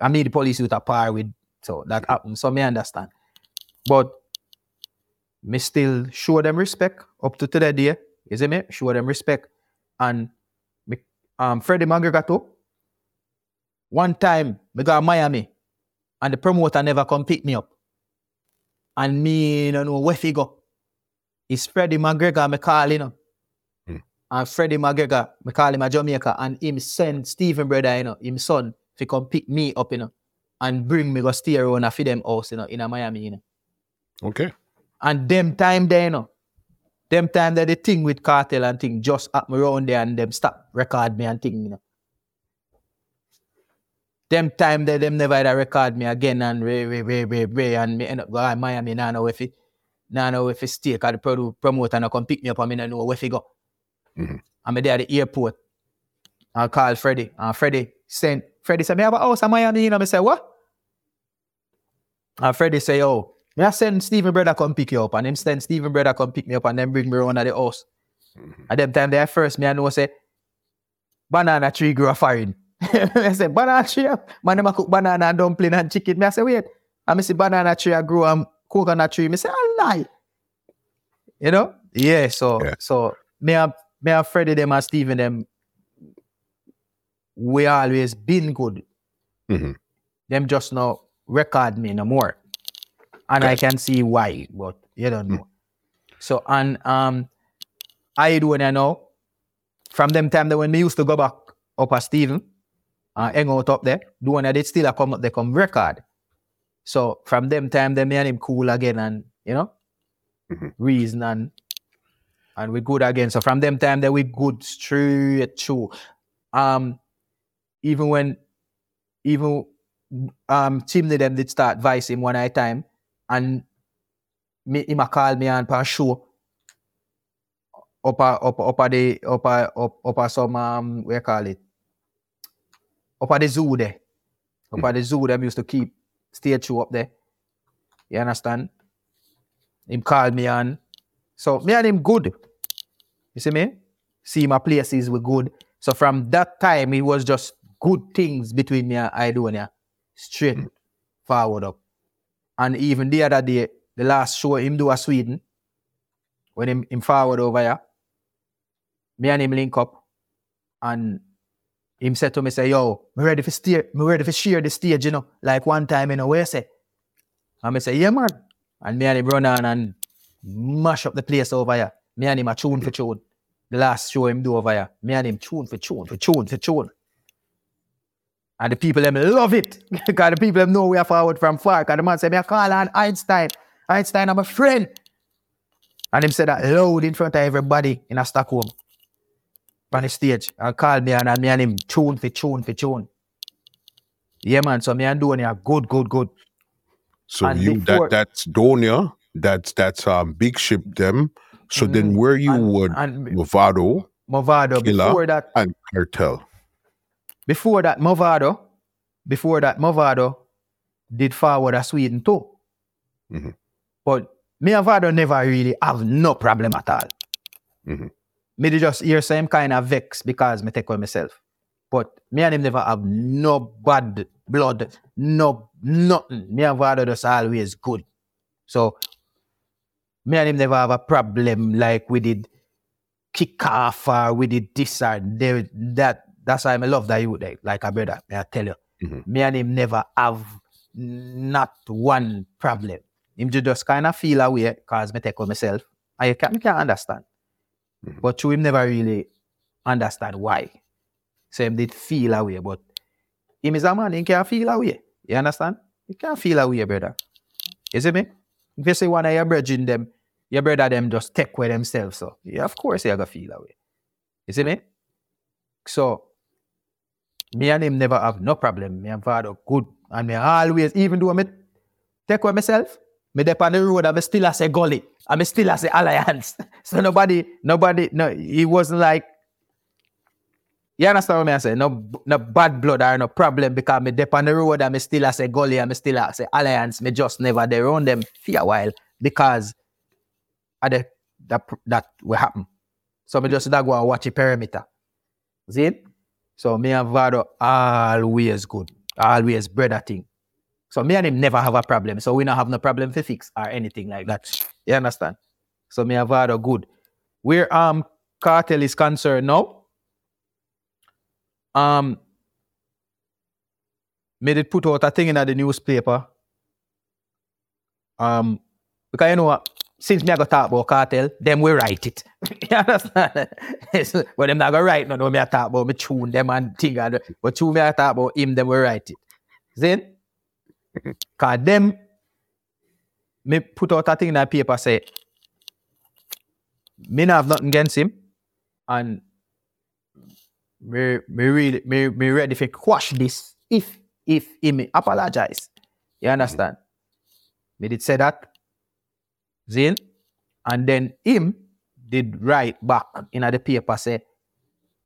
I mean the police youth a par with so that happen. So me understand. But me still show them respect up to today day. it see me? Show them respect. And me, um Freddie McGregor too. One time me go to Miami and the promoter never come pick me up. And me no know where he go. It's Freddie McGregor me call, you know. And Freddie McGregor, me call him a Jamaica, and him send Stephen brother, you know, him son, to come pick me up, you know, and bring me go stay around for them house, you know, in a Miami, you know. Okay. And them time there, you know, them time that the thing with Kartel and thing just up me around there and them stop record me and thing, you know. Them time that them never had record me again and re, re, re, re, re, and me end up going to Miami, now know if it, now know if it stay, cause the promoter I come pick me up and me no know where he go. Mhm. And me there at the airport. I call Freddie, and Freddie sent, Freddie said, me have a house in Miami, you know, me say, what? And Freddie say, oh, me I send Stephen brother come pick you up, and him send Steven brother come pick me up, and then bring me around at the house. At them time there first, me I know say, banana tree grow foreign. I say, banana tree, man, them cook banana and dumpling and chicken. Me I say, wait, I me see banana tree I grow and coconut tree. Me say, I lie. You know? Yeah, so Yeah. so me I me and Freddie them and Stephen them, we always been good. Mhm. Them just now record me no more. And I can see why, but you don't know. So and um I do when I know from them time that when we used to go back up at Stephen, and hang out up there, the one that did still a come up they come record. So from them time then me and him cool again and you know Mhm. reason and and we good again. So from them time that we good straight through. Um even when even um Chimney them did start vice him one at a time and me him a call me on for a show. Up a, up up a the up a, up up a some um what you call it? Up at the zoo there up at the zoo them used to keep show up there. You understand? Him called me on so me and him good. You see me? See my places were good. So from that time it was just good things between me and Aidonia. Straight forward up and even the other day the last show him do a Sweden when him, him forward over here me and him link up and him said to me say yo me ready for steer me ready for share the stage you know like one time in a way say? And me say yeah man. And me and him run on and mash up the place over here me and him a tune for tune. The last show him do over here me and him tune for tune for tune for tune and the people them love it because the people them know we are forward from far because the man say me a call on Einstein Einstein I'm a friend and him said that loud in front of everybody in a Stockholm on the stage and called me and, and me and him tune for tune for tune. Yeah, man. So me and Donia good, good, good. So And you before- that that's Donia, that's that's um big ship them. So then where you And- would and Mavado Mavado, Killer. before that, and Cartel. Before that, Mavado, before that, Mavado did forward a Sweden too. Mhm. But me and Vado never really have no problem at all. Mhm. Me just hear same kind of vex because me take on myself. But me and him never have no bad blood, no nothing. Me and Vado just always good. So me and him never have a problem like we did kick off or we did this or that. That's why I love that you like, like a brother. I tell you, Mhm. me and him never have not one problem. Him ju- just kind of feel away because me take on myself. I can't, me can't understand. Mhm. But you him never really understand why. So him did feel away, but him is a man, he can't feel away. You understand? He can't feel away, brother. You see me? If you say one of your brethren them, your brother them just take with themselves. So yeah, of course you're gonna feel away. You see me? So me and him never have no problem. Me and father good. And me always, even though me take with myself, me dep on the road, I'm still as a gully. I'm still as a alliance. So nobody, nobody, no, he wasn't like, you understand what I say? No, no bad blood or no problem because me dep on the road, I'm still as a gully, I'm still as a alliance. Me just never there on them for a while because of the, that, that will happen. So me just that go and watch the perimeter. See it? So me and Vado always good. Always brother thing. So me and him never have a problem. So we not have no problem to fix or anything like that. You understand? So me and Vado good. Where um Kartel is concerned now, um made it put out a thing in the newspaper. Um because you know what? Since me I go talk about Kartel, them we write it. you understand? But them not gonna write no, no me I talk about me tune them and thing and but tune me I talk about him, them we write it. See? Cause them me put out a thing in the paper say me not have nothing against him and me, me really me, me ready to quash this if if him apologize. You understand? Mm-hmm. Me did say that. Zin. And then him did write back in the paper say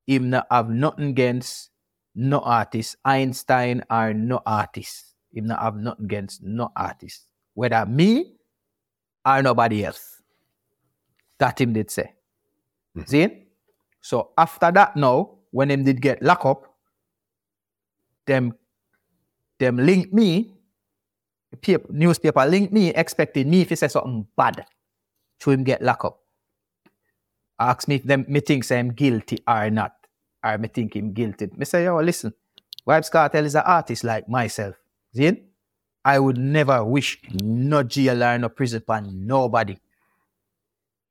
him not have nothing against no artist, Einstein are no artist. Him not have nothing against no artist. Whether me or nobody else. That him did say. Mhm. See? So after that now, when him did get locked up, them them link me, paper, newspaper link me, expecting me if he say something bad to him get locked up. ask me them me think say I'm guilty or not. Or me think him guilty. Me say, yo, listen, Vybz Kartel is an artist like myself. See? I would never wish no jail or no prison for nobody.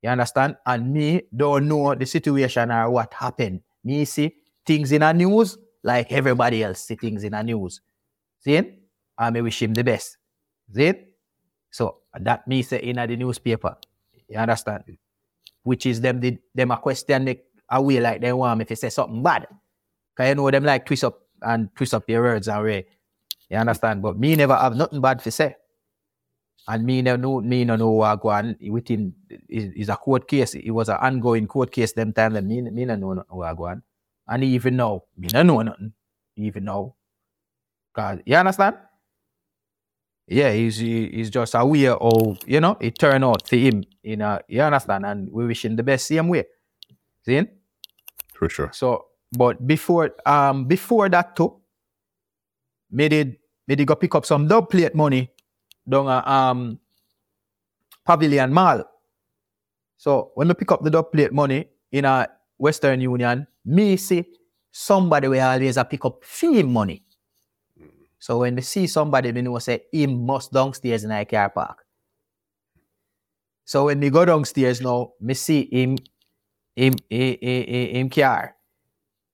You understand? And me don't know the situation or what happened. Me see things in the news like everybody else see things in the news. See? I may wish him the best. See? it? So that me say in the newspaper. You understand? Which is them the them a question me a like they want if to say something bad. Cause you know them like twist up and twist up your words and way. You understand? But me never have nothing bad to say. And me no know me no know what go on within is, is a court case. It was an ongoing court case them time that me, me no know what go on. And even now, me no know nothing. Even now. Cause you understand? Yeah, he's he- he's just aware of you know it turned out for him. You know, you understand? And we wish him the best same way. See? For sure. So, but before um before that too, me did me did go pick up some dub plate money down a um Pavilion Mall. So when me pick up the dub plate money in a Western Union, me see somebody will always a pick up fee money. So when me see somebody, me know say him must downstairs in a car park. So when me go downstairs now, me see him him him, him, him car.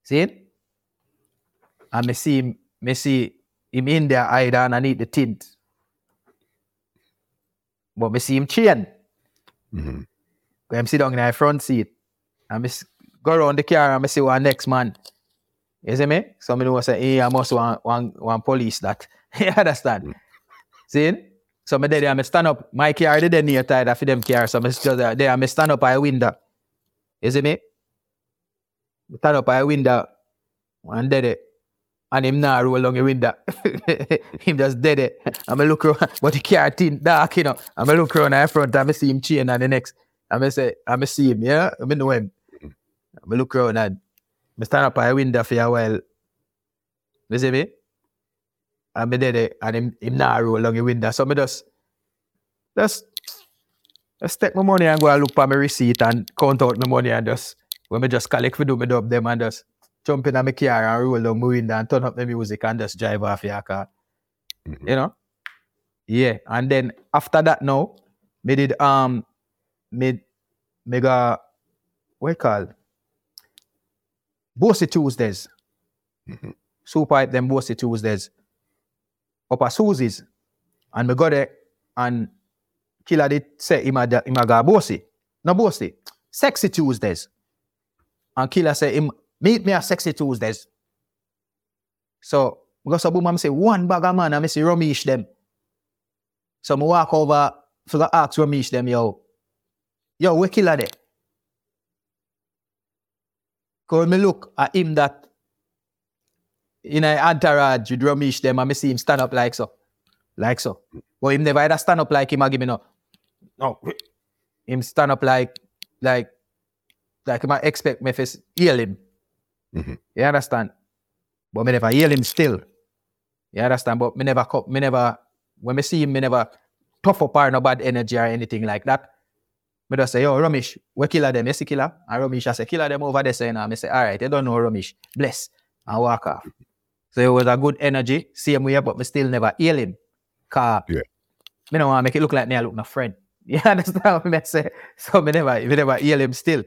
See it? And me see him, me see him in there hide underneath the tint. But me see him chain. hmm I'm sitting down in the front seat. And me go around the car and me see one next man. You see me? So me know say, hey, I must want one, one police that. you understand? Mm. See? it? So me there, I stand up. My car did near tied for them car. So me just uh, there, there, I stand up by a window. You see me? Stand up by a window and dead it. And him now roll along the window. him just dead it. And me look around, but the car thin dark, you know. And me look around in front and me see him chain and the next. Me say, me see him, yeah? I know him. Mm. And me look around and me stand up by a window for a while. You see me? And me dead it. And him, him now roll along the window. So me just, just, just take my money and go and look for my receipt and count out my money and just, when me just collect for do me dub them and just jump in my car and roll down my window and turn up the music and just drive off your car. Mhm. You know? Yeah. And then after that now, me did um me me got what you call Bossy Tuesdays. Mhm. Super hype them Bossy Tuesdays. Up at Susie's. And me got there and Killer did say him a, him a got bossy. No bossy. Sexy Tuesdays. And Killer say him meet me at Sexy Tuesdays. So because a boom and say one bag of man and I say Ramesh them. So I walk over for the ask Ramesh them, yo. Yo, we Killer there? Cause me look at him that in a entourage with Ramesh them and I see him stand up like so. Like so. But him never either stand up like him or give me no. No. Him stand up like like like him a expect me to heal him. Mhm. You understand? But me never heal him still. You understand? But me never me never when me see him, me never tough up or no bad energy or anything like that. Me just say, yo, Ramesh, we killer them, you see killer? And Ramesh I say, killer them over there, saying, I say, all right, you don't know Ramesh, bless, and walk off. So it was a good energy, same way, but me still never heal him. Cause Yeah. me don't want to make it look like me I look my friend. You understand what me say? So me never, me never heal him still.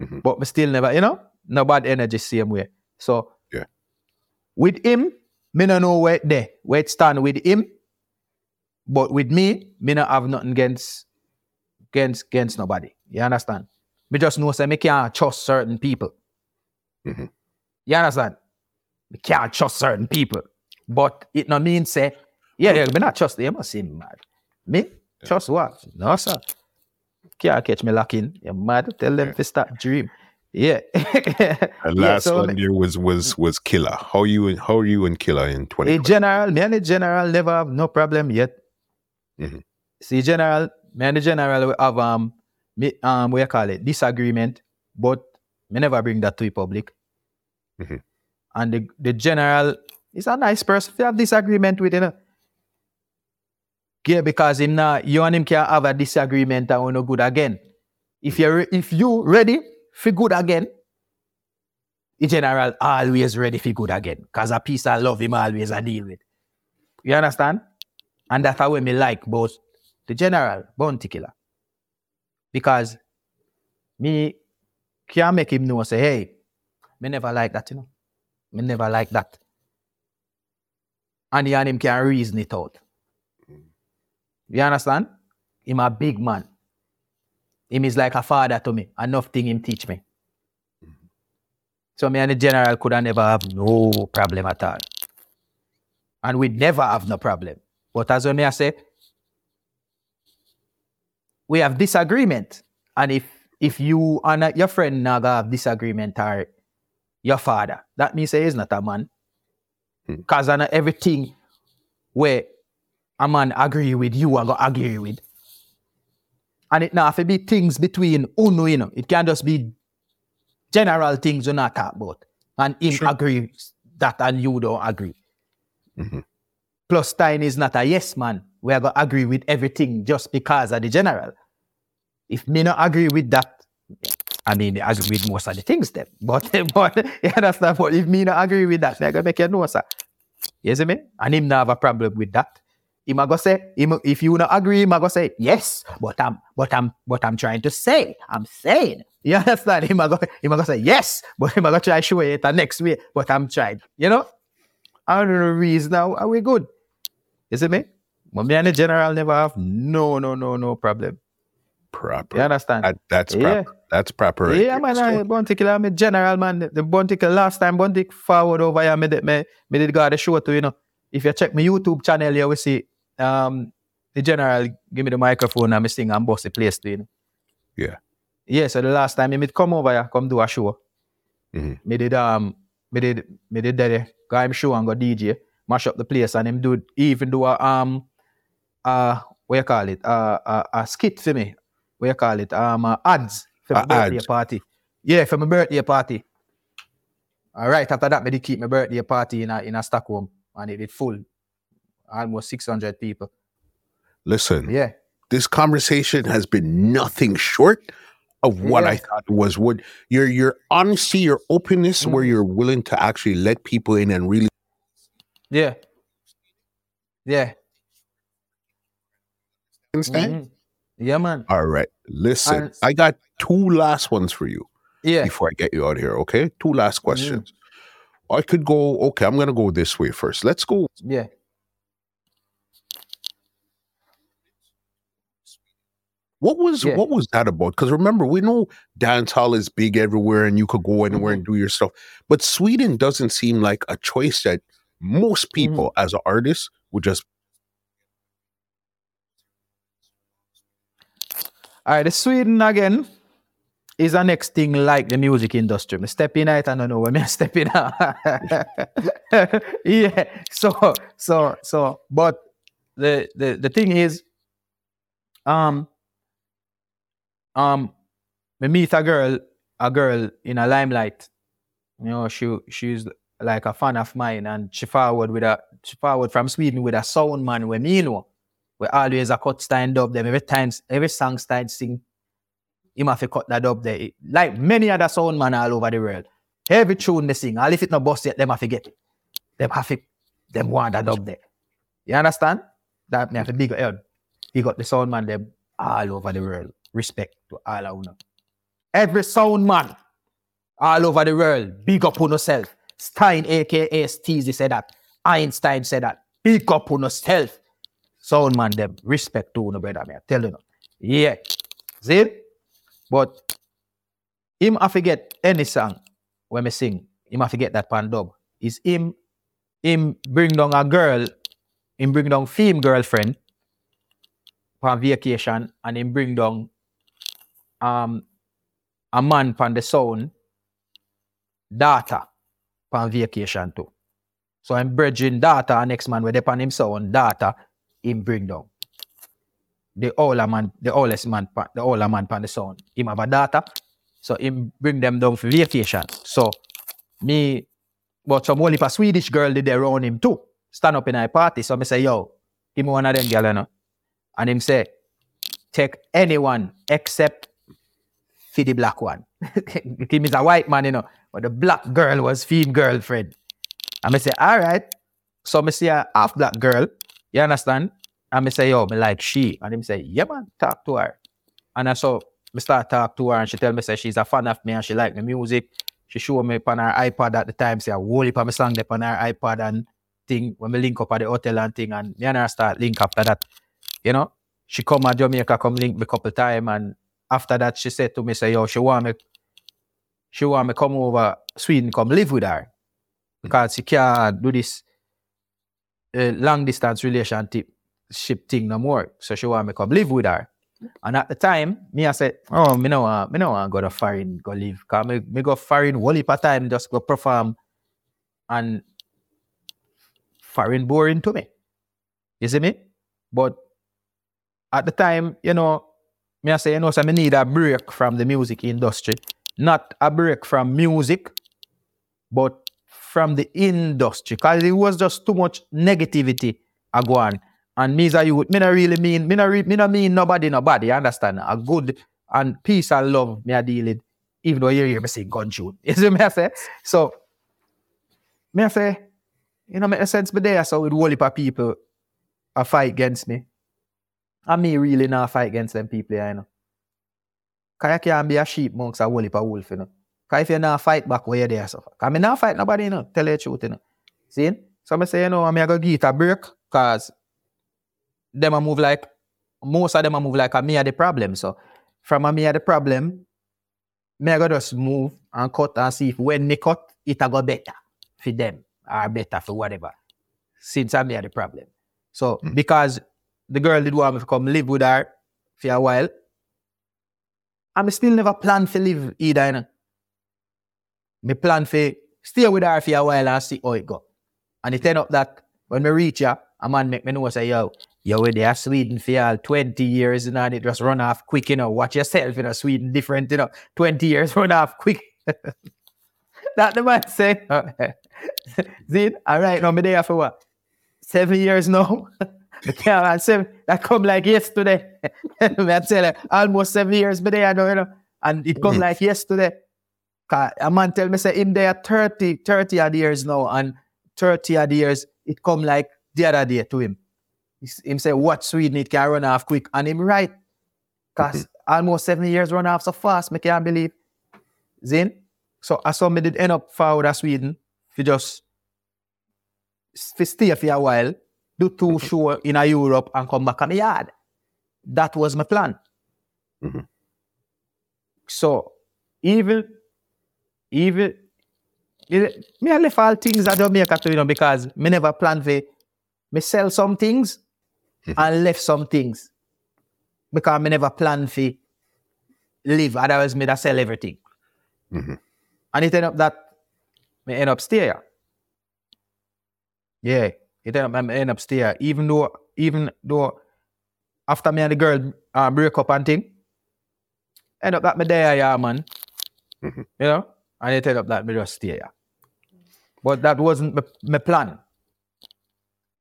Mhm. But me still never, you know, no bad energy same way. So Yeah. with him, me no know where it there, where it stand with him. But with me, me not have nothing against against against nobody. You understand? Me just know say me can't trust certain people. Mhm. You understand? Me can't trust certain people. But it no mean say, yeah, yeah, me not trust them, must seem mad. Me? Trust what? No, sir. Can't catch me locking. You mad? Tell them to start dream. Yeah. And Yeah, last so one there was was was Killer. How you how are you and Killer in twenty? In general, me and the general never have no problem yet. Mhm. See, general, me and the general we have um, me, um, what you call it, disagreement, but me never bring that to the public. Mhm. And the, the general is a nice person. If you have disagreement with him, yeah, because him now, you and him can have a disagreement and we're no good again. If you're if you ready for good again, the general always ready for good again. Cause a piece of love him always I deal with. You understand? And that's how we me like both the general bounty killer. Because me can't make him know say, hey, me never like that, you know. Me never like that. And he and him can reason it out. Mm. You understand? Him a big man. Him is like a father to me. Enough thing him teach me. Mm. So me and the general could have never have no problem at all. And we never have no problem. But as me I say, we have disagreement. And if if you and your friend now have disagreement or your father, that means he is not a man. Hmm. Because on everything where a man agree with you, I go agree with. And it now have to be things between uno, you know. It can just be general things you not talk about. And him Sure. agree that and you don't agree. Mhm. Plus Stein is not a yes man. We are going to agree with everything just because of the general. If me not agree with that, I mean, I agree with most of the things then. But, but you understand? But if me not agree with that, I going to make you know, sir. You see me? And him not have a problem with that. Him a go say, him, if you not agree, him a go say, yes, but I'm, but I'm, but I'm trying to say, I'm saying. You understand? Him a go, him a go say, yes, but him a go try show it the next way, but I'm trying. You know? I don't know reason now, are we good? You see me? But me and the general never have no, no, no, no problem. Proper. You understand? That, that's Yeah. proper. That's proper. right yeah, man, So- I Bounty Killer, I'm a general man. The Killer, last time Bounty forward over here, me, did- me, me did go the show to, you know. If you check my YouTube channel, you will see um the general give me the microphone and me sing and bust the place to, you know. Yeah. Yeah, so the last time he me come over here, come do a show. Mhm. Me did um me did me did go him show and go DJ, mash up the place and him do even do a um uh what you call it? Uh, uh a skit for me. What you call it? Um uh, ads for my birthday party. Yeah, for my birthday party. All right, after that, me did keep my birthday party in a in a Stockholm and it did full. Almost 600 people. Listen, Yeah. this conversation has been nothing short of what I thought was what your your honesty, your openness, where Mhm. you're willing to actually let people in and really Yeah. Yeah. Understand. Mhm. Yeah, man. All right, listen, And- I got two last ones for you Yeah. before I get you out of here. Okay, two last Mm-hmm. questions. I could go. Okay, I'm gonna go this way first. Let's go. Yeah. What was Yeah. what was that about? Because remember, we know dance hall is big everywhere, and you could go anywhere Mm-hmm. and do your stuff. But Sweden doesn't seem like a choice that most Mm-hmm. people, as an artist, would just All right, the Sweden again is the next thing like the music industry. Me step in it, I don't know where me step in. out. yeah. So so so, but the the the thing is, um, um, me meet a girl, a girl in a limelight. You know, she she's like a fan of mine, and she forward with a she forward from Sweden with a sound man where me know. We always a cut stand up them every time every song start sing. Him have to cut that up there. Like many other sound man all over the world. Every tune they sing, all if it not bust yet, them have to get it. Them have to them want that up there. You understand? That me have to big up. Big up the sound man them all over the world. Respect to all of them. Every sound man all over the world, big up on yourself. Stein, aka Steezy, said that. Einstein said that. Big up on yourself. Sound man, them respect to no brother, me. I tell you. No. Yeah. See? But him I forget any song when me sing. Him I forget that pan dub. Is him him bring down a girl, him bring down femme girlfriend on vacation and him bring down um a man pan the sound daughter on vacation too. So I'm bridging daughter and next man with the pan him sound daughter him bring down. The older man, the oldest man, the older man pan the sound. Him have a daughter, so him bring them down for vacation. So me, but some only a Swedish girl did around him too. Stand up in a party. So me say, yo, him me one of them girl, you know. And him say, take anyone except for the black one. Kim is a white man, you know, but the black girl was female girlfriend. And I say, all right. So I see a half black girl, you understand? And I say, yo, me like she. And him say, yeah man, talk to her. And I saw me start talk to her and she tell me say she's a fan of me and she like the music. She show me on her iPad at the time, say a whole heap of my song on her iPad and thing when we link up at the hotel and thing and me and her start link after that. You know? She come at Jamaica, come link me couple time and after that she said to me, say, yo, she want me she want me come over Sweden, come live with her. Because she can't do this uh, long distance relationship thing no more. So she want me come live with her. And at the time, me I said, oh, me no want, me no want go to foreign go live. Cause me, me go foreign heap of time just go perform and foreign boring to me. You see me? But at the time, you know, me I say, you know, so need a break from the music industry. Not a break from music, but from the industry. Because it was just too much negativity a go on. And me as a youth, me not really mean, me not, re, me not mean nobody, nobody, you understand? A good and peace and love me a deal even though you hear me sing gun tune. You see me I say? So, me I say, you know, make sense me there, so with whole heap of people a fight against me. And me really not fight against them people, you know. Cause you can't be a sheep amongst a whole heap of wolf, you know. Cause if you not fight back where you're there, so. Cause me not fight nobody, you know, tell you the truth, you know. See? So I say, you know, I'm going to give it a break, cause them a move like most of them a move like a me are the problem. So from a me are the problem, me I go just move and cut and see if when they cut, it a go better for them or better for whatever. Since I'm are the problem. So mm. because the girl did want me to come live with her for a while, I'm still never plan to live either. You know? Me plan for stay with her for a while and see how it go. And it end up that when we reach her, a man make me know say, yo, yo, we there Sweden for all 20 years you know, and it just run off quick, you know. Watch yourself, you know, Sweden different, you know. 20 years run off quick. that the man say. See, all right, now me there for what? Seven years now. yeah, seven, that come like yesterday. me I tell you, almost seven years me there, you know. And it come mm-hmm. like yesterday. A man tell me say him there 30, 30 odd years now, and 30 odd years, it come like the other day to him. Him say, what Sweden it can run off quick. And him right. Because mm-hmm. almost seven years run off so fast, me can't believe. Zin? So I saw me did end up forward of Sweden for just for stay for a while, do two mm-hmm. show in a Europe and come back on the yard. That was my plan. Mm-hmm. So even even me I left all things at Jamaica to you know because me never plan for me sell some things mm-hmm. and left some things. Because I never plan to live. Otherwise, me sell everything. Mm-hmm. And it end up that me end up stay here. Yeah. It end up me end up stay here. Even though even though after me and the girl uh, break up and thing, end up that me there, yeah, man. Mm-hmm. You know? And it end up that me just stay here. But that wasn't my, my plan.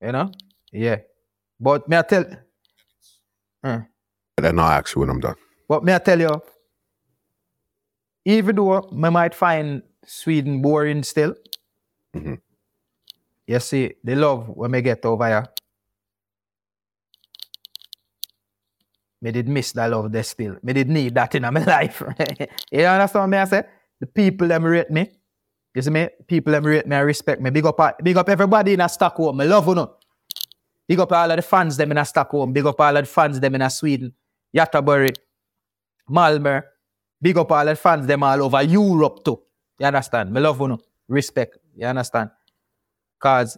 You know? Yeah. But may I tell and then I'll ask you when I'm done. But may I tell you, even though I might find Sweden boring still, mm-hmm. you see, the love when I get over here, me did miss that love there still. Me did need that in my life. you understand me I say? The people them rate me. You see me? People them rate me and respect me. Big up, big up everybody in a Stockholm. I love you know. Big up all of the fans them in a Stockholm. Big up all of the fans them in a Sweden. Göteborg. Malmö. Big up all the fans them all over Europe too. You understand? Me love you know. Respect. You understand? Cause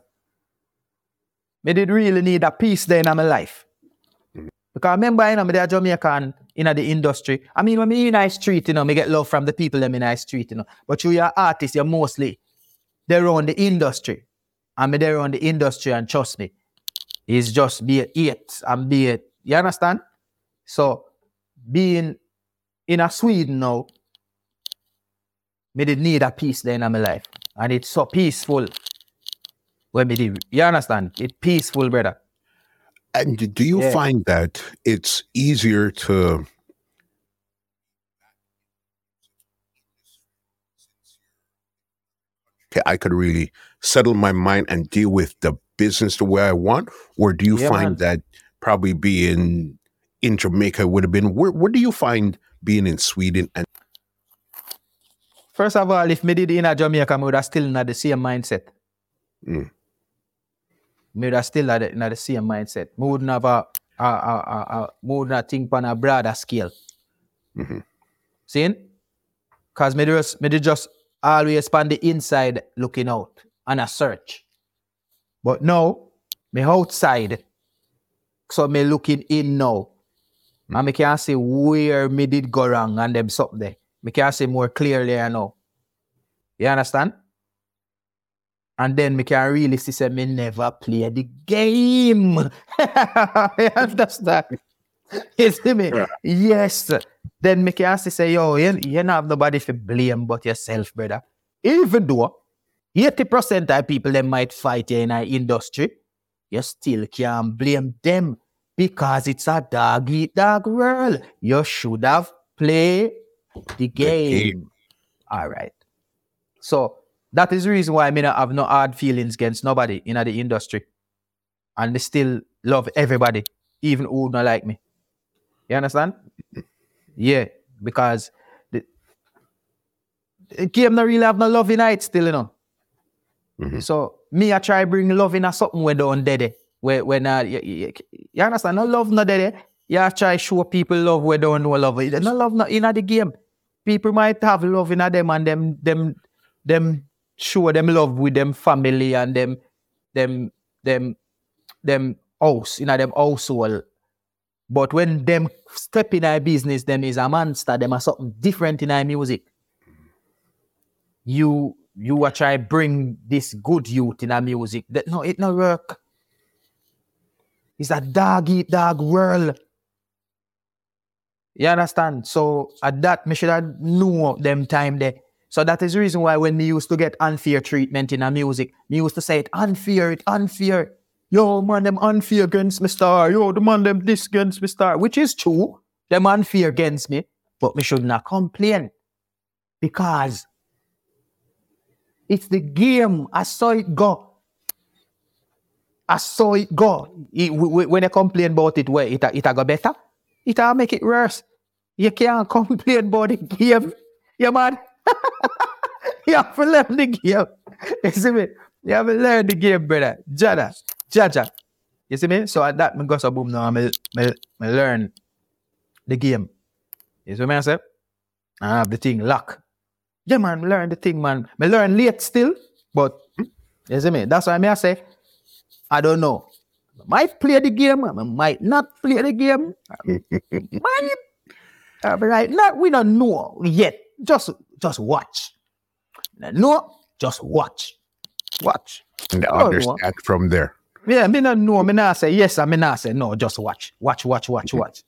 me did really need a peace there in my life. Mm. Because I remember, you know, me there Jamaican in the industry. I mean, when me in the street, you know, me get love from the people them in the street, you know. But you, are artist, you're mostly they're on the industry. And me there on the industry and trust me, it's just be it it and be it. You understand? So being in a Sweden now, me did need a peace there in my life. And it's so peaceful when me did. You understand? It's peaceful, brother. And do you yeah. find that it's easier to okay, I could really settle my mind and deal with the business the way I want? Or do you yeah, find man. that probably being in Jamaica would have been where, do you find being in Sweden and First of all, if me did in a Jamaica, I would have still not the same mindset. Mm. Me would have still had the, not the same mindset. Me wouldn't have a, a, a, a, me wouldn't have think on a broader scale. Mhm. Seeing? Cause me just me did just always on the inside looking out and a search. But now, me outside. So me looking in now. And me can see where me did go wrong and them something there. Me can see more clearly I know. You understand? And then me can really see say me never play the game. you understand? You see me? Yeah. Yes. Then me can see say, yo, you, you don't have nobody to blame but yourself, brother. Even though 80% of people that might fight you in our industry, you still can't blame them because it's a dog eat dog world. You should have played the game. game. All right. So that is the reason why I mean I have no hard feelings against nobody in the industry. And they still love everybody, even who don't like me. You understand? Yeah, because the, the game not really have no love in it still, you know. Mhm. So me I try bring love in a something when don't dead. eh. Where when uh, you, you, you understand? No love not dead. You try show people love where don't know love. No love not in the game. People might have love in them and them them them show them love with them family and them them them them house in them household. But when them step in our business, them is a monster, them are something different in our music. You you are try bring this good youth in our music. That no, it no work. It's a dog eat dog world. You understand? So at that, me should have know them time there. So that is the reason why when me used to get unfair treatment in a music, me used to say it unfair, it unfair. Yo, man, them unfair against me star. Yo, the man them this against me star. Which is true. Them unfair against me. But me should not complain. Because it's the game. I saw it go. I saw it go. It- when I complain about it, where it it go better, it a make it worse. You can't complain about the game. You man. You have to learn the game. You see me? You have to learn the game, brother. Jada. Jaja. You see me? So at that, me go so boom now, me, me learn the game. You see me I say? I have the thing lock. Yeah, man, me learn the thing, man. Me learn late still, but you see me? That's why I say, I don't know. I might play the game, I might not play the game. might, uh, right now, we don't know yet. Just, just watch. No, just watch. Watch. and understand from there? Yeah, me not know. Me not say yes, I me not say no. Just watch, watch, watch, watch, mm-hmm. watch.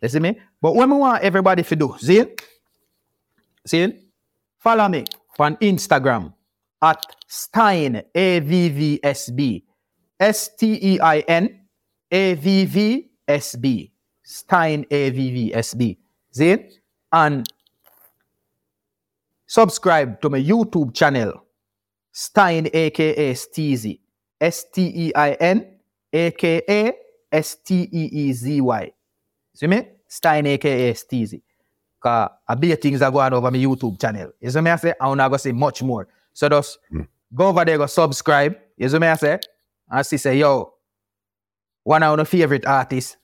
You see me? But when me want everybody to do, see? See? Follow me on Instagram at Stein A V V S B S T E I N A V V S B Stein A V V S B. See? And subscribe to my YouTube channel Stein, aka Steezy. S T E I N, aka S T E E Z Y. See me? Stein, aka Steezy. Because a bit of things are going over my YouTube channel. You see me? I say, I'm not going to say much more. So just hmm. go over there, go subscribe. You see me? I say, and see, say, yo, one of my favorite artists,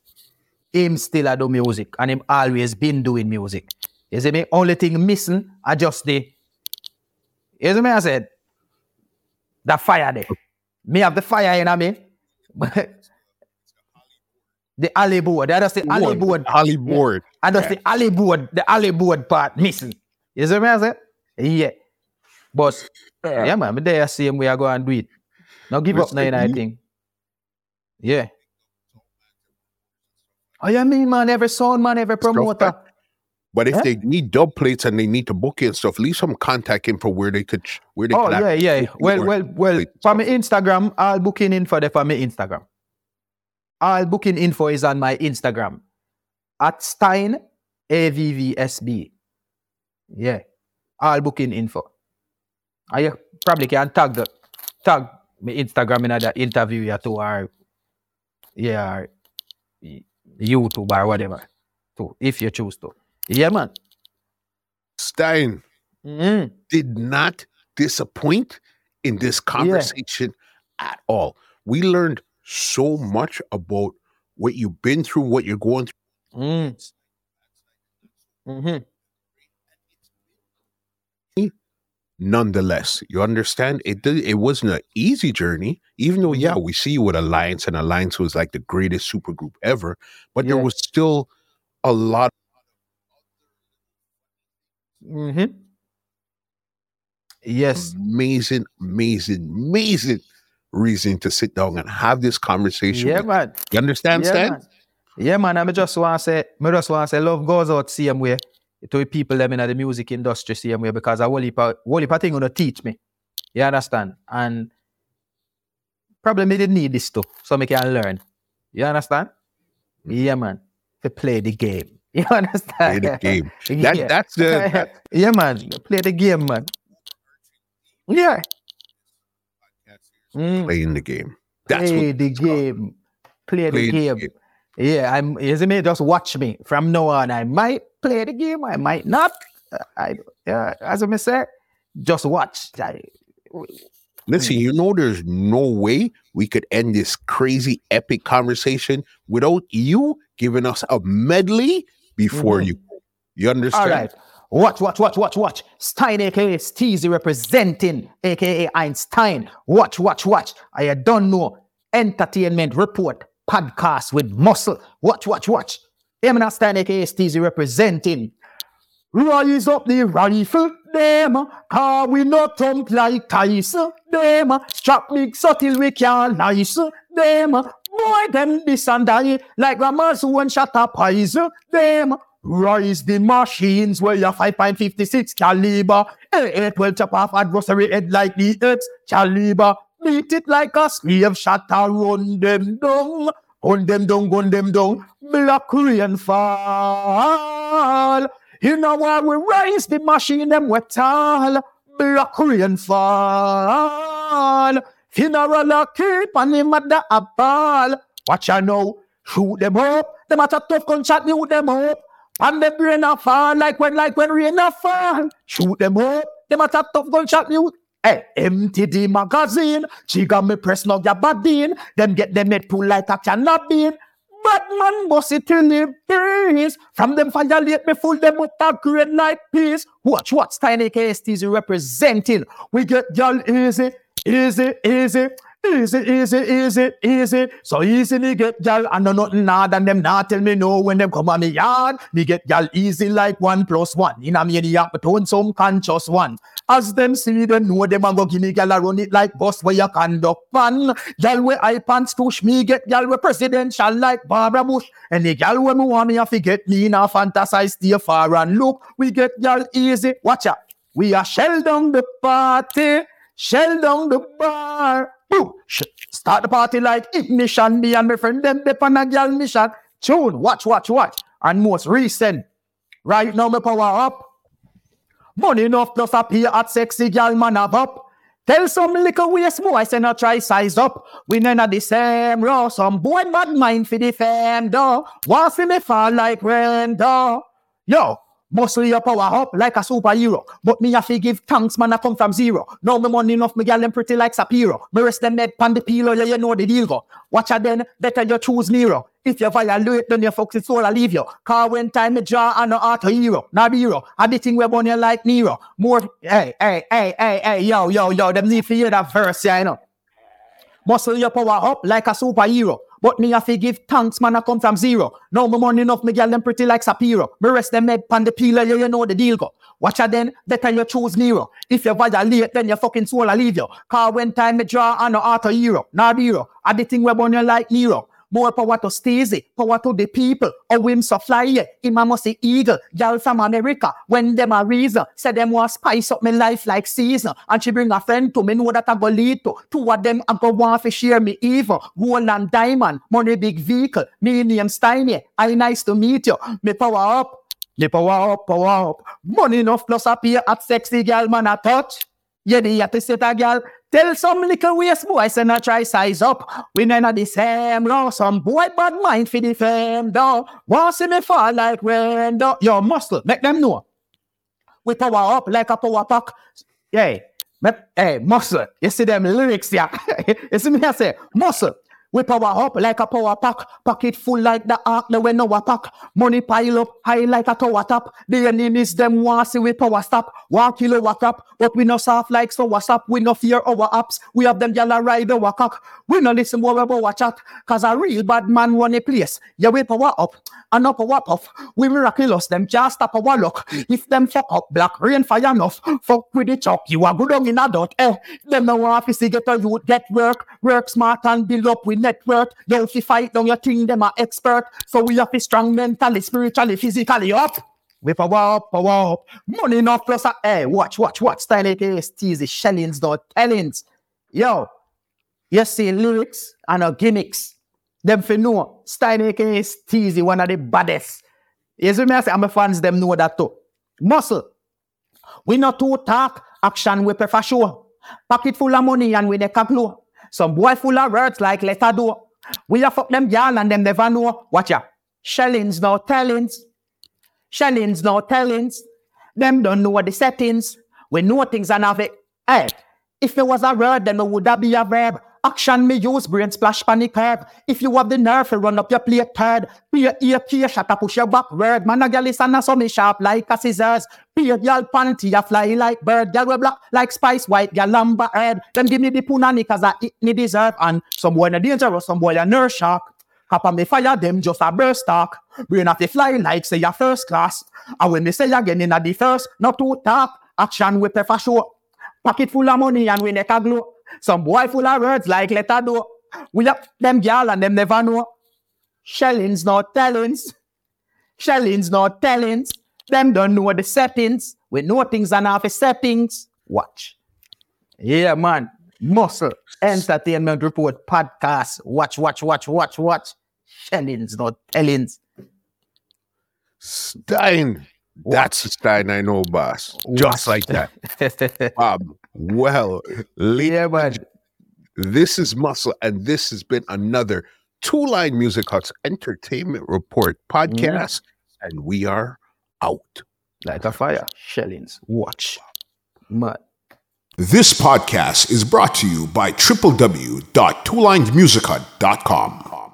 him still a do music and him always been doing music. You see me? Only thing missing, I just the, you see me? I said, the fire there. Me have the fire in me. the alley board. That is the alley board. Hollywood. And that's the alley board, the alley board part missing. You see me I said, Yeah. But yeah, man, me there same way I go and do it. Now give up now in anything. Yeah. Oh, yeah, mean, man, every sound, man, every promoter. But if Huh? they need dub plates and they need to book it and stuff, leave some contact info where they could where they Oh, yeah, yeah. Well, well, well, for my Instagram, all booking info there for my Instagram. All booking info is on my Instagram at Stein AVVSB. Yeah, all booking info. And you uh, probably can tag the tag me Instagram in that interview you to or yeah or YouTube or whatever. To if you choose to. Yeah man. Stein Mm. did not disappoint in this conversation at all. We learned so much about what you've been through, what you're going through. Mm. Mm-hmm. Nonetheless, you understand it. It wasn't an easy journey, even though yeah, Mm-hmm. we see you with Alliance, and Alliance was like the greatest supergroup ever. But there was still a lot. Mm-hmm. Yes. amazing, amazing, amazing reason to sit down and have this conversation. Yeah with- man. You understand, Yeah, Stan? man. Yeah, man. I just want to say, I just want to say, love goes out same way to the people them in the music industry same way because I whole heap of, whole heap of thing gonna teach me. You understand? And probably me didn't need this too, so me can learn. You understand? Yeah, man. To play the game. You understand? Play the game. That, Yeah. That's the that- yeah, man. Play the game, man. Yeah. Mm. playing the game. That's play the game. Play, Play the the game. game. Yeah, I'm. You see me? Just watch me from now on. I might play the game. I might not. Uh, I yeah. As I say, just watch. I, Listen, Mm. you know, there's no way we could end this crazy epic conversation without you giving us a medley before Mhm. you. You understand? all right. Watch, watch, watch, watch, watch. Stein, aka Steezy, representing, aka Einstein. Watch, watch, watch. I don't know. Entertainment report podcast with muscle. Watch, watch, watch. Eminem Stein, aka Steezy, representing. Rise up the rifle, them, car we not thump like Tyson, them, strap big till we can't nice, them, boy them this and like Ramas one shot up poison, them, rise the machines where you 5.56 caliber, eh, 12 chop off adversary head like the X caliber, beat it like a slave and run them down, Gun them down, gun them down, black rain fall. You know why we rise the machine them wet all. Black rain fall. Funeral a keep and him at the a ball. Watch ya now, shoot them up. Them at a tough gunshot, Me shoot them up. And the brain a fall like when like when rain a fall. Shoot them up. Them at a tough gunshot, shoot. Eh, hey, empty the magazine. She got me press no your body in. Them get them head pull like a cannot bean. Batman bust it till it breeze. From them violate me full them with a green like peace. Watch what Tiny KST's representing. We get y'all easy, easy, easy. Easy, easy, easy, easy. So easy me get y'all and no nothing hard and them not tell me no when them come on me yard. Me get y'all easy like one plus one. In a maniac, but on some conscious one. As them see them know them and go give me gal a run it like bus where you conduct fan. Gal where I pants push me get gal where presidential like Barbara Bush. And the gal where me want me have to get me in a fantasize stay far and look. We get gal easy. Watch out. We are shell down the party. Shell down the bar. Boo. Sh- Start the party like ignition. Me and my friend them dip on a gal mission. Tune. Watch, watch, watch. And most recent. Right now me power up. Money enough plus appear at sexy gal man up. Tell some little waste boy I say not try size up. We none of the same raw. Some boy bad mind for the though. Want me fall like though. Yo, muscle your power up like a superhero. But me have to give thanks, man, I come from zero. Now me money enough, me gal them pretty like Sapiro. Me rest them head pan the pillow, yeah, you know the deal go. Watch out then, better you choose Nero. If you violate, then your it's all I leave you. Car when time me draw and no auto hero, not hero. I the thing we born you like Nero. More, hey, hey, hey, hey, hey, yo, yo, yo, them need to hear that verse, yeah, you know. Muscle your power up like a superhero. But me have to give thanks, man, I come from zero. Now me money enough, me girl them pretty like Sapiro. Me rest them head pan the peeler, yeah, you know the deal go. Watch out then, better you choose Nero. If you violate, then your fucking soul I leave you. Car when time me draw and no auto hero, not hero. I the thing we born you like Nero. More power to Stacey, power to the people. A whim so fly, yeah. Him a must see eagle, girl from America. When them a reason, say them want spice up my life like season. And she bring a friend to me, know that I go lead to. Two of them I go want to share me evil. Gold and diamond, money big vehicle. Me name Steiny, I nice to meet you. Me power up, me power up, power up. Money enough plus appear at sexy girl man a touch. Yeah, the to set a girl. Tell some little waist boy, say not try size up. We not the same law. Some boy bad mind for the fame, though. Want see me fall like rain, though. Your muscle, make them know. We power up like a power pack. Yeah. Hey, muscle. You see them lyrics, yeah. you see me I say, muscle. We power up like a power pack, pocket full like the ark, the we know a pack. Money pile up high like a tower top. The enemies them want see we power stop. One kilo a crap, but we no soft like so what's up. We no fear our apps. We have them gyal a ride our cock. We no listen more about our chat, cause a real bad man run a place. Yeah, we power up and up power puff. We miraculous them just stop our luck. If them fuck up, black rain fire enough. Fuck with the chalk, you are good on in a dot. Eh, them no want see get a youth get work, work smart and build up with network. Don't fi fight down your thing, them are expert. So we have to strong mentally, spiritually, physically up. We power up, power up. Money enough plus a hey, watch, watch, watch. Style is teasy, shellings, not tellings. Yo, you see lyrics and uh, gimmicks. Them for know. Style is teasy, one of the baddest. You see me I say, my fans them know that too. Muscle. We not too talk, action we prefer show. Pocket full of money and we neck a glow. Some boy full of words like letter do. We a fuck them y'all and them never know. Watch ya. Shellings no tellings. Shellings no tellings. Them don't know what the settings. We know things and have it. Hey, if it was a word, then it would that be a verb. Action me use brain splash panic curve. If you have the nerve to run up your plate third, your ear peer shut up push your backward. Man a girl is and so me sharp like a scissors. Be your girl panty a fly like bird. Girl we black like spice white. Girl lumber head. Them give me the punani cause I eat me deserve. And some boy a dangerous, some boy a nurse shark. Cap on me fire them just a burst talk. Brain have to fly like say your first class. And when they say again in the first, not to talk. Action we prefer show. Pocket full of money and we neck a glow. Some boy full of words like let her do. We up them gal and them never know. Shellings not tellings. Shellings not tellings. Them don't know the settings. We know things and half the settings. Watch. Yeah, man. Muscle Entertainment Report podcast. Watch, watch, watch, watch, watch. Shellings not tellings. Stein. That's the Stein I know, boss. Just like that. Um, well, yeah, man. This is Muscle, and this has been another Two Line Music Hut's Entertainment Report podcast, mm-hmm. and we are out. Light a fire. Shellings. Watch. Man. This podcast is brought to you by www.twolinedmusichut.com.